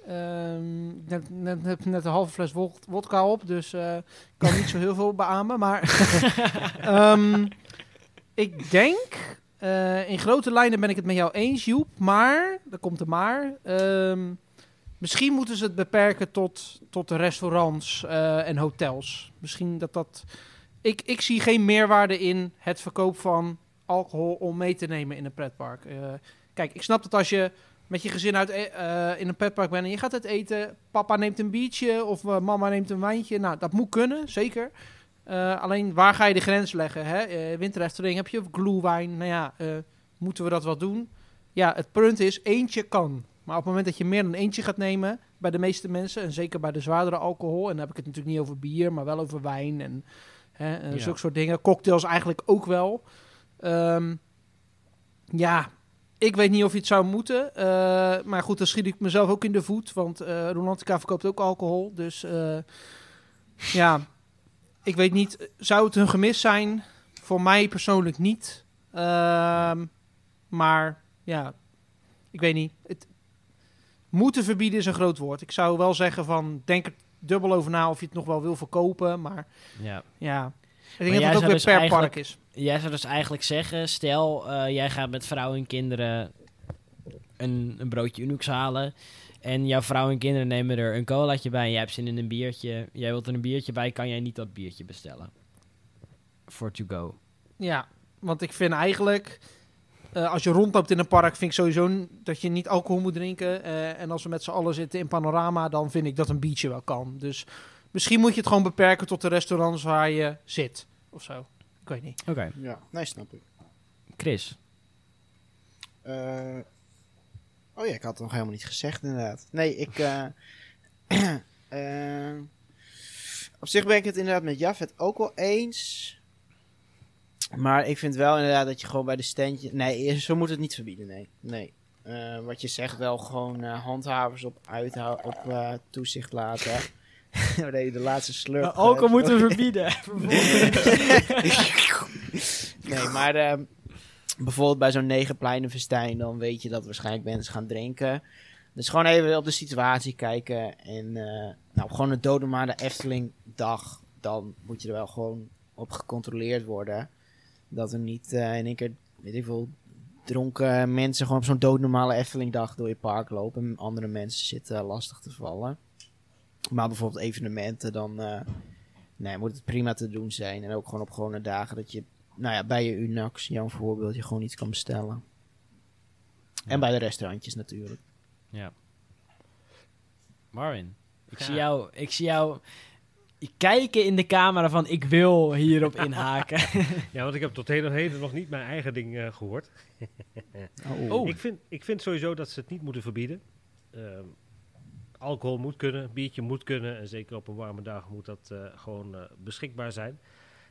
ehm, ik net, een halve fles wod- wodka op, dus eh, ik kan niet zo heel veel beamen. Maar ehm, ik denk, eh, in grote lijnen ben ik het met jou eens, Joep. Maar, er komt er maar. ehm, misschien moeten ze het beperken tot, tot de restaurants eh, en hotels. Misschien dat dat... Ik, ik zie geen meerwaarde in het verkoop van alcohol om mee te nemen in een pretpark. Kijk, ik snap dat als je met je gezin uit, eh, in een pretpark bent en je gaat het eten, papa neemt een biertje of eh, mama neemt een wijntje. Nou, dat moet kunnen, zeker. Eh, alleen, waar ga je de grens leggen? Hè? Winterrestaurant heb je of glühwein? Nou ja, moeten we dat wel doen? Ja, het punt is, eentje kan. Maar op het moment dat je meer dan eentje gaat nemen, bij de meeste mensen, en zeker bij de zwaardere alcohol, en dan heb ik het natuurlijk niet over bier, maar wel over wijn en hè, Ja. zulke soort dingen. Cocktails eigenlijk ook wel. Ehm, ja, ik weet niet of je het zou moeten. eh, maar goed, dan schiet ik mezelf ook in de voet. Want Rolantica verkoopt ook alcohol. Dus eh, ja, ik weet niet. Zou het een gemis zijn? Voor mij persoonlijk niet. Ehm, maar ja, ik weet niet. Het, moeten verbieden is een groot woord. Ik zou wel zeggen van, denk er dubbel over na of je het nog wel wil verkopen. Maar Ja. ja, ik denk dat het ook weer dus per park is. Jij zou dus eigenlijk zeggen, stel eh, jij gaat met vrouw en kinderen een, een broodje Unix halen. En jouw vrouw en kinderen nemen er een colaatje bij en jij hebt zin in een biertje. Jij wilt er een biertje bij, kan jij niet dat biertje bestellen. For to go. Ja, want ik vind eigenlijk, eh, als je rondloopt in een park, vind ik sowieso dat je niet alcohol moet drinken. Eh, en als we met z'n allen zitten in panorama, dan vind ik dat een biertje wel kan. Dus misschien moet je het gewoon beperken tot de restaurants waar je zit. Of zo. Ik weet niet. Oké, Ja, nee, snap ik. Chris. Eh, oh ja, ik had het nog helemaal niet gezegd inderdaad. Nee, ik... eh, eh, op zich ben ik het inderdaad met Jafet ook wel eens. Maar ik vind wel inderdaad dat je gewoon bij de standje... Nee, zo moet het niet verbieden, nee. Nee. Eh, wat je zegt, wel gewoon eh, handhavers op, uithou- op eh, toezicht laten. Oh nee, de laatste slurp. Nou, alcohol moeten we verbieden. nee, maar ehm, bijvoorbeeld bij zo'n negenpleinenfestijn, dan weet je dat waarschijnlijk mensen gaan drinken. Dus gewoon even op de situatie kijken. En eh, nou, gewoon een dodemade Efteling dag, dan moet je er wel gewoon op gecontroleerd worden. Dat er niet eh, in één keer, weet ik veel, dronken mensen gewoon op zo'n doodnormale Efteling dag door je park lopen. En andere mensen zitten lastig te vallen. Maar bijvoorbeeld evenementen, dan eh, nee, moet het prima te doen zijn. En ook gewoon op gewone dagen dat je nou ja, bij je Unax, jouw voorbeeld, je gewoon iets kan bestellen. En bij de restaurantjes natuurlijk. Ja. Marvin, ik, Ja. zie jou, ik zie jou kijken in de camera van ik wil hierop inhaken. Ja, want ik heb tot heden, heden nog niet mijn eigen ding eh, gehoord. Oh. Ik, vind, ik vind sowieso dat ze het niet moeten verbieden. Ehm, alcohol moet kunnen, biertje moet kunnen. En zeker op een warme dag moet dat eh, gewoon eh, beschikbaar zijn.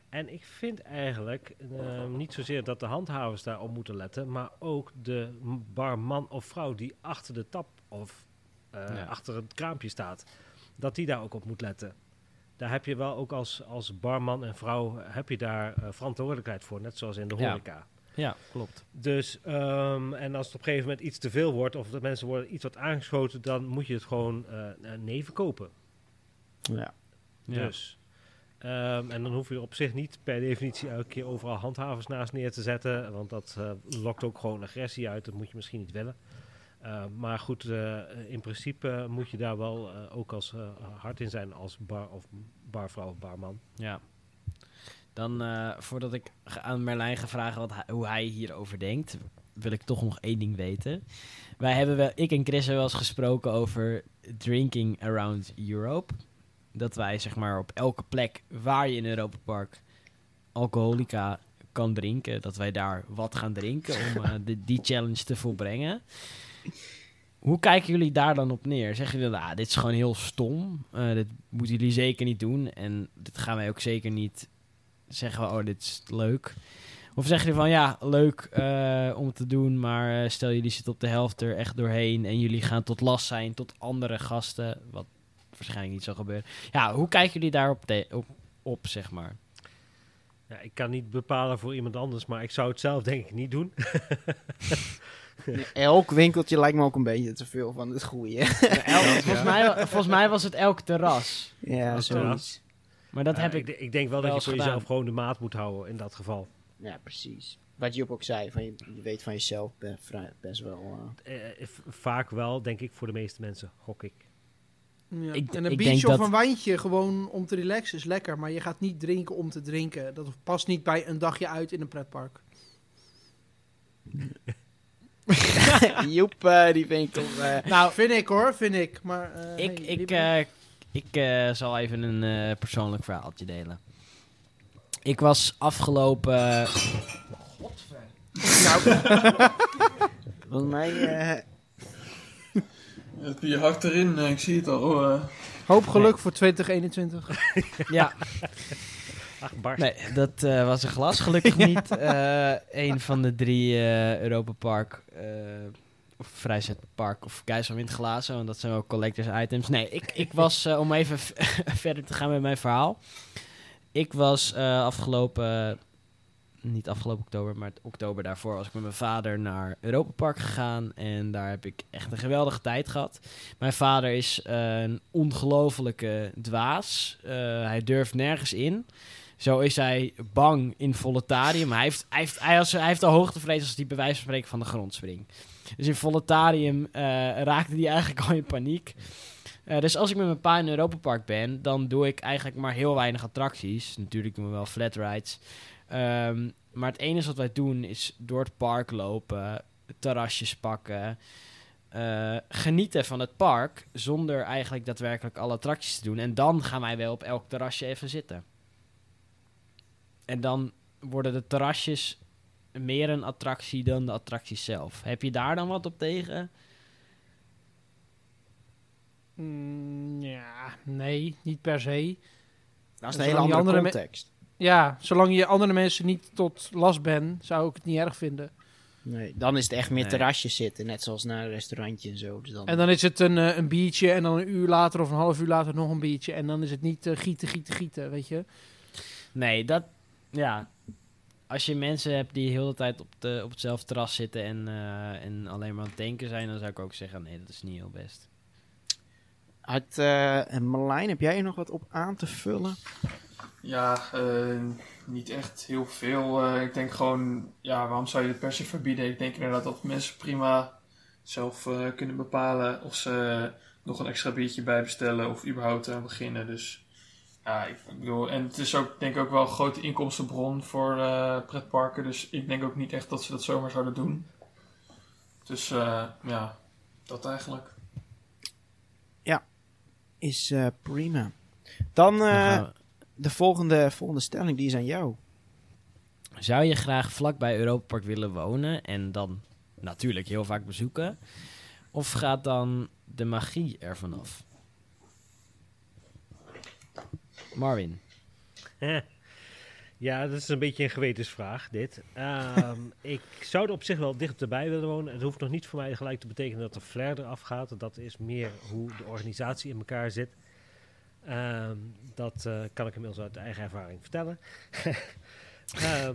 En ik vind eigenlijk ehm, niet zozeer dat de handhavers daarop moeten letten, maar ook de barman of vrouw die achter de tap of eh, Ja. achter het kraampje staat, dat die daar ook op moet letten. Daar heb je wel ook als, als barman en vrouw heb je daar eh, verantwoordelijkheid voor, net zoals in de horeca. ja, klopt. Dus, ehm, en als het op een gegeven moment iets te veel wordt, of dat mensen worden iets wat aangeschoten, dan moet je het gewoon eh, eh, nee verkopen. Ja. Ja. Dus. ehm, en dan hoef je op zich niet per definitie elke keer overal handhavers naast neer te zetten, want dat eh, lokt ook gewoon agressie uit. Dat moet je misschien niet willen. Eh, maar goed, eh, in principe moet je daar wel eh, ook als hard in zijn als bar of barvrouw of barman. Ja. Dan, eh, voordat ik aan Merlijn ga vragen wat hij- hoe hij hierover denkt, wil ik toch nog één ding weten. Wij hebben wel, ik en Chris hebben wel eens gesproken over drinking around Europe. Dat wij zeg maar op elke plek waar je in Europa Park alcoholica kan drinken, dat wij daar wat gaan drinken om eh, de, die challenge te volbrengen. Hoe kijken jullie daar dan op neer? Zeggen jullie, ah, dit is gewoon heel stom. eh, dit moeten jullie zeker niet doen. En dit gaan wij ook zeker niet zeggen, we, oh, dit is leuk. Of zeggen jullie van, ja, leuk eh, om te doen, maar eh, stel jullie zitten op de helft er echt doorheen en jullie gaan tot last zijn tot andere gasten, wat waarschijnlijk niet zal gebeuren. Ja, hoe kijken jullie daarop op, op, zeg maar? Ja, ik kan niet bepalen voor iemand anders, maar ik zou het zelf denk ik niet doen. Elk winkeltje lijkt me ook een beetje te veel van het goede. volgens, mij, volgens mij was het elk terras. ja, zoiets. Maar dat heb ik, ik... de- ik denk wel wel dat je voor jezelf gewoon de maat moet houden in dat geval. Ja, precies. Wat Joep ook zei, van je, je weet van jezelf best wel... eh, Eh, eh, vaak wel, denk ik, voor de meeste mensen, gok ik. Ja. Ik- en een ik biertje denk of dat- een wijntje gewoon om te relaxen is lekker. Maar je gaat niet drinken om te drinken. Dat past niet bij een dagje uit in een pretpark. Joep, eh, die vind ik toch... eh, Nou, vind ik hoor, vind ik. Maar, eh, Ik, hey, ik, eh, ik eh, zal even een eh, persoonlijk verhaaltje delen. Ik was afgelopen... volgens mij... eh, Het bier hakt erin, eh, ik zie het al. eh. Hoop geluk voor 2021. ja, Ach, Bart. nee, dat eh, was een glas. Gelukkig niet eh een van de drie eh Europa Park... of Vrijzetpark of Keizerwind glazen, want dat zijn ook collectors items. Nee, ik, ik was, eh, om even verder te gaan met mijn verhaal. Ik was eh, afgelopen, niet afgelopen oktober, maar oktober daarvoor was ik met mijn vader naar Europa Park gegaan. En daar heb ik echt een geweldige tijd gehad. Mijn vader is een ongelofelijke dwaas. Eh, hij durft nergens in. Zo is hij bang in Voletarium. Hij heeft, hij heeft, hij, als, hij heeft al hoogtevrees als hij bij wijze van spreken van de grond springt. Dus in Voletarium eh, raakte hij eigenlijk al in paniek. Eh, dus als ik met mijn pa in Europa Park ben, dan doe ik eigenlijk maar heel weinig attracties. Natuurlijk doen we wel flat rides. Ehm, maar het enige wat wij doen is door het park lopen, terrasjes pakken, eh, genieten van het park zonder eigenlijk daadwerkelijk alle attracties te doen. En dan gaan wij wel op elk terrasje even zitten. En dan worden de terrasjes meer een attractie dan de attracties zelf. Heb je daar dan wat op tegen? Mm, ja, nee, niet per se. dat is een hele andere, andere context. Ja, zolang je andere mensen niet tot last bent, zou ik het niet erg vinden. Nee, dan is het echt meer Nee. terrasjes zitten, net zoals naar een restaurantje en zo. Dus dan, En dan is het een, eh, een biertje en dan een uur later of een half uur later nog een biertje. En dan is het niet eh, gieten, gieten, gieten, weet je. Nee, dat... Ja. Als je mensen hebt die heel de tijd op, de, op hetzelfde terras zitten en, eh, en alleen maar aan het denken zijn, dan zou ik ook zeggen, nee, dat is niet heel best. Uit, eh, en Marlijn, heb jij er nog wat op aan te vullen? Ja, eh, niet echt heel veel. Eh, ik denk gewoon, ja, waarom zou je het per se verbieden? Ik denk inderdaad dat mensen prima zelf eh, kunnen bepalen of ze nog een extra biertje bij bestellen of überhaupt aan beginnen. Dus ja, ik bedoel, en het is ook denk ik ook wel een grote inkomstenbron voor eh, pretparken. Dus ik denk ook niet echt dat ze dat zomaar zouden doen. Dus eh, ja, dat eigenlijk. Is eh, prima. Dan eh, de volgende, volgende stelling, die is aan jou. Zou je graag vlakbij Europa Park willen wonen en dan natuurlijk heel vaak bezoeken? Of gaat dan de magie ervan af? Marvin. Eh. Ja, dat is een beetje een gewetensvraag, dit. Ehm, ik zou er op zich wel dichterbij willen wonen. Het hoeft nog niet voor mij gelijk te betekenen dat de flare eraf gaat. Dat is meer hoe de organisatie in elkaar zit. Ehm, dat eh, kan ik inmiddels uit eigen ervaring vertellen. Ehm,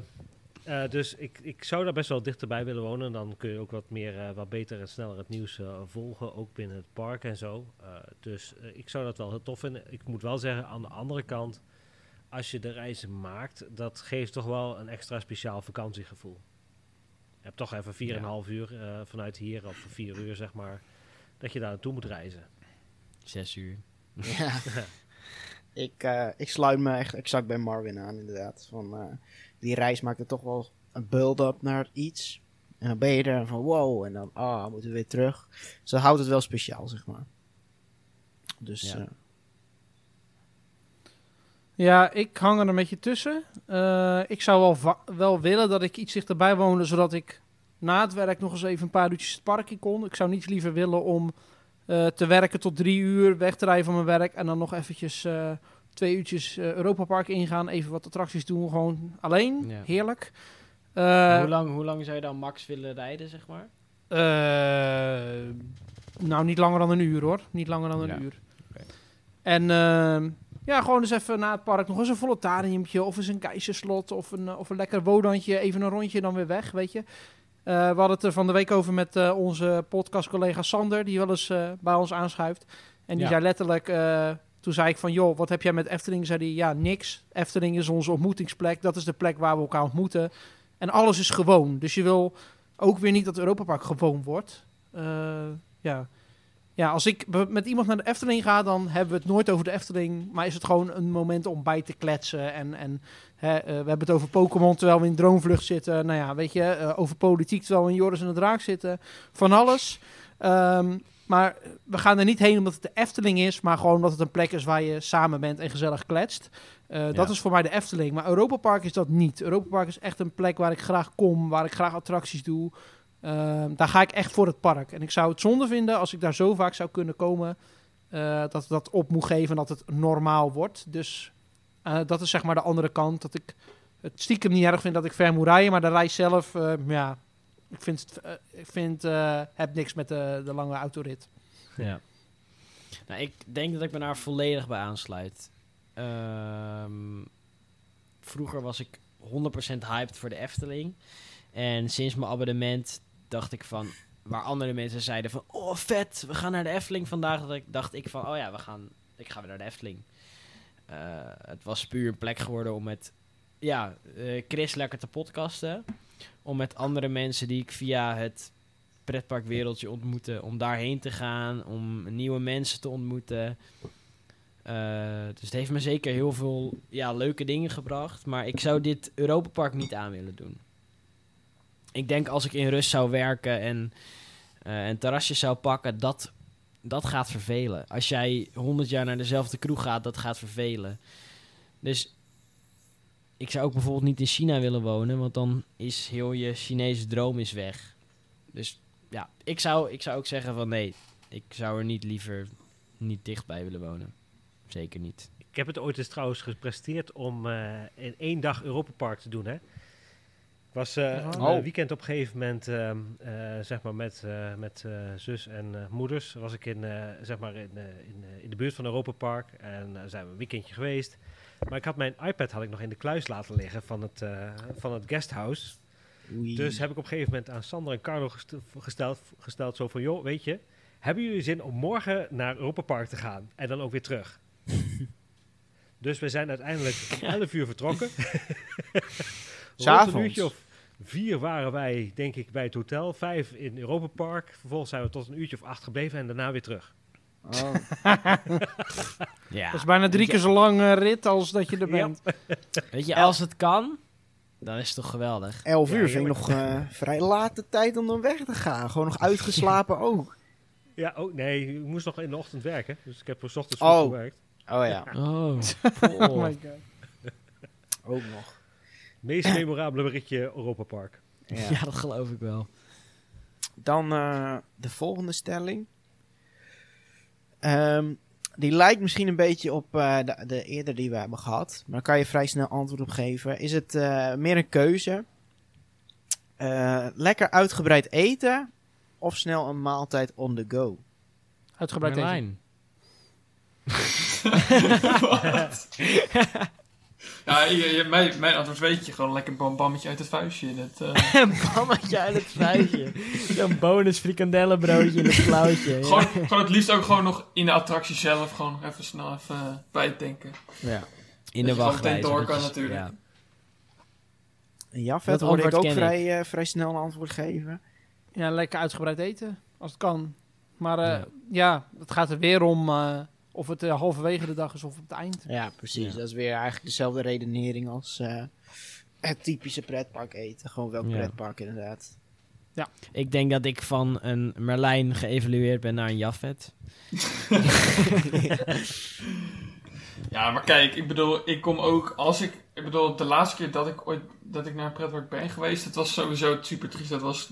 eh, dus ik, ik zou daar best wel dichterbij willen wonen. Dan kun je ook wat meer, eh, wat beter en sneller het nieuws eh, volgen. Ook binnen het park en zo. Eh, dus ik zou dat wel heel tof vinden. Ik moet wel zeggen, aan de andere kant als je de reizen maakt, dat geeft toch wel een extra speciaal vakantiegevoel. Je hebt toch even 4,5 uur eh, vanuit hier, of 4 uur zeg maar, dat je daar naartoe moet reizen. Zes uur. Ja. ik, eh, ik sluit me echt exact bij Marvin aan, inderdaad. Van, eh, die reis maakt er toch wel een build-up naar iets. En dan ben je er van wow, en dan ah, moeten we weer terug. Dus dat houdt het wel speciaal, zeg maar. Dus Ja. eh, Ja, ik hang er een beetje tussen. Eh, ik zou wel, wel willen dat ik iets dichterbij woonde, zodat ik na het werk nog eens even een paar uurtjes het park in kon. Ik zou niet liever willen om eh, te werken tot drie uur, weg te rijden van mijn werk en dan nog eventjes eh, twee uurtjes eh Europa Park ingaan, even wat attracties doen, gewoon alleen. Ja. Heerlijk. Eh, hoe, lang, hoe lang zou je dan max willen rijden, zeg maar? eh, nou, niet langer dan een uur hoor. Niet langer dan een Ja. uur. En ehm, ja, gewoon eens even na het park nog eens een volotariumpje of eens een keizerslot of een, of een lekker wodantje. Even een rondje dan weer weg, weet je. Eh, we hadden het er van de week over met eh, onze podcastcollega Sander, die wel eens eh, bij ons aanschuift. En die Ja. zei letterlijk, eh, toen zei ik van, joh, wat heb jij met Efteling? Zei hij, ja, niks. Efteling is onze ontmoetingsplek. Dat is de plek waar we elkaar ontmoeten. En alles is gewoon. Dus je wil ook weer niet dat Europa Park gewoon wordt. Eh, ja. ja, als ik met iemand naar de Efteling ga, dan hebben we het nooit over de Efteling. Maar is het gewoon een moment om bij te kletsen. En, en hè, eh, we hebben het over Pokémon terwijl we in Droomvlucht zitten. Nou ja, weet je, eh, over politiek terwijl we in Joris en de Draak zitten. Van alles. Ehm, maar we gaan er niet heen omdat het de Efteling is, maar gewoon omdat het een plek is waar je samen bent en gezellig kletst. Eh, Dat is voor mij de Efteling. Maar Europa Park is dat niet. Europa Park is echt een plek waar ik graag kom, waar ik graag attracties doe. Ehm, daar ga ik echt voor het park. En ik zou het zonde vinden als ik daar zo vaak zou kunnen komen. eh, dat dat op moet geven en dat het normaal wordt. Dus eh, dat is zeg maar de andere kant. Dat ik het stiekem niet erg vind dat ik ver moet rijden. Maar de reis zelf, ja, ik vind, het, eh, eh, heb niks met de, lange autorit. Ja. Nou, ik denk dat ik me daar volledig bij aansluit. Ehm, vroeger was ik 100% hyped voor de Efteling. En sinds mijn abonnement dacht ik van... Waar andere mensen zeiden van... Oh, vet, we gaan naar de Efteling vandaag. Dacht ik van... Oh ja, we gaan, ik ga weer naar de Efteling. Eh, het was puur een plek geworden om met... Ja, Chris lekker te podcasten. Om met andere mensen die ik via het pretparkwereldje ontmoeten. Om daarheen te gaan, om nieuwe mensen te ontmoeten. Eh, dus het heeft me zeker heel veel ja, leuke dingen gebracht. Maar ik zou dit Europa Park niet aan willen doen. Ik denk als ik in rust zou werken en eh een terrasje zou pakken, dat, dat gaat vervelen. Als jij 100 jaar naar dezelfde kroeg gaat, dat gaat vervelen. Dus ik zou ook bijvoorbeeld niet in China willen wonen, want dan is heel je Chinese droom is weg. Dus ja, ik zou, ik zou ook zeggen van nee, ik zou er niet liever niet dichtbij willen wonen. Zeker niet. Ik heb het ooit eens trouwens gepresteerd om eh, in één dag Europa Park te doen. Hè? Ik was eh, een Oh. weekend op een gegeven moment, ehm, eh, zeg maar met, eh, met eh, zus en eh, moeders, was ik in, eh, zeg maar in, eh, in, eh, in de buurt van Europa Park. En zijn we een weekendje geweest. Maar ik had mijn iPad had ik nog in de kluis laten liggen van het, eh, van het guesthouse. oei. Dus heb ik op een gegeven moment aan Sander en Carlo gest- gesteld, gesteld zo van, joh, weet je, hebben jullie zin om morgen naar Europa Park te gaan en dan ook weer terug? dus we zijn uiteindelijk om 11 uur vertrokken. Rond een S'avonds. uurtje of vier waren wij, denk ik, bij het hotel. Vijf in Europa Park. Vervolgens zijn we tot een uurtje of acht gebleven en daarna weer terug. Oh. Ja. Dat is bijna drie keer zo lang eh, rit als dat je er Ja. bent. Weet je, als het kan, dan is het toch geweldig. 11 Ja, uur vind ik nog eh, vrij late tijd om dan weg te gaan. Gewoon nog uitgeslapen ook. Ja, ook, nee, ik moest nog in de ochtend werken. Dus ik heb voor 's ochtends Oh. gewerkt. Oh ja, Oh, Oh my god. ook nog. Meest memorabele ritje Europa Park. Ja. ja, dat geloof ik wel. Dan eh, de volgende stelling. Ehm, die lijkt misschien een beetje op eh, de, de eerder die we hebben gehad. Maar daar kan je vrij snel antwoord op geven. Is het eh, meer een keuze? Eh, lekker uitgebreid eten? Of snel een maaltijd on the go? Uitgebreid eten. Ja, je, je- mijn, mijn antwoord weet je. Gewoon lekker bam bammetje uit het vuistje. Dat, eh, Een bammetje uit het vuistje. Zo'n bonus frikandellenbroodje in het klauwtje. gewoon, gewoon het liefst ook gewoon nog in de attractie zelf. Gewoon even snel even eh, bijtanken. Ja. Dat In de wachtrij. meteen door kan natuurlijk. ja. Ja, Dat vet hoorde ik ook vrij, eh, vrij snel een antwoord geven. Ja, lekker uitgebreid eten, als het kan. Maar eh, Ja. ja. het gaat er weer om, eh, Of het eh, halverwege de dag is of op het eind. Ja, precies. Ja. Dat is weer eigenlijk dezelfde redenering als eh, het typische pretpark eten. Gewoon welk Ja. pretpark inderdaad. Ik denk dat ik van een Merlijn geëvalueerd ben naar een Jafet. Ja, maar kijk, ik bedoel, ik kom ook als ik... Ik bedoel, de laatste keer dat ik ooit dat ik naar een pretpark ben geweest, het was sowieso super triest. Dat was,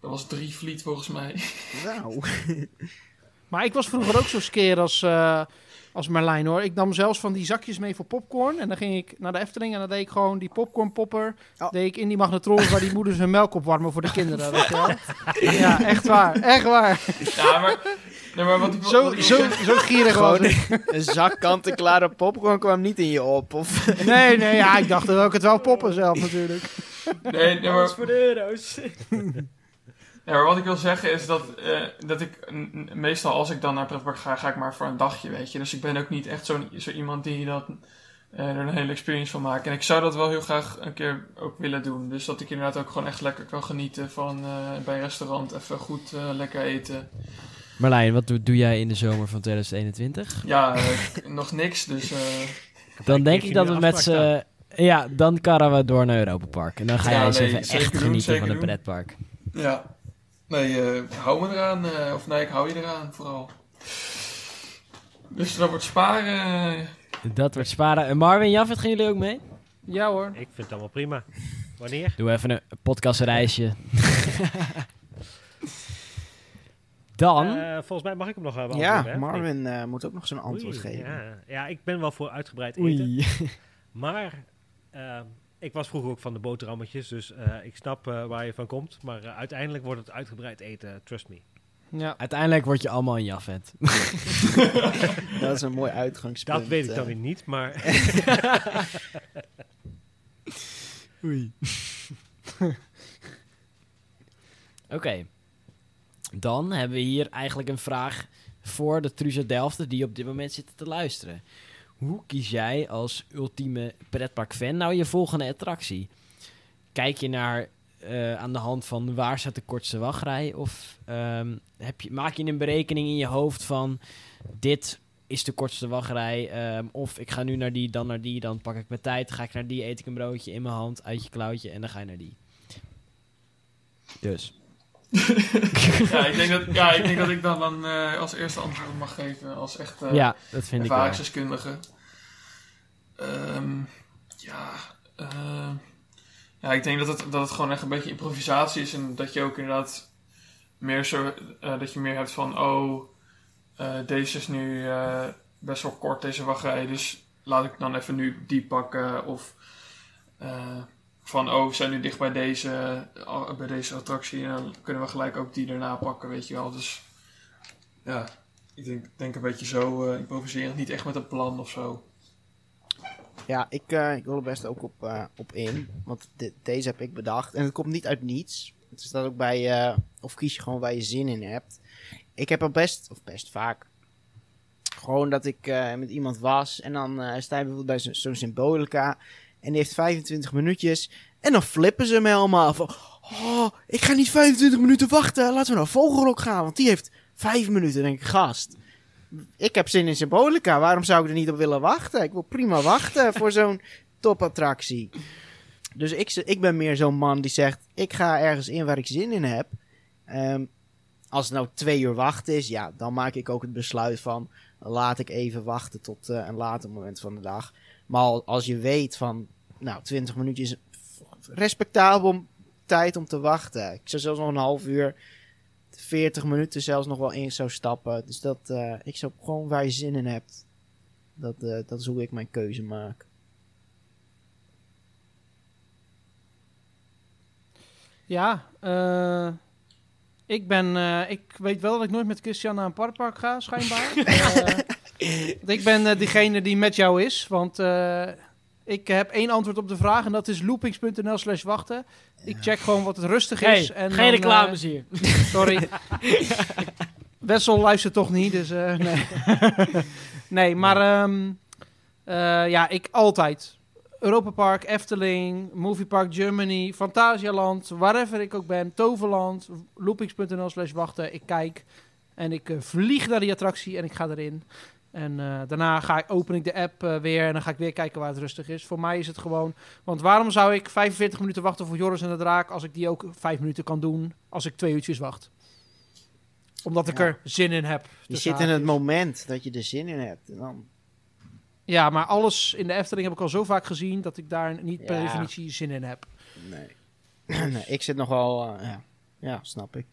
dat was drie vliet volgens mij. Nou, Maar ik was vroeger ook zo skeer als, eh, als Merlijn hoor. Ik nam zelfs van die zakjes mee voor popcorn. En dan ging ik naar de Efteling en dan deed ik gewoon die popcornpopper. Oh. Deed ik in die magnetron waar die moeders hun melk opwarmen voor de kinderen. Weet je wel? Ja, echt waar. Echt waar. Ja, maar... Nee, maar wat Zo, wat ik wil zo, zo gierig was gewoon ik. een zak kant-en-klare popcorn kwam niet in je op. Of, Nee, nee, ja, ik dacht dat ik het wel poppen zelf natuurlijk. Nee, nee, maar, voor de euro's. Ja, maar wat ik wil zeggen is dat, eh, dat ik meestal als ik dan naar pretpark ga, ga ik maar voor een dagje, weet je. Dus ik ben ook niet echt zo'n zo iemand die dat, eh, er een hele experience van maakt. En ik zou dat wel heel graag een keer ook willen doen. Dus dat ik inderdaad ook gewoon echt lekker kan genieten van eh, bij een restaurant even goed lekker eten. Marlijn, wat doe, doe jij in de zomer van 2021? Ja, nog niks, dus... eh, Dan denk ik dat we met z'n... Ja, dan karren we door naar Europa Park. En dan ga Ja, jij eens nee, even echt doen, genieten van een pretpark. ja. Nee, eh, hou me eraan. eh, of nee, ik hou je eraan, vooral. Dus dat wordt sparen. eh, Dat wordt sparen. En Marvin, Jafet, gaan jullie ook mee? Ja hoor. Ik vind het allemaal prima. Wanneer? Doe even een podcastreisje. Dan... Eh, volgens mij mag ik hem nog hebben. ja, Marvin eh, moet ook nog zijn antwoord Oei, geven. Ja. ja, ik ben wel voor uitgebreid eten. Oei. Maar eh, ik was vroeger ook van de boterhammetjes, dus eh, ik snap eh, waar je van komt. Maar eh, uiteindelijk wordt het uitgebreid eten, trust me. Ja. Uiteindelijk word je allemaal een Jafet. Dat is een mooi uitgangspunt. Dat weet ik dan weer niet, maar Oei. Oké. Dan hebben we hier eigenlijk een vraag voor de Truus uit Delft die op dit moment zitten te luisteren. Hoe kies jij als ultieme pretpark-fan nou je volgende attractie? Kijk je naar eh, aan de hand van waar staat de kortste wachtrij? Of ehm, heb je, maak je een berekening in je hoofd van dit is de kortste wachtrij? ehm, of ik ga nu naar die, dan naar die, dan pak ik mijn tijd. Ga ik naar die, eet ik een broodje in mijn hand, uit je klauwtje en dan ga je naar die. Dus. Ja, ik denk dat, ja, ik denk dat ik dan, dan eh, als eerste antwoord mag geven. Als echt eh, ja, dat vind ervaringsdeskundige. Ehm, ja, eh, ja, ik denk dat het, dat het gewoon echt een beetje improvisatie is. En dat je ook inderdaad meer zo, eh, dat je meer hebt van, oh, deze is nu best wel kort, deze wachtrij. Dus laat ik dan even nu die pakken. Of van, oh, we zijn nu dicht bij deze, eh, bij deze attractie. En dan kunnen we gelijk ook die daarna pakken, weet je wel. Dus ja, ik denk, denk een beetje zo eh improviserend. Niet echt met een plan of zo. Ja, ik, eh, ik wil er best ook op, op in. Want de- deze heb ik bedacht. En het komt niet uit niets. Het staat ook bij, of kies je gewoon waar je zin in hebt. Ik heb al best, of best vaak, gewoon dat ik met iemand was. En dan sta je bijvoorbeeld bij zo- zo'n Symbolica. En die heeft 25 minuutjes. En dan flippen ze hem helemaal van... Oh, ik ga niet 25 minuten wachten. Laten we naar Vogelrok gaan. Want die heeft 5 minuten. Denk ik, gast. Ik heb zin in Symbolica. Waarom zou ik er niet op willen wachten? Ik wil prima wachten voor zo'n topattractie. Dus ik, ik ben meer zo'n man die zegt... Ik ga ergens in waar ik zin in heb. Ehm, als het nou twee uur wachten is... Ja, dan maak ik ook het besluit van... Laat ik even wachten tot eh, een later moment van de dag. Maar al- als je weet van... Nou, 20 minuutjes is respectabel tijd om te wachten. Ik zou zelfs nog een half uur... 40 minuten zelfs nog wel in zou stappen. Dus dat, eh, ik zou gewoon waar je zin in hebt. Dat, eh, dat is hoe ik mijn keuze maak. Ja, eh, ik ben, eh, ik weet wel dat ik nooit met Christian naar een parkpark ga, schijnbaar. Eh, ik ben eh, diegene die met jou is, want eh, ik heb één antwoord op de vraag en dat is loopings.nl slash wachten. Ik check gewoon wat het rustig is. Hey, en geen dan, reclames hier. sorry. Wessel luistert toch niet, dus eh, nee. nee, maar ehm, eh, ja, ik altijd. Europa Park, Efteling, Movie Park Germany, Fantasialand, wherever ik ook ben, Toverland, loopings.nl slash wachten. Ik kijk en ik eh, vlieg naar die attractie en ik ga erin. En eh, daarna ga ik, open ik de app eh, weer en dan ga ik weer kijken waar het rustig is. Voor mij is het gewoon... Want waarom zou ik 45 minuten wachten voor Joris en de Draak... als ik die ook 5 minuten kan doen als ik twee uurtjes wacht? Omdat ik Ja. er zin in heb. Je tussen zit in het haakjes. moment dat je er zin in hebt. En dan, Ja, maar alles in de Efteling heb ik al zo vaak gezien... dat ik daar niet per Ja. definitie zin in heb. nee. nee, ik zit nog wel... eh, ja. ja, snap ik.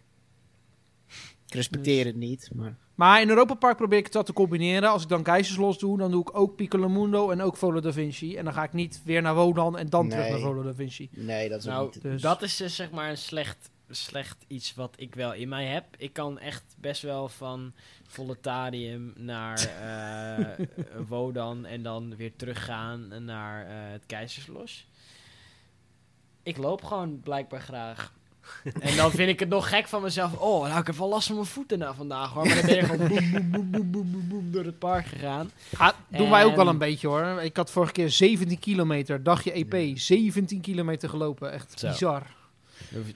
Ik respecteer Dus- het niet, maar... Maar in Europa Park probeer ik het wat te combineren. Als ik dan Keizerslos doe, dan doe ik ook Piccolo Mundo en ook Volo da Vinci. En dan ga ik niet weer naar Wodan en dan terug naar Volo da Vinci. Nee, dat is Nou, niet... Dus- Dat is dus zeg maar een slecht, slecht iets wat ik wel in mij heb. Ik kan echt best wel van Voletarium naar eh, Wodan en dan weer teruggaan naar eh, het Keizerslos. Ik loop gewoon blijkbaar graag. en dan vind ik het nog gek van mezelf. Oh, nou, ik heb wel last van mijn voeten na vandaag hoor. Maar dan ben je gewoon boem, boem, boem, boem, boem, door het park gegaan. Ja, doen wij ook wel En- een beetje hoor. Ik had vorige keer 17 kilometer, dagje EP, 17 kilometer gelopen. Echt Zo. bizar.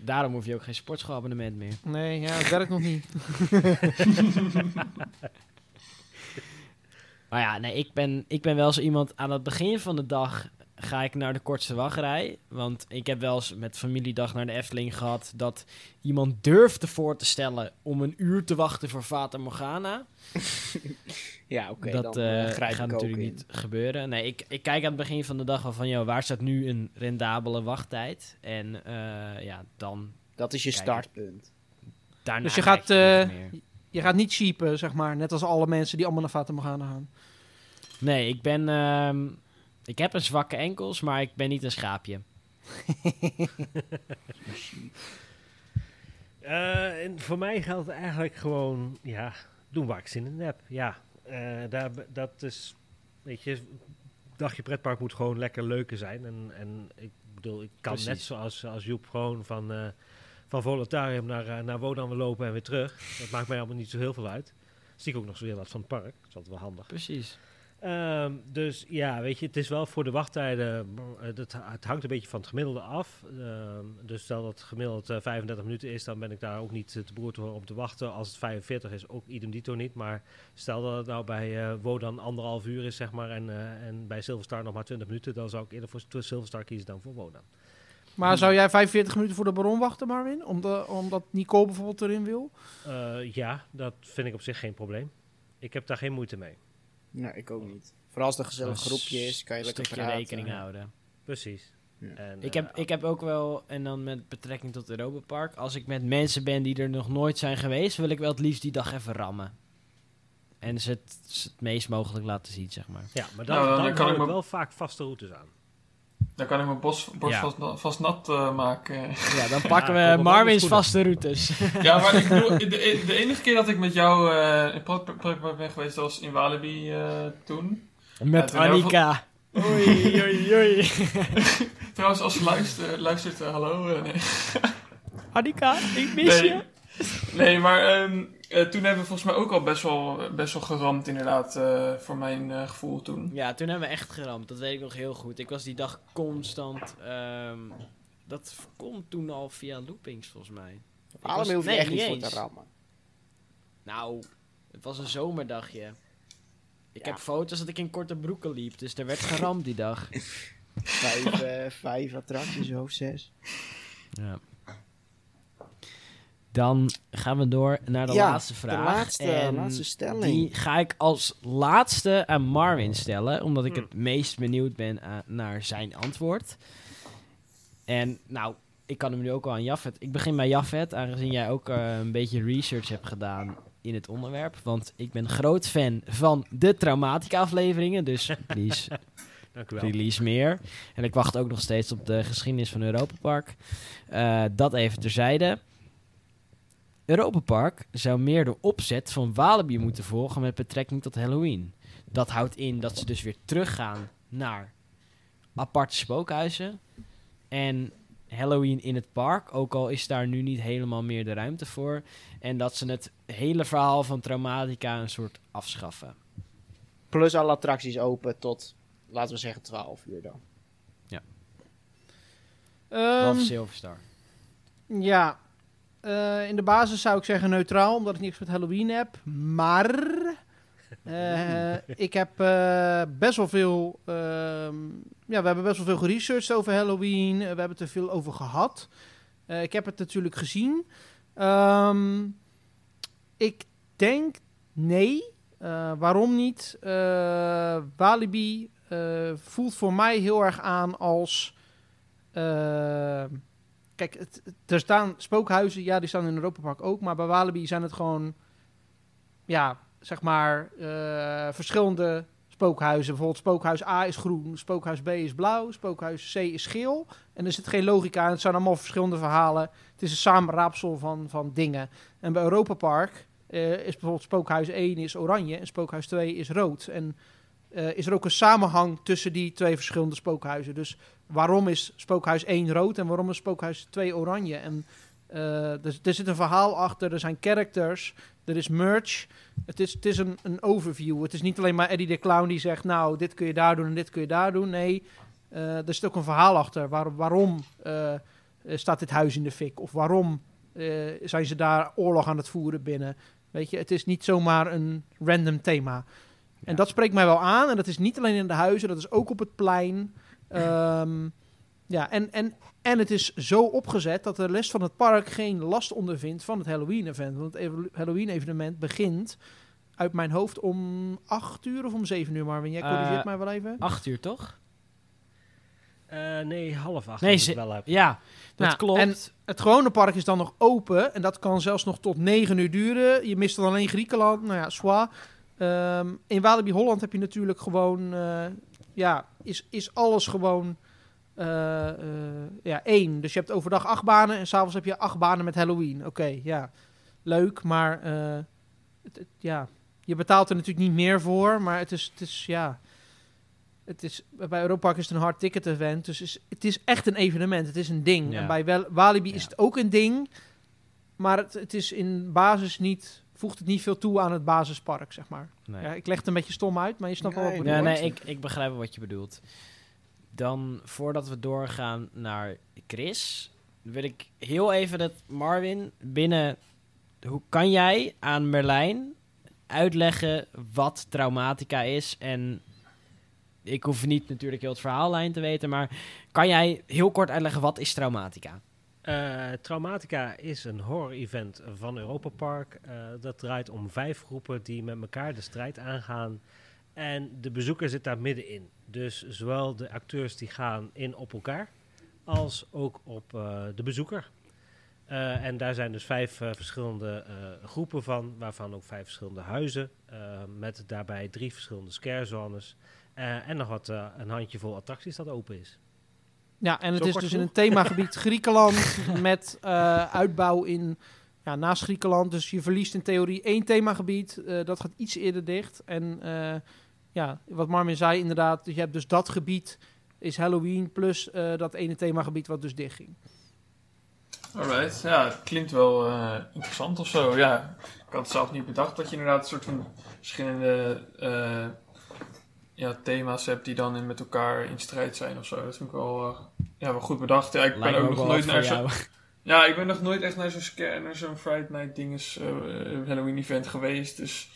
Daarom hoef je ook geen sportschoolabonnement meer. Nee, ja, het werkt nog niet. Maar ja, nee, ik ben, ik ben wel zo iemand aan het begin van de dag ga ik naar de kortste wachtrij. Want ik heb wel eens met familiedag naar de Efteling gehad dat iemand durfde voor te stellen om een uur te wachten voor Fata Morgana. Ja, oké, dat dan eh, eh, grijp gaat ik ook natuurlijk in. niet gebeuren. Nee, ik, ik kijk aan het begin van de dag wel van, joh, waar staat nu een rendabele wachttijd? En eh, ja, dan Dat is je Kijk. startpunt. daarna Dus je gaat, eh. Je gaat niet cheapen, zeg maar. Net als alle mensen die allemaal naar Fata Morgana gaan. Nee, ik ben... ik heb een zwakke enkels, maar ik ben niet een schaapje. Eh, en voor mij geldt eigenlijk gewoon, ja, doen waar ik zin in heb. Ja, eh, daar, dat is, weet je, dagje pretpark moet gewoon lekker leuker zijn. En, en ik bedoel, ik kan Precies. net zoals als Joep gewoon van, eh van naar, naar Wodan lopen en weer terug. Dat maakt mij allemaal niet zo heel veel uit. Zie ik ook nog zo weer wat van het park. Dat is altijd wel handig. Precies. Ehm, dus ja, weet je, het is wel voor de wachttijden. Het, het, het hangt een beetje van het gemiddelde af. Ehm, dus stel dat het gemiddeld eh, 35 minuten is, dan ben ik daar ook niet eh, te beroerd om te wachten. Als het 45 is, ook idem dito niet. Maar stel dat het nou bij eh Wodan anderhalf uur is, zeg maar, en, eh, en bij Silverstar nog maar 20 minuten, dan zou ik eerder voor Silverstar kiezen dan voor Wodan. Maar zou jij 45 minuten voor de Baron wachten, Marvin? Omdat, omdat Nicole bijvoorbeeld erin wil? Eh, ja, dat vind ik op zich geen probleem. Ik heb daar geen moeite mee. Nee, ik ook niet. Vooral als het een gezellig Een groepje is, kan je lekker stukje praten. rekening houden. Precies. Ja. En, Ik eh, heb, ik heb ook wel, en dan met betrekking tot Europa Park, als ik met mensen ben die er nog nooit zijn geweest, wil ik wel het liefst die dag even rammen. En ze het, ze het meest mogelijk laten zien, zeg maar. ja, maar dan, Nou, dan dan, kan ik ik me- wel vaak vaste routes aan. Dan kan ik mijn bos, borst Ja. vast, vast nat eh, maken. Ja, dan pakken Ja, we schoenen. vaste routes. ja, maar ik bedoel, de, de enige keer dat ik met jou eh in Pretpark ben geweest, was in Walibi eh, toen. Met Annika. Oei, oei, oei. Trouwens, als luistert, luistert eh, hallo. nee. Annika, ik mis nee. je. Nee, maar ehm, eh, toen hebben we volgens mij ook al best wel, best wel geramd, inderdaad, eh, voor mijn eh, gevoel toen. Ja, toen hebben we echt geramd. Dat weet ik nog heel goed. Ik was die dag constant... ehm, dat komt toen al via loopings, volgens mij. Allemaal hoef je nee, echt niet voor te rammen. Nou, het was een zomerdagje. Ik Ja. heb foto's dat ik in korte broeken liep, dus er werd geramd die dag. Vijf, vijf attracties of zes. Ja. Dan gaan we door naar de Ja, laatste vraag. De laatste, En laatste stelling. Die ga ik als laatste aan Marvin stellen, omdat ik Hmm. het meest benieuwd ben naar zijn antwoord. En nou, ik kan hem nu ook al aan Jafet. Ik begin bij Jafet, aangezien jij ook eh, een beetje research hebt gedaan in het onderwerp. Want ik ben groot fan van de traumatica afleveringen, dus please Dank u wel. release meer. En ik wacht ook nog steeds op de geschiedenis van Europa Park. Eh, dat even terzijde. Europa Park zou meer de opzet van Walibi moeten volgen met betrekking tot Halloween. Dat houdt in dat ze dus weer teruggaan naar aparte spookhuizen. En Halloween in het park, ook al is daar nu niet helemaal meer de ruimte voor. En dat ze het hele verhaal van Traumatica een soort afschaffen. Plus alle attracties open tot, laten we zeggen, 12 uur dan. Ehm, Of Silverstar. ja, in de basis zou ik zeggen neutraal, omdat ik niks met Halloween heb. Maar Eh, ik heb eh, best wel veel. ehm, ja, we hebben best wel veel geresearched over Halloween. Eh, we hebben het er veel over gehad. Eh, ik heb het natuurlijk gezien. Ehm, ik denk nee. Eh, waarom niet? Eh, Walibi eh, voelt voor mij heel erg aan als. Kijk, er staan spookhuizen, ja, die staan in Europa Park ook. Maar bij Walibi zijn het gewoon. Ja, zeg maar. eh, verschillende spookhuizen. Bijvoorbeeld spookhuis A is groen, spookhuis B is blauw, spookhuis C is geel. En er zit geen logica in. Het zijn allemaal verschillende verhalen. Het is een samenraapsel van, van dingen. En bij Europa Park eh, is bijvoorbeeld spookhuis 1 is oranje en spookhuis 2 is rood. En eh, is er ook een samenhang tussen die twee verschillende spookhuizen. Dus waarom is spookhuis 1 rood en waarom is spookhuis 2 oranje? En eh, er, er zit een verhaal achter, er zijn characters, er is merch. Het is, het is een, een overview. Het is niet alleen maar Eddie de Clown die zegt, nou, dit kun je daar doen en dit kun je daar doen. Nee, eh, er zit ook een verhaal achter. Waar, waarom staat dit huis in de fik? Of waarom zijn ze daar oorlog aan het voeren binnen? Weet je, het is niet zomaar een random thema. En dat spreekt mij wel aan. En dat is niet alleen in de huizen, dat is ook op het plein. Ehm, ja, en, en, en het is zo opgezet dat de rest van het park geen last ondervindt van het Halloween-event. Want het ev- Halloween-evenement begint uit mijn hoofd om 8 uur of om 7 uur, Marvin. Jij corrigeert Eh, mij wel even. Acht uur, toch? Eh, nee, half acht Nee, ze- wel heb. Ja, dat Nou, klopt. en- Het gewone park is dan nog open. En dat kan zelfs nog tot 9 uur duren. Je mist dan alleen Griekenland. Nou ja, zwaar. Ehm, in Walibi Holland heb je natuurlijk gewoon... eh, ja, is, is alles gewoon... eh, eh, ja, één. Dus je hebt overdag acht banen. En s'avonds heb je acht banen met Halloween. Oké, ja. Leuk, maar... het, het- ja, je betaalt er natuurlijk niet meer voor. Maar het is... Het is ja, het is, bij Europa Park is het een hard ticket event. Dus is, het is echt een evenement. Het is een ding. Ja. En bij Walibi is het ook een ding. Maar het, het is in basis niet... Voegt het niet veel toe aan het basispark, zeg maar. Nee. Ja, ik leg het een beetje stom uit, maar je snapt wel wat ik Nee, bedoel. Ja, nee, ik, ik begrijp wat je bedoelt. Dan, voordat we doorgaan naar Chris, wil ik heel even dat Marvin binnen... Hoe kan jij aan Merlijn uitleggen wat traumatica is? En ik hoef niet natuurlijk heel het verhaallijn te weten, maar kan jij heel kort uitleggen wat is traumatica? Eh, Traumatica is een horror-event van Europa Park. Eh, dat draait om vijf groepen die met elkaar de strijd aangaan. En de bezoeker zit daar middenin. Dus zowel de acteurs die gaan in op elkaar, als ook op eh, de bezoeker. En daar zijn dus vijf verschillende groepen van, waarvan ook vijf verschillende huizen. met daarbij drie verschillende scarezones. Eh, en nog wat, een handjevol attracties dat open is. Ja, en het Zo is dus in een themagebied Griekenland met eh, uitbouw in ja, naast Griekenland. Dus je verliest in theorie één themagebied. eh, dat gaat iets eerder dicht. En eh, ja, wat Marvin zei inderdaad, je hebt dus dat gebied is Halloween plus eh, dat ene themagebied wat dus dicht ging. Alright, ja, het klinkt wel eh, interessant of zo. Ja, ik had het zelf niet bedacht dat je inderdaad een soort van verschillende eh, ja, thema's hebt die dan in, met elkaar in strijd zijn of zo. Dat vind ik wel, eh, ja, wel goed bedacht. Ja, ik ben Lijkt ook nog nooit naar zo'n... Ja, ik ben nog nooit echt naar zo'n zo'n Friday Night dinges, eh, Halloween event geweest. Dus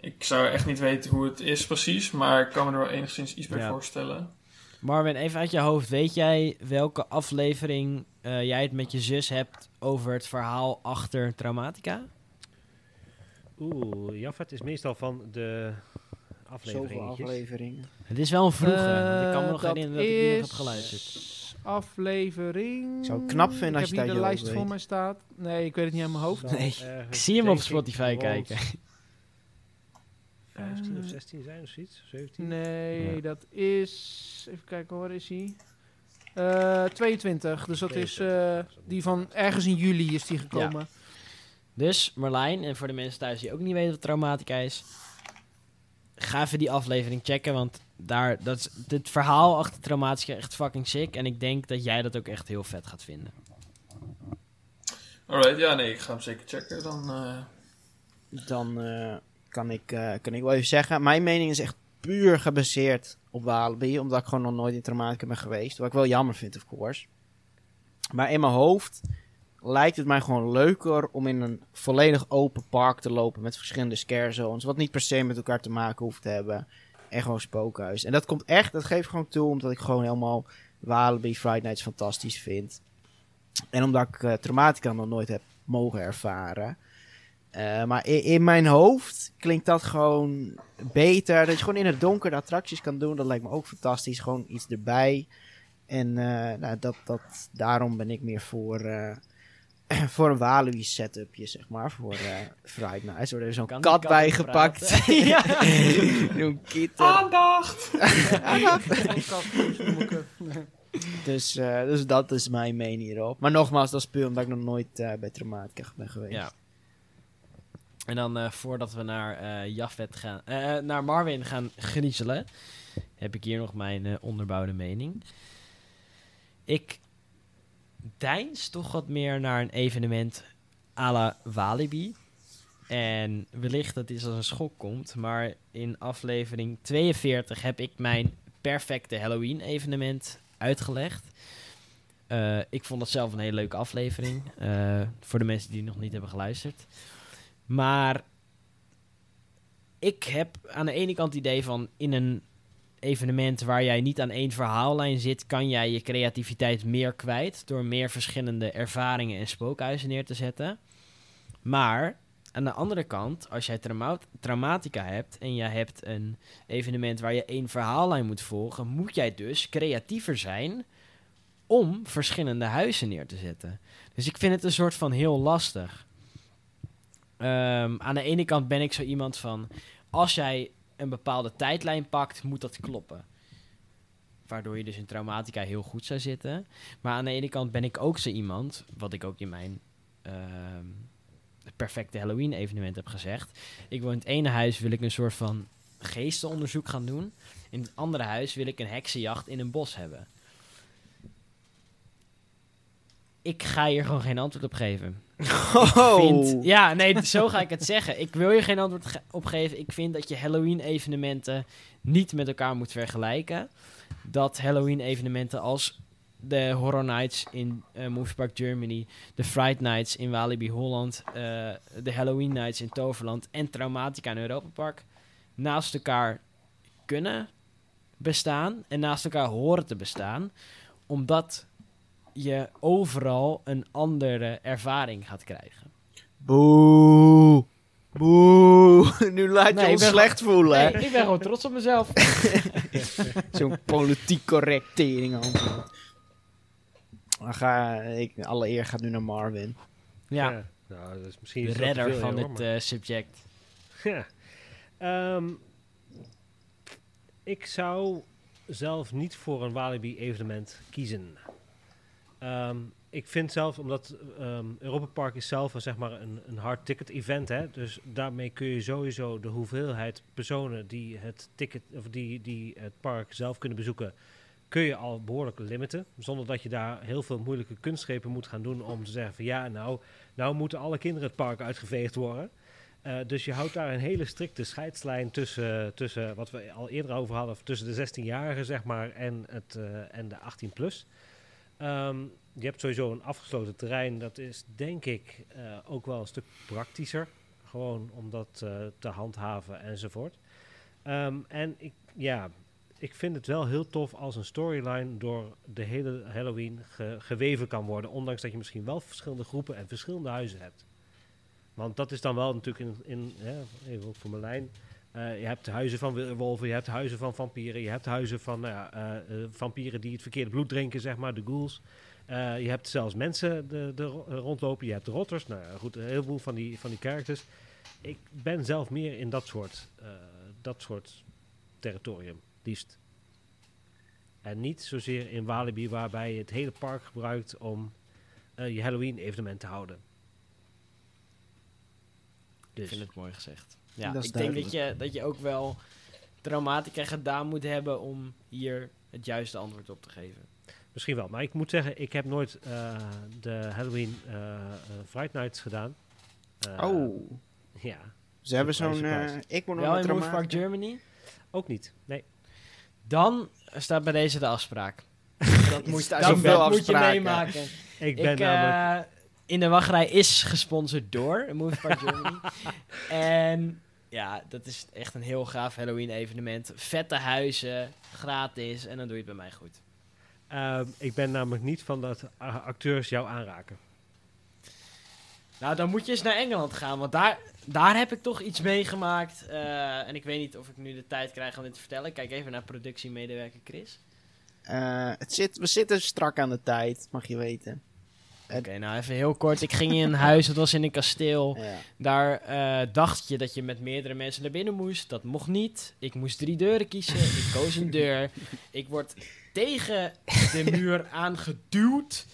ik zou echt niet weten hoe het is precies, maar ik kan me er wel enigszins iets bij Ja. voorstellen. Marvin, even uit je hoofd. Weet jij welke aflevering eh, jij het met je zus hebt over het verhaal achter Traumatica? Oeh, Jafet is meestal van de Zoveel afleveringen. Het is wel een vroege, want ik kan me Eh, nog herinneren dat ik die nog heb is geluisterd. Aflevering. Ik zou het knap vinden als je uit de lijst voor mij staat. Nee, ik weet het niet uit mijn hoofd. Nee. Ik zie hem op Spotify kijken. 15 of 16 zijn of zoiets? 17? Nee, Ja. dat is. Even kijken, waar is hij? Eh 22. Dus dat is 22, eh, die van ergens in juli is die gekomen. Dus Marlijn, en voor de mensen thuis die ook niet weten wat Traumatica is, ga even die aflevering checken, want daar, dat is, het verhaal achter Traumatica echt fucking sick. En ik denk dat jij dat ook echt heel vet gaat vinden. Alright, ja, nee, ik ga hem zeker checken. Dan, eh, Dan eh, kan, ik, eh, kan ik wel even zeggen, mijn mening is echt puur gebaseerd op Walibi, omdat ik gewoon nog nooit in Traumatica ben geweest. Wat ik wel jammer vind, of course. Maar in mijn hoofd, lijkt het mij gewoon leuker om in een volledig open park te lopen met verschillende scare zones. Wat niet per se met elkaar te maken hoeft te hebben. En gewoon spookhuis. En dat komt echt, dat geeft gewoon toe omdat ik gewoon helemaal Walibi Friday Nights fantastisch vind. En omdat ik eh, Traumatica nog nooit heb mogen ervaren. Eh, maar in, mijn hoofd klinkt dat gewoon beter. Dat je gewoon in het donker de attracties kan doen. Dat lijkt me ook fantastisch. Gewoon iets erbij. En eh, nou, dat, dat, daarom ben ik meer voor, voor een Walibi setupje, zeg maar. Voor eh Friday Nights. Er wordt er zo'n kat kat bij ook gepakt. praten? Ja. Zo'n kitten. Aandacht! Dus, eh, dus dat is mijn mening hierop. Maar nogmaals, dat is puur omdat ik nog nooit eh, bij Traumatica ben geweest. Ja. En dan eh, voordat we naar eh Jafet gaan, eh, naar Marvin gaan griezelen, heb ik hier nog mijn eh, onderbouwde mening. Ik deins toch wat meer naar een evenement à la Walibi. En wellicht dat dit als een schok komt, maar in aflevering 42 heb ik mijn perfecte Halloween evenement uitgelegd. Eh, ik vond dat zelf een hele leuke aflevering. eh, voor de mensen die nog niet hebben geluisterd. Maar ik heb aan de ene kant het idee van in een evenement waar jij niet aan één verhaallijn zit, kan jij je creativiteit meer kwijt door meer verschillende ervaringen en spookhuizen neer te zetten. Maar aan de andere kant, als jij trauma traumatica hebt en je hebt een evenement waar je één verhaallijn moet volgen, moet jij dus creatiever zijn om verschillende huizen neer te zetten. Dus ik vind het een soort van heel lastig. Ehm, aan de ene kant ben ik zo iemand van, als jij een bepaalde tijdlijn pakt, moet dat kloppen. Waardoor je dus in traumatica heel goed zou zitten. Maar aan de ene kant ben ik ook zo iemand, wat ik ook in mijn ehm, perfecte Halloween evenement heb gezegd. Ik wil in het ene huis wil ik een soort van geestenonderzoek gaan doen. In het andere huis wil ik een heksenjacht in een bos hebben. Ik ga hier gewoon geen antwoord op geven. Oh. Vind, ja, nee, zo ga ik het zeggen. Ik wil je geen antwoord ge- op geven. Ik vind dat je Halloween-evenementen niet met elkaar moet vergelijken. Dat Halloween-evenementen als de Horror Nights in eh Movie Park Germany, de Fright Nights in Walibi Holland, eh, de Halloween Nights in Toverland en Traumatica in Europa Park naast elkaar kunnen bestaan en naast elkaar horen te bestaan, omdat je overal een andere ervaring gaat krijgen. Boe. Boe. Nu laat je Nee, ons slecht voelen? Nee, ik ben gewoon trots op mezelf. Zo'n politiek correct tering antwoord. Dan ga ik, alle eer gaat nu naar Marvin. Ja, Nou, dat is misschien de redder veel, van het eh, subject. Ja. Ehm, ik zou zelf niet voor een Walibi-evenement kiezen. Ehm, ik vind zelf, omdat ehm Europa Park is zelf een, zeg maar een, een hard ticket event, hè, dus daarmee kun je sowieso de hoeveelheid personen die het ticket of die, die het park zelf kunnen bezoeken, kun je al behoorlijk limiten, zonder dat je daar heel veel moeilijke kunstgrepen moet gaan doen om te zeggen van ja, nou, nou moeten alle kinderen het park uitgeveegd worden. Eh, dus je houdt daar een hele strikte scheidslijn tussen, tussen wat we al eerder over hadden, tussen de 16-jarigen zeg maar en, het, eh, en de 18 Ehm, je hebt sowieso een afgesloten terrein, dat is denk ik eh, ook wel een stuk praktischer. Gewoon om dat eh, te handhaven enzovoort. Ehm, en ik, ja, ik vind het wel heel tof als een storyline door de hele Halloween ge- geweven kan worden. Ondanks dat je misschien wel verschillende groepen en verschillende huizen hebt. Want dat is dan wel natuurlijk in, in even ook voor mijn lijn. Eh, je hebt huizen van wolven, je hebt huizen van vampieren, je hebt huizen van nou ja, eh, eh, vampieren die het verkeerde bloed drinken, zeg maar, de ghouls. Je hebt zelfs mensen de, de, ro- rondlopen, je hebt rotters, nou ja, goed, een heleboel van die, van die characters. Ik ben zelf meer in dat soort, dat soort territorium, liefst. En niet zozeer in Walibi, waarbij je het hele park gebruikt om je Halloween-evenement te houden. Ik Dus. vind het mooi gezegd. Ja, ik denk dat je, dat je ook wel traumatica gedaan moet hebben om hier het juiste antwoord op te geven. Misschien wel, maar ik moet zeggen, ik heb nooit eh, de Halloween eh eh, Fright Nights gedaan. Eh, oh. Ja, Ze hebben zo'n... eh, ik moet nog Wel in Movie Park. Germany? ook niet. Nee. Dan staat bij deze de afspraak. dat moet, dat, dat moet je meemaken. Ik ben Ik, namelijk... in de wachtrij is gesponsord door Movie Park Germany. en ja, dat is echt een heel gaaf Halloween evenement. Vette huizen, gratis en dan doe je het bij mij goed. Ehm, ik ben namelijk niet van dat a- acteurs jou aanraken. Nou, dan moet je eens naar Engeland gaan, want daar, daar heb ik toch iets meegemaakt. Eh, en ik weet niet of ik nu de tijd krijg om dit te vertellen. Kijk even naar productiemedewerker Chris. Eh, het zit, we zitten strak aan de tijd, mag je weten. Oké, nou even heel kort. Ik ging in een huis, dat was in een kasteel. Ja. Daar eh, dacht je dat je met meerdere mensen naar binnen moest. Dat mocht niet. Ik moest drie deuren kiezen. Ik koos een deur. Ik word tegen de muur aangeduwd.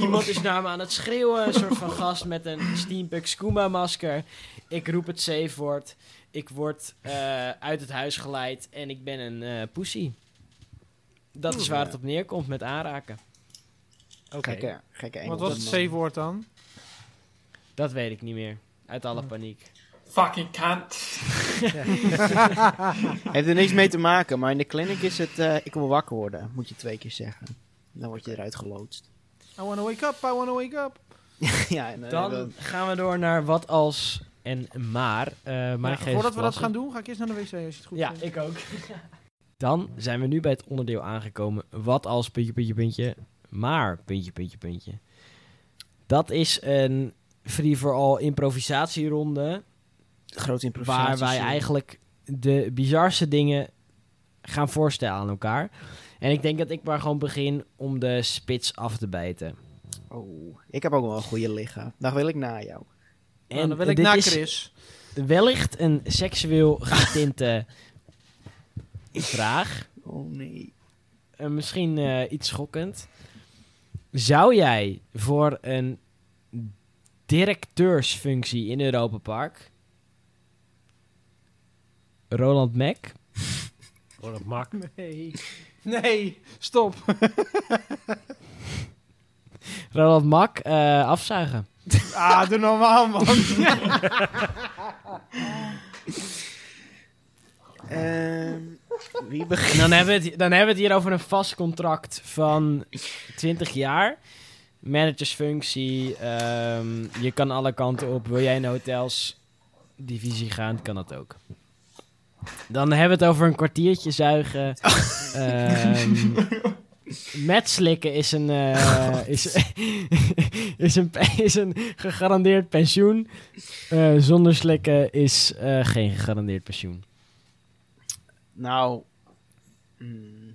Iemand is naar me aan het schreeuwen. Een soort van gast met een steampunk skooma masker. Ik roep het safe woord. Ik word eh, uit het huis geleid. En ik ben een eh pussy. Dat is waar het op neerkomt met aanraken. Oké. Gekke, gekke Wat was het C-woord dan? Dat weet ik niet meer. Uit alle paniek. Fucking cunt. Heeft er niks mee te maken, maar in de clinic is het... eh, ik wil wakker worden, moet je twee keer zeggen. Dan word je eruit geloodst. I wanna wake up, I wanna wake up. ja, en, Dan dan- gaan we door naar wat als en maar. Eh, maar Ja, voordat we dat gaan doen, ga ik eerst naar de wc als je het goed Ja, vindt. ik ook. Dan zijn we nu bij het onderdeel aangekomen. Wat als puntje, puntje, puntje, maar puntje, puntje, puntje. Dat is een free-for-all improvisatieronde. grote improvisatie. Waar wij eigenlijk de bizarste dingen gaan voorstellen aan elkaar. En ik denk dat ik maar gewoon begin om de spits af te bijten. Oh, ik heb ook wel een goede liggen. Daar wil ik na jou. En Nou, dan wil ik naar is Chris. wellicht een seksueel getinte vraag. Oh nee. Eh, misschien eh, iets schokkend. Zou jij voor een directeursfunctie in Europa Park Roland Mack, op mak. Nee. Nee, stop. Roland Mack eh, afzuigen? Ah, doe normaal, man. Ehm, wie begint? dan hebben, we het, dan hebben we het hier over een vast contract van 20 jaar. Managersfunctie. ehm, je kan alle kanten op. Wil jij in de hotels divisie gaan, kan dat ook. Dan hebben we het over een kwartiertje zuigen. Ehm met slikken is een, eh, is, is, een, is een gegarandeerd pensioen. Eh, zonder slikken is eh, geen gegarandeerd pensioen. Nou, hmm.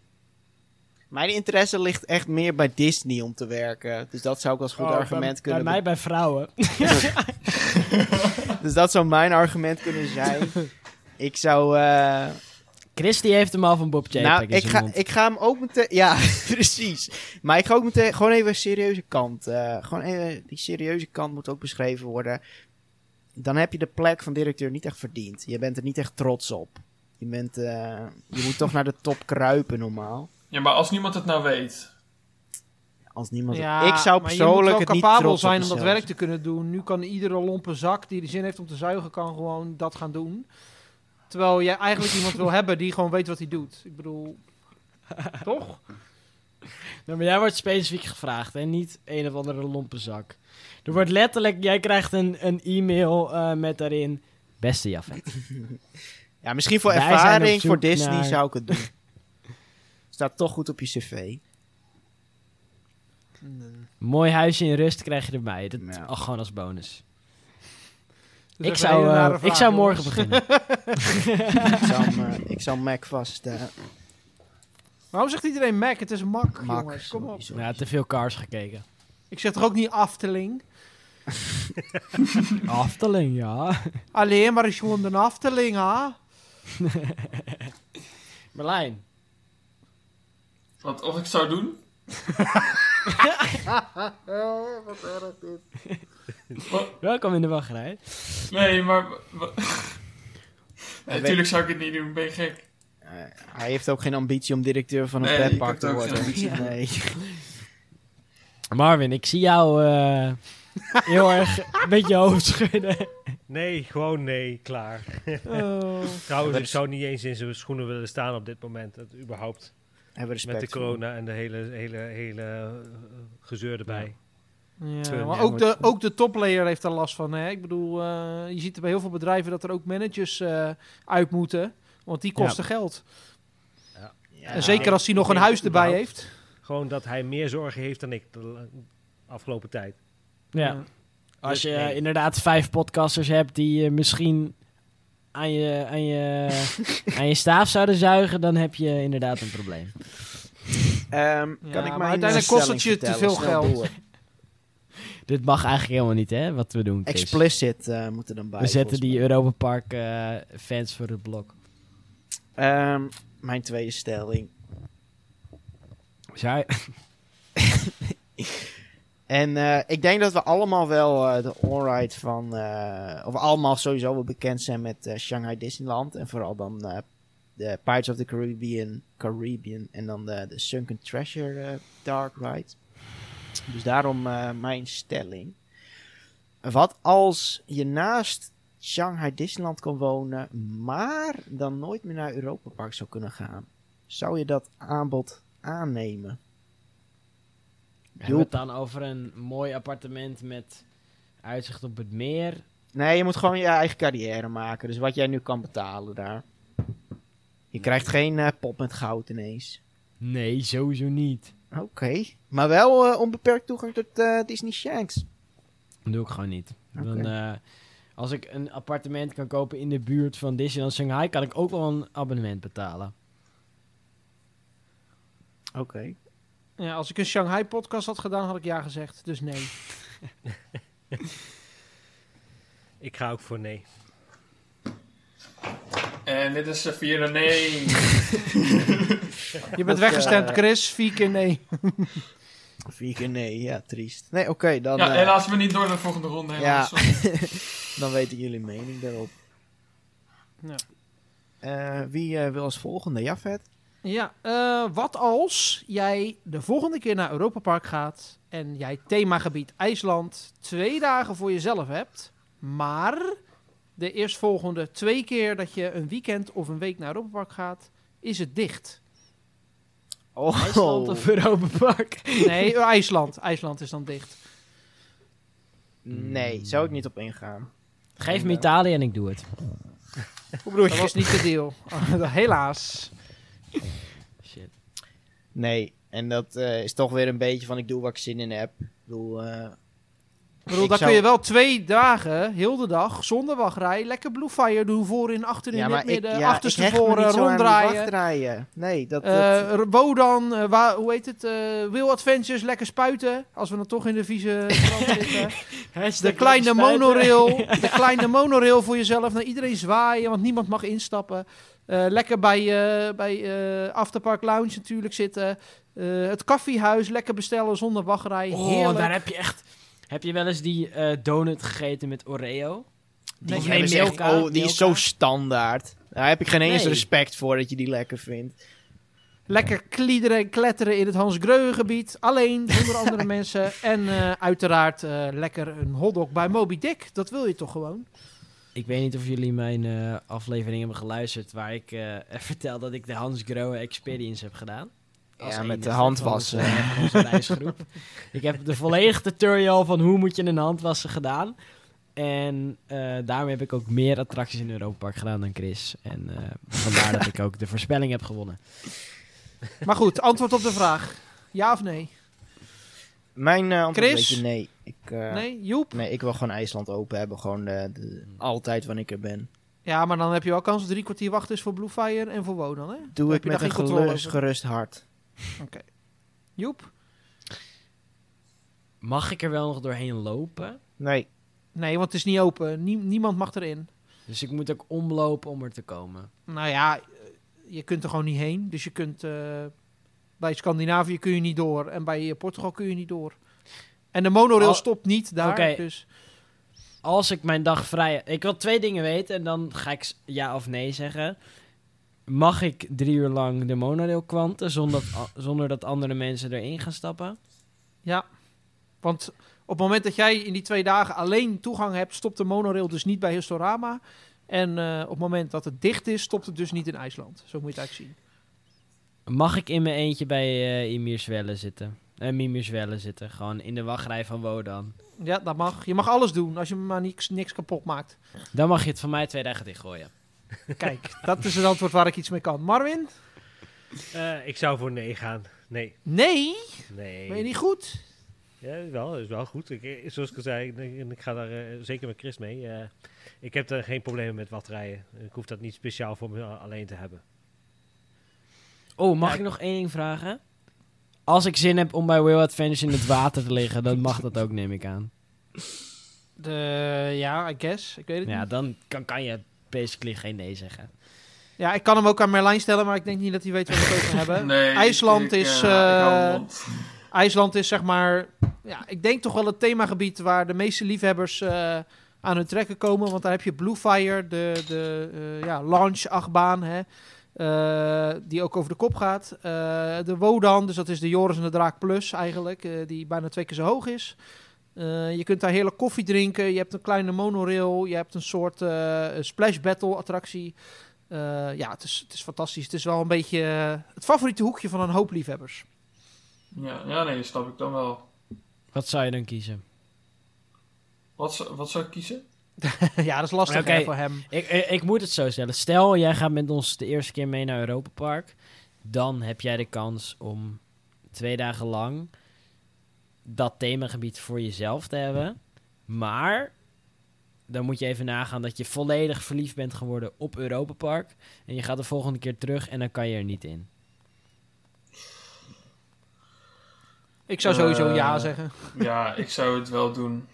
mijn interesse ligt echt meer bij Disney om te werken. Dus dat zou ik als goed Oh, argument bij, kunnen Bij mij bij vrouwen. Dus dat zou mijn argument kunnen zijn. ik zou. eh, Christy heeft hem al van Bob J. nou, ik ga, ik ga hem ook meteen. Ja, precies. Maar ik ga ook meteen. Gewoon even een serieuze kant. eh, gewoon even. Die serieuze kant moet ook beschreven worden. Dan heb je de plek van directeur niet echt verdiend. Je bent er niet echt trots op. Je, bent, eh, je moet toch naar de top kruipen normaal. Ja, maar als niemand het nou weet. Als niemand. Ja, ik zou maar persoonlijk je moet het wel niet capabel zijn om dat werk te kunnen doen. Nu kan iedere lompe zak die de zin heeft om te zuigen, kan gewoon dat gaan doen. Terwijl jij eigenlijk iemand wil hebben die gewoon weet wat hij doet. Ik bedoel, toch? Nou, maar jij wordt specifiek gevraagd en niet een of andere lompenzak. Er wordt letterlijk, jij krijgt een, een e-mail eh, met daarin... Beste Jafet. Ja, misschien voor Wij ervaring, voor Disney naar- zou ik het doen. Staat toch goed op je cv. Mooi huisje in rust krijg je erbij. Dat Ja. al gewoon als bonus. Dus ik, zou, eh, ik zou morgen beginnen. ik, zou eh, ik zou Mac vast. eh Waarom zegt iedereen Mac? Het is Mac, Mac, jongens. Kom op. sorry, ja, te veel cars gekeken. Ik zeg toch ook niet Afteling? Afteling, ja. Alleen maar is gewoon een Afteling, hè? Merlijn. Wat of ik zou doen? Wat? Welkom in de wachtrij. Nee, maar... nee, natuurlijk zou ik het niet doen, ben je gek. Hij heeft ook geen ambitie om directeur van een Nee, ik pretpark heb te ook worden. geen ambitie. Nee. Marvin, ik zie jou eh, heel erg een beetje hoofd schudden. Nee, gewoon nee, klaar. Oh. Trouwens, ik zou niet eens in zijn schoenen willen staan op dit moment. Dat, überhaupt. Hebben we respect Met de corona en de hele, hele, hele eh, gezeur erbij. Ja, maar ook de, ook de toplayer heeft er last van. Hè? Ik bedoel, eh, je ziet er bij heel veel bedrijven dat er ook managers eh, uit moeten. Want die kosten geld. Ja, en zeker als hij nog een huis erbij heeft. Gewoon dat hij meer zorgen heeft dan ik de afgelopen tijd. Ja. Als Dus je inderdaad vijf podcasters hebt die je misschien aan je, aan, je, aan je staaf zouden zuigen, dan heb je inderdaad een probleem. Ehm, Ja, kan ik maar uiteindelijk eh, kost het je te veel geld. Dit mag eigenlijk helemaal niet, hè, wat we doen. Chris. Explicit eh moet er dan bij. We zetten die. Europa Park eh, fans voor het blok. Ehm, mijn tweede stelling. Je- En eh, ik denk dat we allemaal wel eh, de onride van... eh, of allemaal sowieso wel bekend zijn met Shanghai Disneyland. En vooral dan de Pirates of the Caribbean, Caribbean en dan de, de Sunken Treasure Dark Ride. Dus daarom mijn stelling. Wat als je naast Shanghai Disneyland kan wonen, maar dan nooit meer naar Europa Park zou kunnen gaan? Zou je dat aanbod aannemen? Hebben we het dan over een mooi appartement met uitzicht op het meer? Nee, je moet gewoon je eigen carrière maken. Dus wat jij nu kan betalen daar. Je krijgt geen eh, pop met goud ineens. Nee, sowieso niet. Oké. Maar wel eh, onbeperkt toegang tot eh, Disney Shanks. Dat doe ik gewoon niet. Dan, als ik een appartement kan kopen in de buurt van Disneyland Shanghai, kan ik ook wel een abonnement betalen. Oké. Ja, als ik een Shanghai podcast had gedaan, had ik ja gezegd. Dus nee. Ik ga ook voor nee. En dit is de nee. Je bent weggestemd, eh, Chris. Vier keer nee. Vier keer nee, ja, triest. Nee, oké, dan, ja, eh, helaas we niet door naar de volgende ronde. Ja. Helaas. Dan weten jullie mening daarop. Ja. Eh, wie wil als volgende? Ja, vet. Ja, eh, wat als jij de volgende keer naar Europa Park gaat en jij themagebied IJsland twee dagen voor jezelf hebt, maar de eerstvolgende twee keer dat je een weekend of een week naar Europa Park gaat, is het dicht. Oh, IJsland of Europa Park? Nee, eh, IJsland. IJsland is dan dicht. Nee, zou ik niet op ingaan. Geef me Italië en ik doe het. Hoe bedoel Dat was niet de deal. Helaas. Shit. Nee, en dat eh, is toch weer een beetje van ik doe wat ik zin in heb. Ik bedoel, eh, Ik bedoel, Ik daar zou- kun je wel twee dagen, heel de dag, zonder wachtrij, lekker Blue Fire doen, voorin, achterin, ja, in maar het ik, midden, ja, ik die ronddraaien. Nee, dat... dat Eh Wodan, eh, waar, hoe heet het? eh Will Adventures, lekker spuiten. Als we dan toch in de vieze zitten. De kleine monorail. De kleine monorail voor jezelf. Naar iedereen zwaaien, want niemand mag instappen. Eh, lekker bij, eh bij eh, Afterpark Lounge natuurlijk zitten. Eh, het koffiehuis, lekker bestellen zonder wachtrij. Oh, Heerlijk. daar heb je echt... Heb je wel eens die eh, donut gegeten met Oreo? die, nee, echt- Milka, oh, die is zo standaard. Daar heb ik geen eens Nee. respect voor dat je die lekker vindt. Lekker kliederen en kletteren in het Hans Greugen gebied. Alleen, zonder andere mensen. En eh, uiteraard eh, lekker een hotdog bij Moby Dick. Dat wil je toch gewoon? Ik weet niet of jullie mijn eh, aflevering hebben geluisterd waar ik eh, vertel dat ik de Hans Grohe Experience heb gedaan. Als Ja, met de handwassen. Van onze, van onze reisgroep. ik heb de volledige tutorial van hoe moet je een handwassen gedaan. En eh, daarmee heb ik ook meer attracties in Europa Park gedaan dan Chris. En eh, vandaar dat ik ook de voorspelling heb gewonnen. Maar goed, antwoord op de vraag. Ja of nee? Mijn eh antwoord Chris? is een beetje nee. Ik, eh, Nee, Joep? nee, ik wil gewoon IJsland open hebben. Gewoon de, de- altijd wanneer ik er ben. Ja, maar dan heb je wel kans op drie kwartier wachten is voor Blue Fire en voor Wodan, hè? Doe Dan ik met een gerust, gerust hart. Joep? Mag ik er wel nog doorheen lopen? Nee, Nee, want het is niet open. Nie- niemand mag erin. Dus ik moet ook omlopen om er te komen. Nou ja, eh, je kunt er gewoon niet heen. Dus je kunt... eh, bij Scandinavië kun je niet door. En bij Portugal kun je niet door. En de monorail stopt niet daar. Dus Als ik mijn dag vrij... Ik wil twee dingen weten en dan ga ik ja of nee zeggen. Mag ik drie uur lang de monorail kwanten zonder, dat- zonder dat andere mensen erin gaan stappen? ja. Want op het moment dat jij in die twee dagen alleen toegang hebt... stopt de monorail dus niet bij Historama. En eh, op het moment dat het dicht is... stopt het dus niet in IJsland. Zo moet je het eigenlijk zien. Mag ik in mijn eentje bij Emir Zwelle zitten? En Mimerswelle zitten. Gewoon in de wachtrij van Wodan. Ja, dat mag. Je mag alles doen als je maar niks, niks kapot maakt. Dan mag je het van mij twee dagen dichtgooien. Kijk, dat is het antwoord waar ik iets mee kan. Marvin? Eh, ik zou voor nee gaan. Nee. Nee? Nee. Ben je niet goed? Ja, wel, is wel goed. Ik, eh, zoals ik al zei, ik, ga daar eh, zeker met Chris mee. Eh, ik heb er geen problemen met wachtrijen. Ik hoef dat niet speciaal voor me alleen te hebben. Oh, mag Ja, ik nog één ding vragen? Als ik zin heb om bij Will Adventures in het water te liggen, dan mag dat ook, neem ik aan. De, ja, I guess. Ik weet het Ja, niet. dan kan, kan je basically geen nee zeggen. Ja, ik kan hem ook aan Merlijn stellen, maar ik denk niet dat hij weet waar we het over hebben. Nee, IJsland ik- is, eh. IJsland is zeg maar, ja, ik denk toch wel het themagebied waar de meeste liefhebbers eh, aan hun trekken komen. Want daar heb je Bluefire, de, de eh, ja, launch-achtbaan, hè, eh, die ook over de kop gaat. Eh, de Wodan, dus dat is de Joris en de Draak Plus eigenlijk, eh, die bijna twee keer zo hoog is. Eh, je kunt daar heerlijk koffie drinken. Je hebt een kleine monorail. Je hebt een soort eh, splash battle attractie. Eh, ja, het is, het is fantastisch. Het is wel een beetje het favoriete hoekje van een hoop liefhebbers. Ja, ja, nee, snap ik dan wel. Wat zou je dan kiezen? Wat, wat zou ik kiezen? ja, dat is lastig hè, voor hem. Ik, ik, ik moet het zo stellen. Stel, jij gaat met ons de eerste keer mee naar Europa Park. Dan heb jij de kans om twee dagen lang dat themagebied voor jezelf te hebben. Maar dan moet je even nagaan dat je volledig verliefd bent geworden op Europa Park. En je gaat de volgende keer terug en dan kan je er niet in. Ik zou sowieso Eh, ja zeggen. Ja, ik zou het wel doen.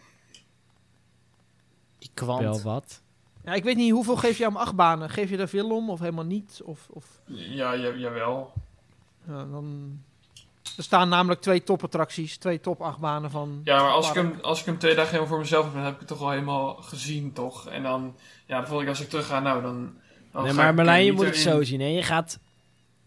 Die Wel kwant. wat. Ja, ik weet niet, hoeveel geef je om achtbanen? Geef je er veel om of helemaal niet? Of, of, Ja, ja jawel. ja, dan... Er staan namelijk twee topattracties, twee top achtbanen van... Ja, maar als ik, hem, als ik hem twee dagen helemaal voor mezelf heb, dan heb ik het toch al helemaal gezien, toch? En dan, ja, dan voel ik als ik terug ga, nou, dan... dan Nee, ga maar ik Merlijn, er je moet het zo zien. Hè? Je gaat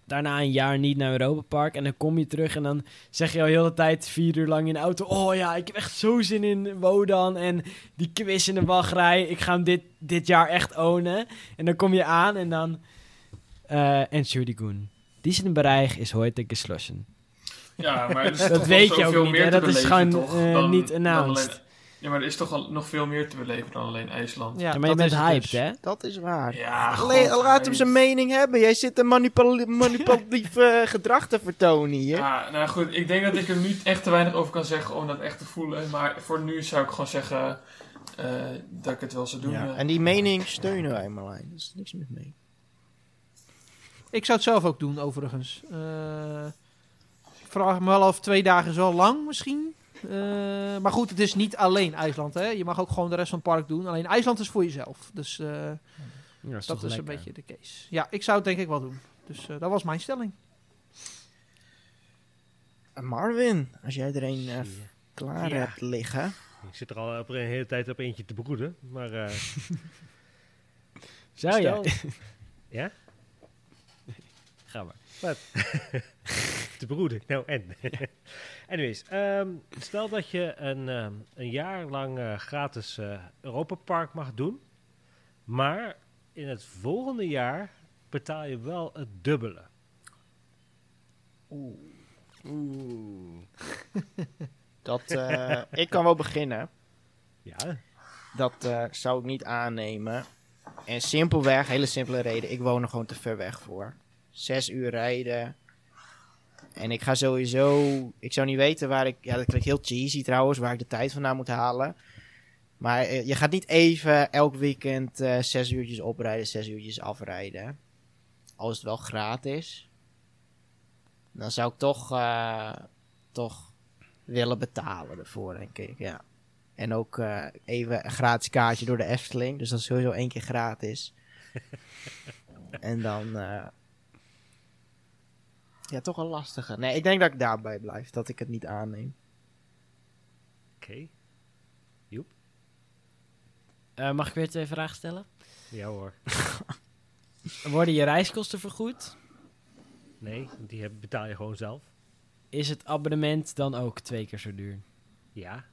daarna een jaar niet naar Europa Park. En dan kom je terug en dan zeg je al heel de tijd vier uur lang in de auto. Oh ja, ik heb echt zo zin in Wodan. En die quiz in de wachtrij. Ik ga hem dit, dit jaar echt ownen. En dan kom je aan en dan... eh Entschuldigung. Diesen Bereich is heute geschlossen. Ja, maar is Dat weet je ook niet, hè? Dat is gewoon, dan- niet announced. Ja, maar er is toch al, nog veel meer te beleven dan alleen IJsland. Ja, Ja, maar je dat bent hyped, dus. hè? Dat is waar. Ja, Alleen, god, laat hem zijn mening hebben. Jij zit een manipul manipulatief eh, gedrag te vertonen hier. Ja, nou goed, ik denk dat ik er nu echt te weinig over kan zeggen om dat echt te voelen. Maar voor nu zou ik gewoon zeggen eh, dat ik het wel zou doen. Ja, ja. En die mening steunen wij, Marlijn. Er is niks mis mee. Ik zou het zelf ook doen, overigens. Eh, ik vraag me wel af, twee dagen is wel lang misschien. Eh, maar goed, het is niet alleen IJsland. Hè? Je mag ook gewoon de rest van het park doen. Alleen IJsland is voor jezelf. Dus eh, Ja, dat is een beetje de case. Ja, ik zou het denk ik wel doen. Dus eh, dat was mijn stelling. Marvin, als jij er een eh, klaar Ja. hebt liggen. Ik zit er al op een hele tijd op eentje te broeden. Maar eh, Zou je? ja? Ga maar. te broeden. Nou, en? Anyways, ehm, stel dat je een, ehm, een jaar lang eh, gratis eh Europa Park mag doen. Maar in het volgende jaar betaal je wel het dubbele. Oeh. Dat, eh, ik kan wel beginnen. Ja, Dat eh, zou ik niet aannemen. En simpelweg, hele simpele reden. Ik woon er gewoon te ver weg voor. Zes uur rijden. En ik ga sowieso... Ik zou niet weten waar ik... Ja, dat klinkt heel cheesy trouwens, waar ik de tijd vandaan moet halen. Maar eh, je gaat niet even elk weekend eh, zes uurtjes oprijden, zes uurtjes afrijden. Als het wel gratis. Dan zou ik toch, eh, toch willen betalen ervoor, denk ik, ja. En ook even een gratis kaartje door de Efteling. Dus dat is sowieso één keer gratis. en dan... ja, toch een lastige. Nee, ik denk dat ik daarbij blijf. Dat ik het niet aanneem. oké. Eh, mag ik weer twee vragen stellen? Ja hoor. Worden je reiskosten vergoed? Nee, die heb- betaal je gewoon zelf. Is het abonnement dan ook twee keer zo duur? Ja.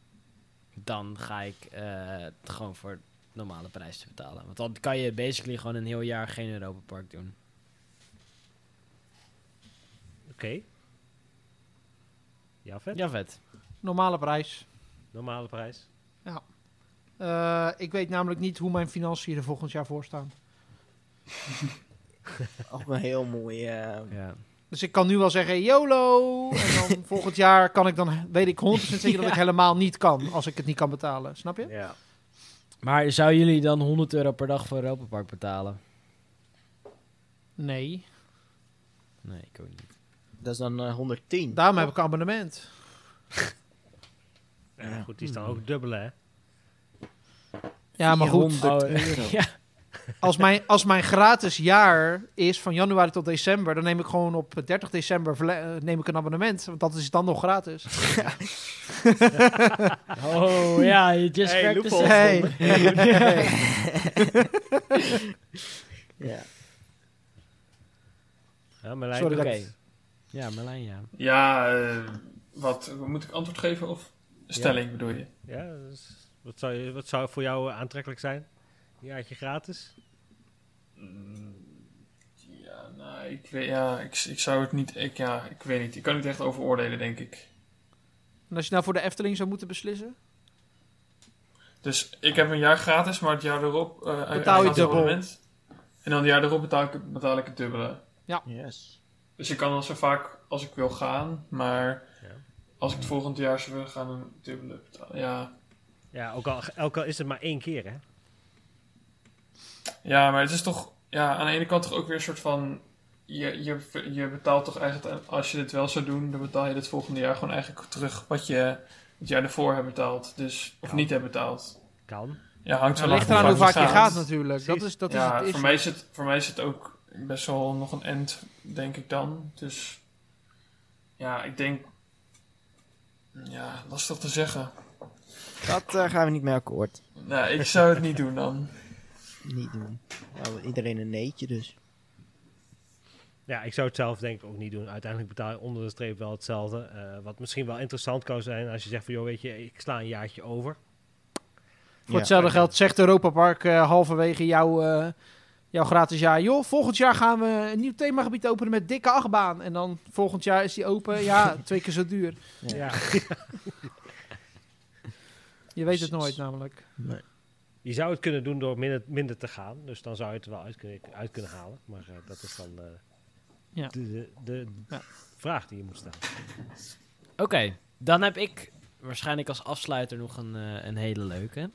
Dan ga ik eh, het gewoon voor normale prijs te betalen. Want dan kan je basically gewoon een heel jaar geen Europa Park doen. Oké. Ja, vet. Ja, vet. Normale prijs. Normale prijs. Eh, ik weet namelijk niet hoe mijn financiën er volgend jaar voor staan. Ook een heel mooi... eh, Ja. Dus ik kan nu wel zeggen YOLO. En dan volgend jaar kan ik dan, weet ik 100% zeker dat ik helemaal niet kan. Als ik het niet kan betalen. Snap je? Ja. Maar zouden jullie dan 100 euro per dag voor Europa Park betalen? Nee. Nee, ik ook niet. Dat is dan eh, 110. Daarom heb ik een abonnement. Ja, goed, die is dan ook dubbel, hè? Ja, maar goed. 400 Oh, ja. Als mijn, als mijn gratis jaar is van januari tot december, dan neem ik gewoon op 30 december eh, neem ik een abonnement. Want dat is dan nog gratis. Oh ja, je just Hey, cracked the loophole. system. Ja. Ja, Marlijn, Sorry dat ik- Ja, Marlijn, ja. Ja, eh, wat moet ik antwoord geven of stelling bedoel je? Ja, dus wat, zou je, wat zou voor jou eh, aantrekkelijk zijn? Een jaartje gratis? Mm, Ja, nou, ik, weet, ja, ik, ik zou het niet, ik, ja, ik weet niet. Ik kan niet echt over oordelen, denk ik. En als je nou voor de Efteling zou moeten beslissen? Dus ik heb een jaar gratis, maar het jaar erop eh, een Betaal je dubbel. En dan het jaar erop betaal ik, betaal ik het dubbele. Yes. Dus ik kan dan zo vaak als ik wil gaan, maar Ja. als ik het volgend jaar zou willen gaan, een dubbele betalen. Ja. Ja, ook al, ook al is het maar één keer, hè? ja, maar het is toch ja, aan de ene kant toch ook weer een soort van. Je, je, je betaalt toch eigenlijk, als je dit wel zou doen, dan betaal je het volgende jaar gewoon eigenlijk terug wat je het jaar ervoor hebt betaald. Dus, of Ja. niet hebt betaald. Kan. Ja, hangt Het wel ligt af eraan hoe vaak je gaat. gaat natuurlijk. Dat is, dat is ja, het voor issue. mij, is het, voor mij is het ook best wel nog een end, denk ik dan. Dus ja, ik denk. Ja, lastig te zeggen. Dat eh, gaan we niet mee akkoord. Nou, ik zou het niet doen dan. Niet doen. Nou, iedereen een neetje dus. Ja, ik zou het zelf denk ik ook niet doen. Uiteindelijk betaal je onder de streep wel hetzelfde. Eh, wat misschien wel interessant kan zijn als je zegt van... joh, weet je, ik sla een jaartje over. Voor hetzelfde geld zegt Europa Park eh, halverwege jouw, eh, jouw gratis jaar... joh, volgend jaar gaan we een nieuw themagebied openen met dikke achtbaan. En dan volgend jaar is die open, ja, twee keer zo duur. Ja. Je weet het nooit namelijk. Je zou het kunnen doen door minder, minder te gaan. Dus dan zou je het er wel uit kunnen, uit kunnen halen. Maar eh, dat is dan eh, Ja. de, de, de Ja. vraag die je moet stellen. Oké, dan heb ik waarschijnlijk als afsluiter nog een, eh, een hele leuke.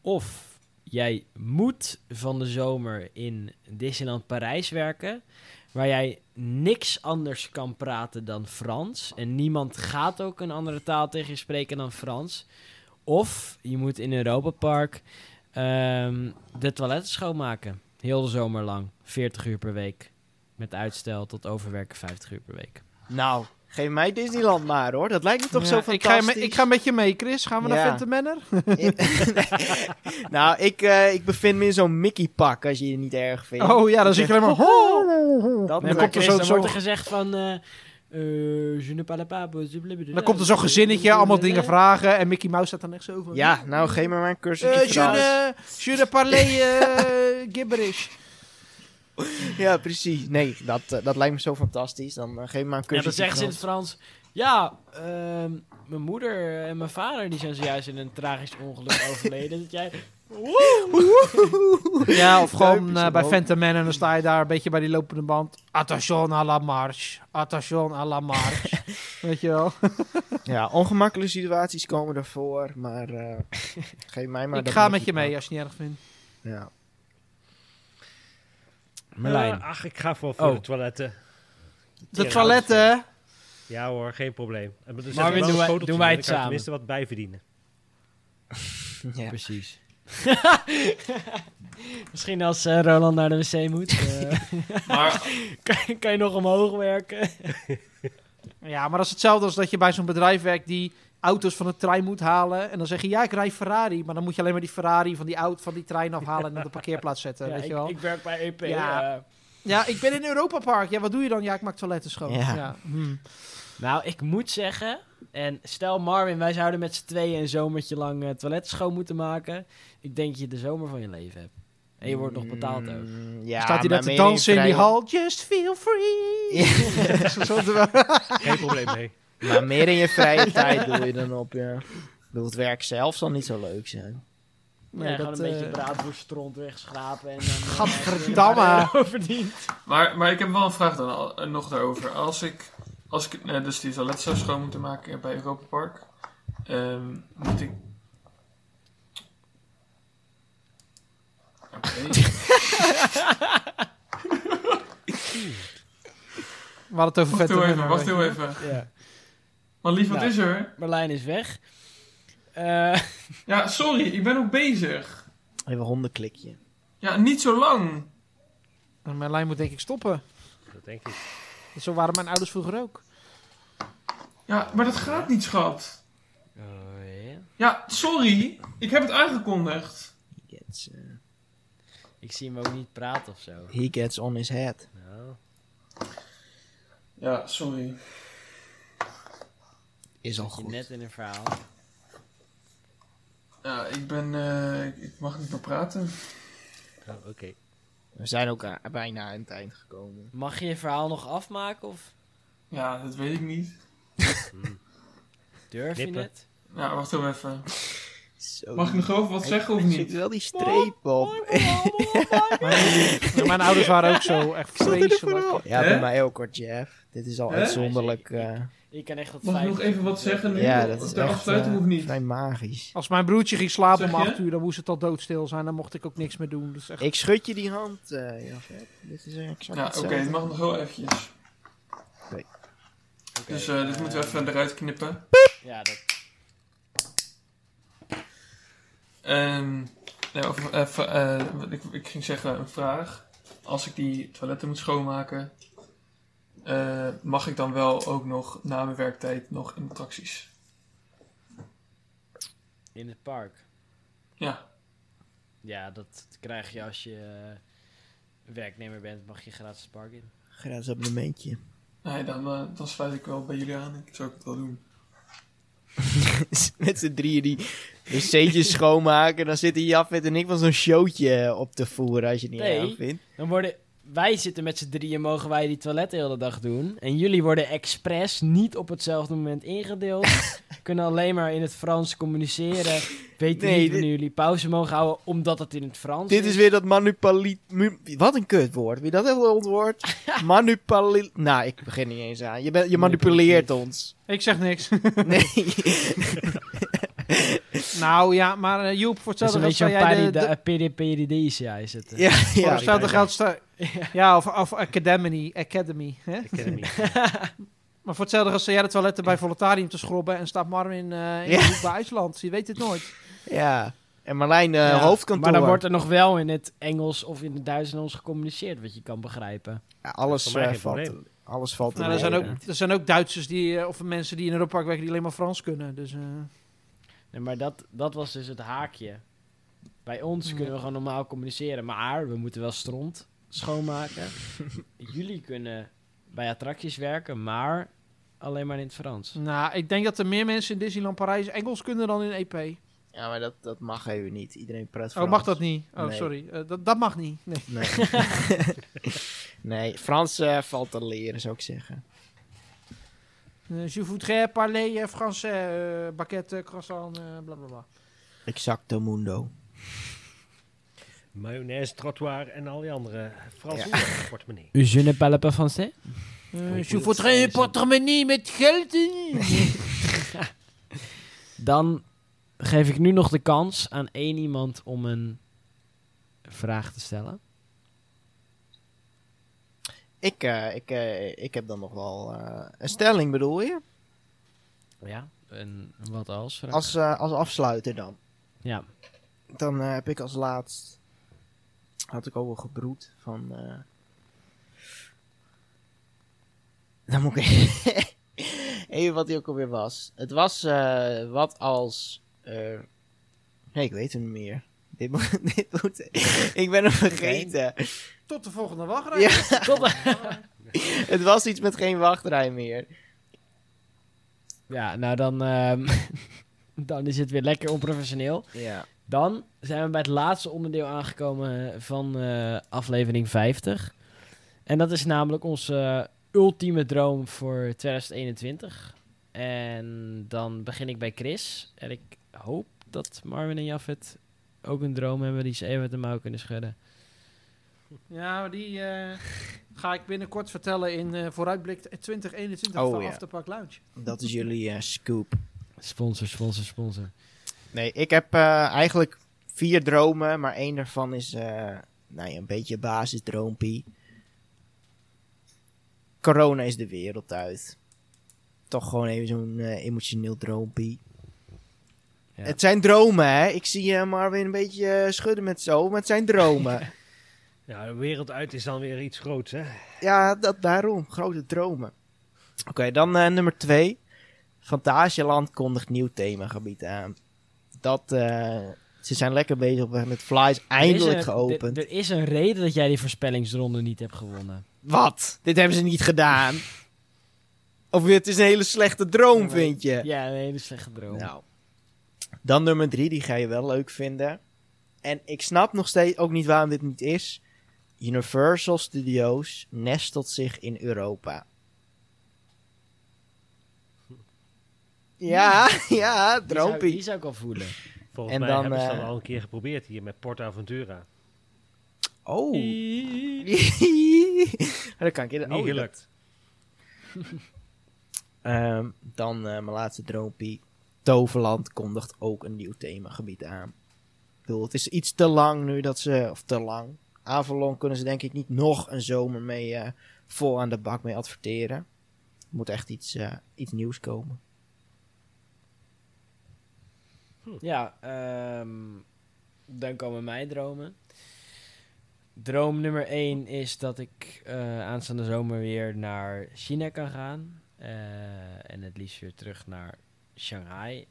Of jij moet van de zomer in Disneyland Parijs werken, waar jij niks anders kan praten dan Frans. En niemand gaat ook een andere taal tegen je spreken dan Frans. Of je moet in Europa Park ehm, de toiletten schoonmaken. Heel de zomer lang. 40 uur per week. Met uitstel tot overwerken 50 uur per week. Nou, geef mij Disneyland maar hoor. Dat lijkt me toch Ja, zo ik, ga, fantastisch. ik ga met je mee, Chris. Gaan we naar. Phantom Manor? nou, ik, eh, ik bevind me in zo'n Mickey-pak als je het niet erg vindt. Oh ja, dan zit je alleen maar... Dat Nee, dan maar komt er zo- dan zo- wordt er gezegd van... je ne parle pas, blablabla. Dan komt er zo'n gezinnetje, allemaal dingen vragen. En Mickey Mouse staat dan echt zo van... Ja, nou geef me maar een cursusje Eh, je, ne, je ne parle gibberish. Ja, precies. Nee, dat, eh, dat lijkt me zo fantastisch. Dan eh, geef me maar een Ja, dan cursusje zeggen ze in het Frans. Ja, ehm, mijn moeder en mijn vader die zijn zojuist in een tragisch ongeluk overleden. Dat jij... Ja, of gewoon eh, bij. Phantom Man en dan sta je daar een beetje bij die lopende band. Attention à la marche. Attention à la marche. Weet je wel? Ja, ongemakkelijke situaties komen ervoor, maar eh, geef mij maar ik dat ga met je mee als je het niet erg vindt. Ja. Merlijn. Eh, ach, ik ga voor, voor Oh. de toiletten. De Ja, toiletten. Ja hoor, geen probleem. Marvin, wel doen wij- doen wij het samen? tenminste wat bijverdienen. ja. Precies. Misschien als eh, Roland naar de wc moet, eh, Maar kan, kan je nog omhoog werken. Ja, maar dat is hetzelfde als dat je bij zo'n bedrijf werkt die auto's van de trein moet halen. En dan zeg je, ja, ik rij Ferrari. Maar dan moet je alleen maar die Ferrari van die, auto, van die trein afhalen en op de parkeerplaats zetten. Ja, weet ik, je wel? ik werk bij EP. Ja. eh. Ja, ik ben in Europa Park. Ja, wat doe je dan? Ja, ik maak toiletten schoon. Ja. Ja. Hm. Nou, ik moet zeggen, en stel Marvin, wij zouden met z'n tweeën een zomertje lang eh toiletten schoon moeten maken. Ik denk dat je de zomer van je leven hebt. En je wordt nog betaald ook. Mm, Ja, Staat hij daar te dansen in die hal? Just feel free. Ja. Geen probleem mee. Maar meer in je vrije tijd doe je dan op, ja. Ik bedoel, het werk zelf zal niet zo leuk zijn. Nee, Nee, dat, gewoon een beetje eh, braadworststront wegschrapen en dan... eh, Gadverdamme. Verdiend. Maar, maar ik heb wel een vraag dan al- eh, nog daarover. Als ik, als ik eh, dus die toilet zou schoon moeten maken bij Europa Park, ehm, moet ik. Oké. We hadden het over Wacht even, wacht even. Ja. Maar lief, wat Nou. is er? Marlijn is weg. Eh, Ja, sorry, ik ben ook bezig. Even hondenklikje. Ja, niet zo lang. En Mijn lijn moet denk ik stoppen. Dat denk ik. Zo waren mijn ouders vroeger ook. Ja, maar dat gaat niet, schat. oh, ja. Ja, sorry. Ik heb het aangekondigd. He gets, eh, Ik zie hem ook niet praten of zo. he gets on his head. Nou, Ja, sorry. Is al goed. net in een verhaal. Ja, ik ben. eh, ik, ik mag niet meer praten. oh, oké. We zijn ook a- bijna aan het eind gekomen. Mag je je verhaal nog afmaken of Ja, dat weet ik niet. durf je het? Ja, wacht even. Zo. Mag ik nog over wat zeggen of Er zit niet? wel die streep op. Mijn, mijn ouders waren ook zo. Echt vreselijk. Ja, bij mij ook hoor, Jeff. Dit is al uitzonderlijk. eh, Ik kan echt wat Mag ik nog even wat zeggen nu? ja, dat is Ter echt afsluiting of niet? vrij magisch. Als mijn broertje ging slapen om Zeg je? 8 uur, dan moest het al doodstil zijn. Dan mocht ik ook niks meer doen. Dus echt... Ik schud je die hand, eh Jafet. Dit is exact Ja, oké, het mag nog heel eventjes. Oké. Dus eh, dit moeten we even eruit knippen. Ja, dat... Ehm nee, over, eh, ik, ik ging zeggen, een vraag. Als ik die toiletten moet schoonmaken, eh, mag ik dan wel ook nog na mijn werktijd nog in attracties? In het park. Ja, Ja, dat krijg je als je eh, werknemer bent, mag je gratis het park in. Gratis abonnementje. nee, dan, eh, dan sluit ik wel bij jullie aan. Ik zou het wel doen. Met z'n drieën die wc'tjes schoonmaken. Dan zitten Jafet en ik van zo'n showtje op te voeren als je het niet Nee. erg vindt. Dan worden... Wij zitten met z'n drieën, mogen wij die toiletten de hele dag doen. En jullie worden expres niet op hetzelfde moment ingedeeld. Kunnen alleen maar in het Frans communiceren. Weten Nee, niet dit- wanneer jullie pauze mogen houden, omdat het in het Frans Dit is weer dat manipuli... mu- Wat een kutwoord. Wie dat heeft ontwoord? Manipuli... Nou, ik begin niet eens aan. Je, bent je manipuleert ons. Ik zeg niks. Nee. nou ja, maar eh, Joep, voor Het is een hetzelfde beetje geld een de- de- periperidisia is het. ja, Voor hetzelfde geld. Ja, of, of Academy. Academy hè? Academy. Maar voor hetzelfde sta jij de toiletten bij Voletarium te schrobben en staat Marvin eh in Ja. de hoek bij IJsland. Je weet het nooit. ja. En Marlijn, eh, Ja, hoofdkantoor. Maar dan wordt er nog wel in het Engels of in het Duits en ons gecommuniceerd, wat je kan begrijpen. Ja, alles, valt, alles valt Nou, er, zijn ook, er zijn ook Duitsers die, of mensen die in Europa werken die alleen maar Frans kunnen. Dus, eh, Nee, maar dat, dat was dus het haakje. Bij ons Ja. kunnen we gewoon normaal communiceren, maar we moeten wel stront schoonmaken. Jullie kunnen bij attracties werken, maar alleen maar in het Frans. nou, ik denk dat er meer mensen in Disneyland Parijs Engels kunnen dan in EP. Ja, maar dat, dat mag even niet. Iedereen praat Oh, Frans. mag dat niet? Oh, Nee. sorry. Eh, dat, dat mag niet. Nee. Nee. nee, Frans eh, valt te leren, zou ik zeggen. Eh, je voudrais parler eh, français, eh, baguette, croissant, eh bla bla bla. Exacto mundo. Mayonaise, trottoir en al die andere Franse Ja. portemonnee. Je ne parle pas français? Ik je voudrais het een portemonnee met geld in. Dan geef ik nu nog de kans aan één iemand om een vraag te stellen. Ik, eh, ik, eh, ik heb dan nog wel eh, een stelling, bedoel je? Ja, een wat als vraag? Als, als afsluiter dan. Ja, Dan heb ik als laatst... Had ik ook wel gebroed van... dan moet ik even wat hij ook alweer was. Het was wat als... nee, ik weet het niet meer. Dit moet, dit moet, ik ben hem vergeten. Tot de volgende wachtrij. Ja, het was iets met geen wachtrij meer. ja nou dan, ehm, dan is het weer lekker onprofessioneel. Ja. Dan zijn we bij het laatste onderdeel aangekomen van eh, aflevering 50. En dat is namelijk onze eh, ultieme droom voor 2021. En dan begin ik bij Chris. En ik hoop dat Marvin en Jafet ook een droom hebben die ze even met de mouw kunnen schudden. Ja, die eh, ga ik binnenkort vertellen in eh, vooruitblik 2021 Oh, van ja. Afterpark Lounge. Dat is jullie eh, scoop. Sponsor, sponsor, sponsor. Nee, ik heb eh, eigenlijk vier dromen, maar één daarvan is eh, nou ja, een beetje basisdroompie. Corona is de wereld uit. Toch gewoon even zo'n emotioneel droompie. Ja. Het zijn dromen, hè? Ik zie eh, Marvin een beetje eh, schudden met zo, maar het zijn dromen. Ja, de wereld uit is dan weer iets groots, hè? ja, dat, daarom. Grote dromen. Oké, dan eh, nummer twee. Fantasialand kondigt nieuw themagebied aan. Dat, eh, ze zijn lekker bezig met Flies eindelijk Er een- geopend. Er, er is een reden dat jij die voorspellingsronde niet hebt gewonnen. Wat? Dit hebben ze niet gedaan. Of het is een hele slechte droom, vind je? Ja, een hele slechte droom. Nou. Dan nummer drie, die ga je wel leuk vinden. En ik snap nog steeds ook niet waarom dit niet is. Universal Studios nestelt zich in Europa. Ja, ja, die, zou, die droompie. zou ik al voelen. Volgens En mij dan, hebben ze dat eh, al een keer geprobeerd hier met Portaventura. Oh. dat kan ik in Niet oh, gelukt. Ehm, dan eh, mijn laatste droompie. Toverland kondigt ook een nieuw themagebied aan. Ik bedoel, het is iets te lang nu dat ze... Of te lang. Avalon kunnen ze denk ik niet nog een zomer mee eh, vol aan de bak mee adverteren. Er moet echt iets, eh, iets nieuws komen. Ja, ehm, dan komen mijn dromen. Droom nummer 1 is dat ik eh, aanstaande zomer weer naar China kan gaan. En het liefst weer terug naar Shanghai.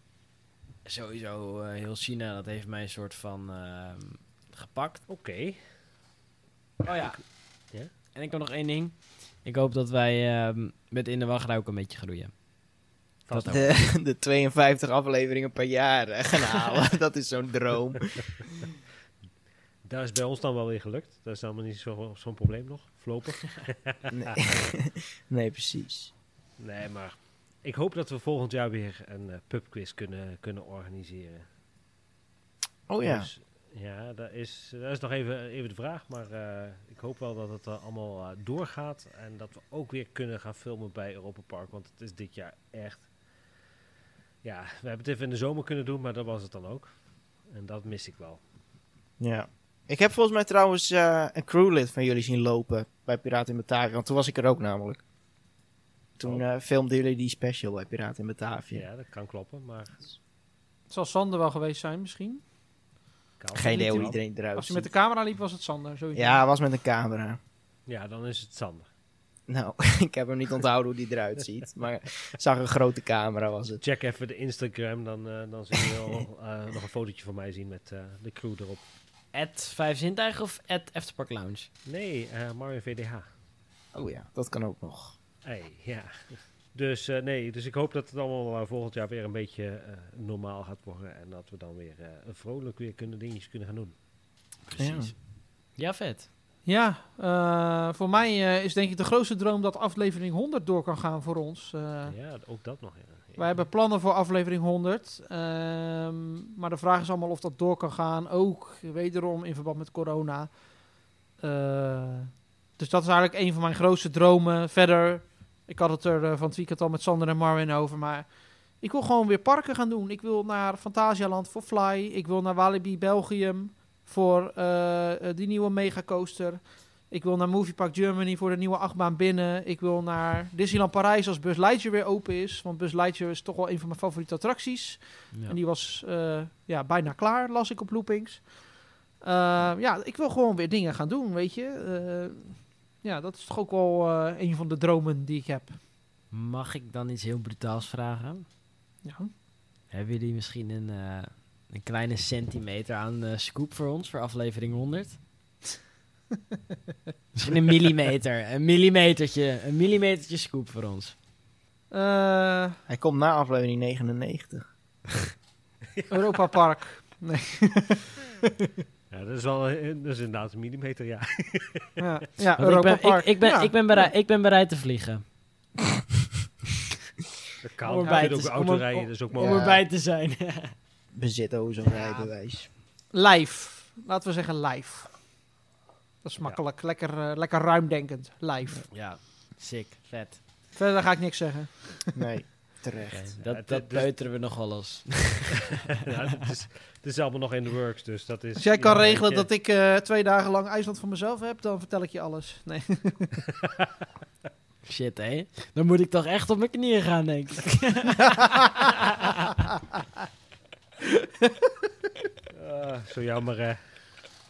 Sowieso eh, heel China, dat heeft mij een soort van ehm, gepakt. Oké. Oh ja. Ja? En ik heb nog één ding. Ik hoop dat wij ehm, met In de Wachtrij ook een beetje groeien. Dat. De, de 52 afleveringen per jaar eh, gaan halen. dat is zo'n droom. Daar is bij ons dan wel weer gelukt. Dat is allemaal niet zo- zo'n probleem nog. Voorlopig. Nee, nee precies. Nee, maar ik hoop dat we volgend jaar weer een eh, pubquiz kunnen, kunnen organiseren. Oh ja. Dus, ja, dat is, dat is nog even, even de vraag. Maar eh, ik hoop wel dat het eh, allemaal doorgaat. En dat we ook weer kunnen gaan filmen bij Europa Park. Want het is dit jaar echt... Ja, we hebben het even in de zomer kunnen doen, maar dat was het dan ook. En dat mis ik wel. Ja. Ik heb volgens mij trouwens een crewlid van jullie zien lopen bij Piraten in Batavia. Want toen was ik er ook namelijk. Toen Oh. eh, filmden jullie die special bij Piraten in Batavia. Ja, dat kan kloppen, maar... Het zal Sander wel geweest zijn misschien. kan. Geen idee hoe iedereen eruit Als je met de camera liep was het Sander. Sowieso. Ja, hij was met een camera. Ja, dan is het Sander. Nou, ik heb hem niet onthouden hoe die eruit ziet. Maar zag een grote camera was het. Check even de Instagram, dan, eh, dan zul je wel eh, nog een fotootje van mij zien met eh, de crew erop. At Vijf Zintuigen of at Afterpark Lounge? Nee, eh Mario VDH. Oh ja, dat kan ook nog. Hey, ja. Dus eh, nee, dus ik hoop dat het allemaal volgend jaar weer een beetje eh, normaal gaat worden. En dat we dan weer eh, vrolijk weer kunnen dingetjes kunnen gaan doen. Precies. Ja, vet. Ja, eh, voor mij eh, is denk ik de grootste droom dat aflevering 100 door kan gaan voor ons. Eh, Ja, ook dat nog. Ja. Wij hebben plannen voor aflevering 100. ehm, maar de vraag is allemaal of dat door kan gaan. Ook wederom in verband met corona. Eh, dus dat is eigenlijk een van mijn grootste dromen. Verder, ik had het er eh, van het weekend al met Sander en Marvin over. Maar ik wil gewoon weer parken gaan doen. Ik wil naar Fantasialand voor Fly. Ik wil naar Walibi Belgium voor eh, eh, die nieuwe megacoaster. Ik wil naar Movie Park Germany voor de nieuwe achtbaan binnen. Ik wil naar Disneyland Parijs als Buzz Lightyear weer open is. Want Buzz Lightyear is toch wel een van mijn favoriete attracties. Ja. En die was ja, bijna klaar, las ik op loopings. Ja, ik wil gewoon weer dingen gaan doen, weet je. Ja, dat is toch ook wel eh, een van de dromen die ik heb. Mag ik dan iets heel brutaals vragen? Ja. Hebben jullie misschien een, eh, een kleine centimeter aan eh, scoop voor ons voor aflevering 100? misschien een millimeter. Een millimetertje. Een millimetertje scoop voor ons. Eh, Hij komt na aflevering 99. Europa Park. Nee. Ja, dat is wel eh, dat is inderdaad een millimeter, ja. Ja, ja ik, ben, ik, ik, ben, Ja. ik, ben bereid, ik ben bereid te vliegen. Dat kan. Om erbij te- ook auto om- rijden, om- dus ook Om mogelijk. erbij te zijn. Bezit ook zo'n rijbewijs. Live. Laten we zeggen live. Dat is makkelijk. Lekker, eh, lekker ruimdenkend. Live. ja, sick, vet. Verder ga ik niks zeggen. Nee, terecht. dat dat we nog wel los. Ja, het, is, het is allemaal nog in de works, dus dat is... Als jij kan ja, regelen dat ik eh, twee dagen lang IJsland voor mezelf heb, dan vertel ik je alles. Nee. Shit, hé. Dan moet ik toch echt op mijn knieën gaan, denk ik. ah, zo jammer, hè.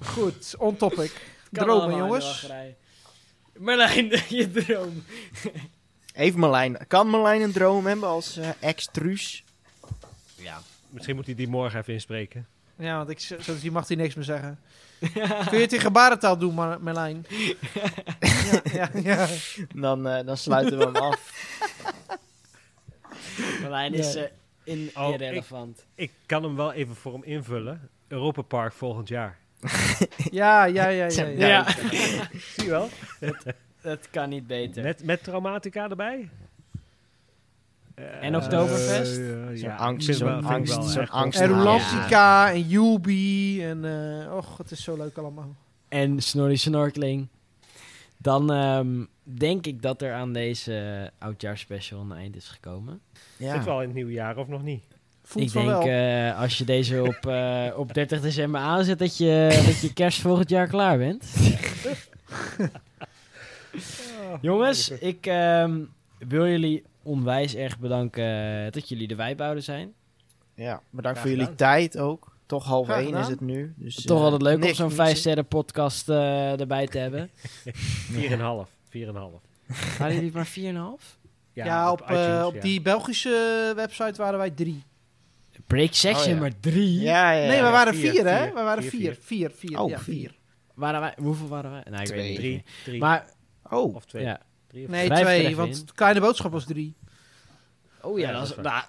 Goed, on topic. Dromen, jongens. Marlijn, je droom. Heeft Marlijn, kan Marlijn een droom hebben als eh ex-truus? Ja. Misschien moet hij die morgen even inspreken. Ja, want ik, zo, zo- die mag hij niks meer zeggen. Kun je het in gebarentaal doen, Mar Merlijn? ja, ja, ja. Dan, eh, dan sluiten we hem af. Marlijn is eh, in Oh, irrelevant. Ik kan hem wel even voor hem invullen. Europa Park volgend jaar. Ja, ja, ja, ja. ja. Ja, Zie je wel? Dat kan niet beter. Met, met traumatica erbij. En Oktoberfest? Eh, Zo'n ja, angst- zo'n angst- wel zo'n angst- En Ja. Rolantica en Yubi en... eh och, het is zo leuk allemaal. En Snorri Snorkeling. Dan ehm, denk ik dat er aan deze oudjaarspecial een eind is gekomen. Ja. Zit wel in het nieuwe jaar of nog niet? Voelt ik denk wel. eh, als je deze op, op 30 december aanzet, dat je, dat je kerst volgend jaar klaar bent. Jongens, ik ehm, wil jullie onwijs erg bedanken eh, dat jullie erbij zouden zijn. ja, bedankt Graag voor jullie gedaan. tijd ook. Toch half Graag één is gedaan. het nu. Dus, Toch eh, altijd leuk om zo'n moet 5 ze- sterren podcast eh, erbij te hebben. 4,5. 4,5. Hadden jullie maar 4,5? Ja, op, eh, iTunes, op ja. die Belgische website waren wij drie. Break section Oh, ja. maar 3. Ja, ja, ja. nee, we waren vier, vier, hè? vier. We waren Vier, vier. Vier, vier. Oh, ja, vier. Waren wij, hoeveel waren wij? Nee, ik Twee. weet niet. Drie. drie Maar, Oh, of twee. ja. Drie of Nee, twee, want in. de kleine boodschap was drie. Oh ja, Ja, dat is... Nou,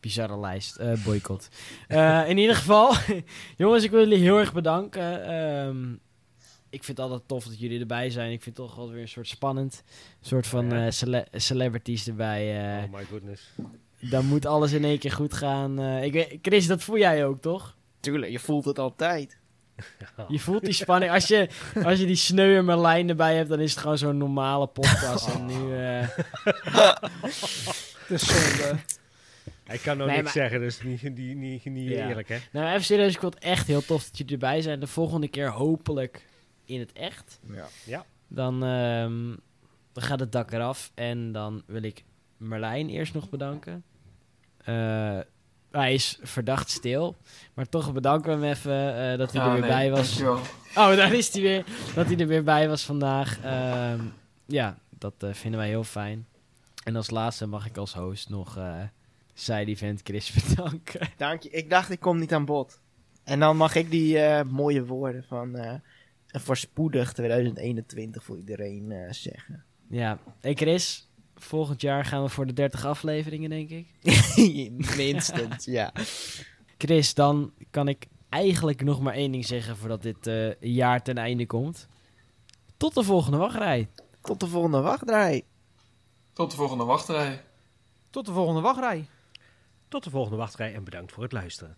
bizarre lijst. eh boycott. Eh, in ieder geval, jongens, ik wil jullie heel erg bedanken. Ehm, ik vind het altijd tof dat jullie erbij zijn. Ik vind het toch wel weer een soort spannend. Een soort van Ja. eh, cele- celebrities erbij. eh. Oh my goodness. dan moet alles in één keer goed gaan. Eh, ik weet, Chris, dat voel jij ook, toch? tuurlijk. Je voelt het altijd. Je voelt die spanning. Als je, als je die sneuwe Merlijn erbij hebt, dan is het gewoon zo'n normale podcast. En nu... eh, Dus zonde. Ik kan nou Nee, niks maar- zeggen, dus niet, niet, niet, niet Ja. eerlijk, hè? Nou, even serieus, ik vond het echt heel tof dat jullie erbij zijn. De volgende keer hopelijk in het echt. Ja. Dan, ehm, dan gaat het dak eraf. En dan wil ik Merlijn eerst nog bedanken. Eh, hij is verdacht stil. Maar toch bedanken we hem even eh, dat hij er weer nee, bij was. Dankjewel. Oh, daar is hij weer. Dat hij er weer bij was vandaag. Ehm, ja, dat eh, vinden wij heel fijn. En als laatste mag ik als host nog eh Side Event Chris bedanken. Dank je. Ik dacht, ik kom niet aan bod. En dan mag ik die eh, mooie woorden van eh, een voorspoedig 2021 voor iedereen eh, zeggen. Ja, en Chris, volgend jaar gaan we voor de 30 afleveringen, denk ik. Minstens, ja. Chris, dan kan ik eigenlijk nog maar één ding zeggen voordat dit eh, jaar ten einde komt. Tot de volgende wachtrij. Tot de volgende wachtrij. Tot de volgende wachtrij. Tot de volgende wachtrij. Tot de volgende wachtrij en bedankt voor het luisteren.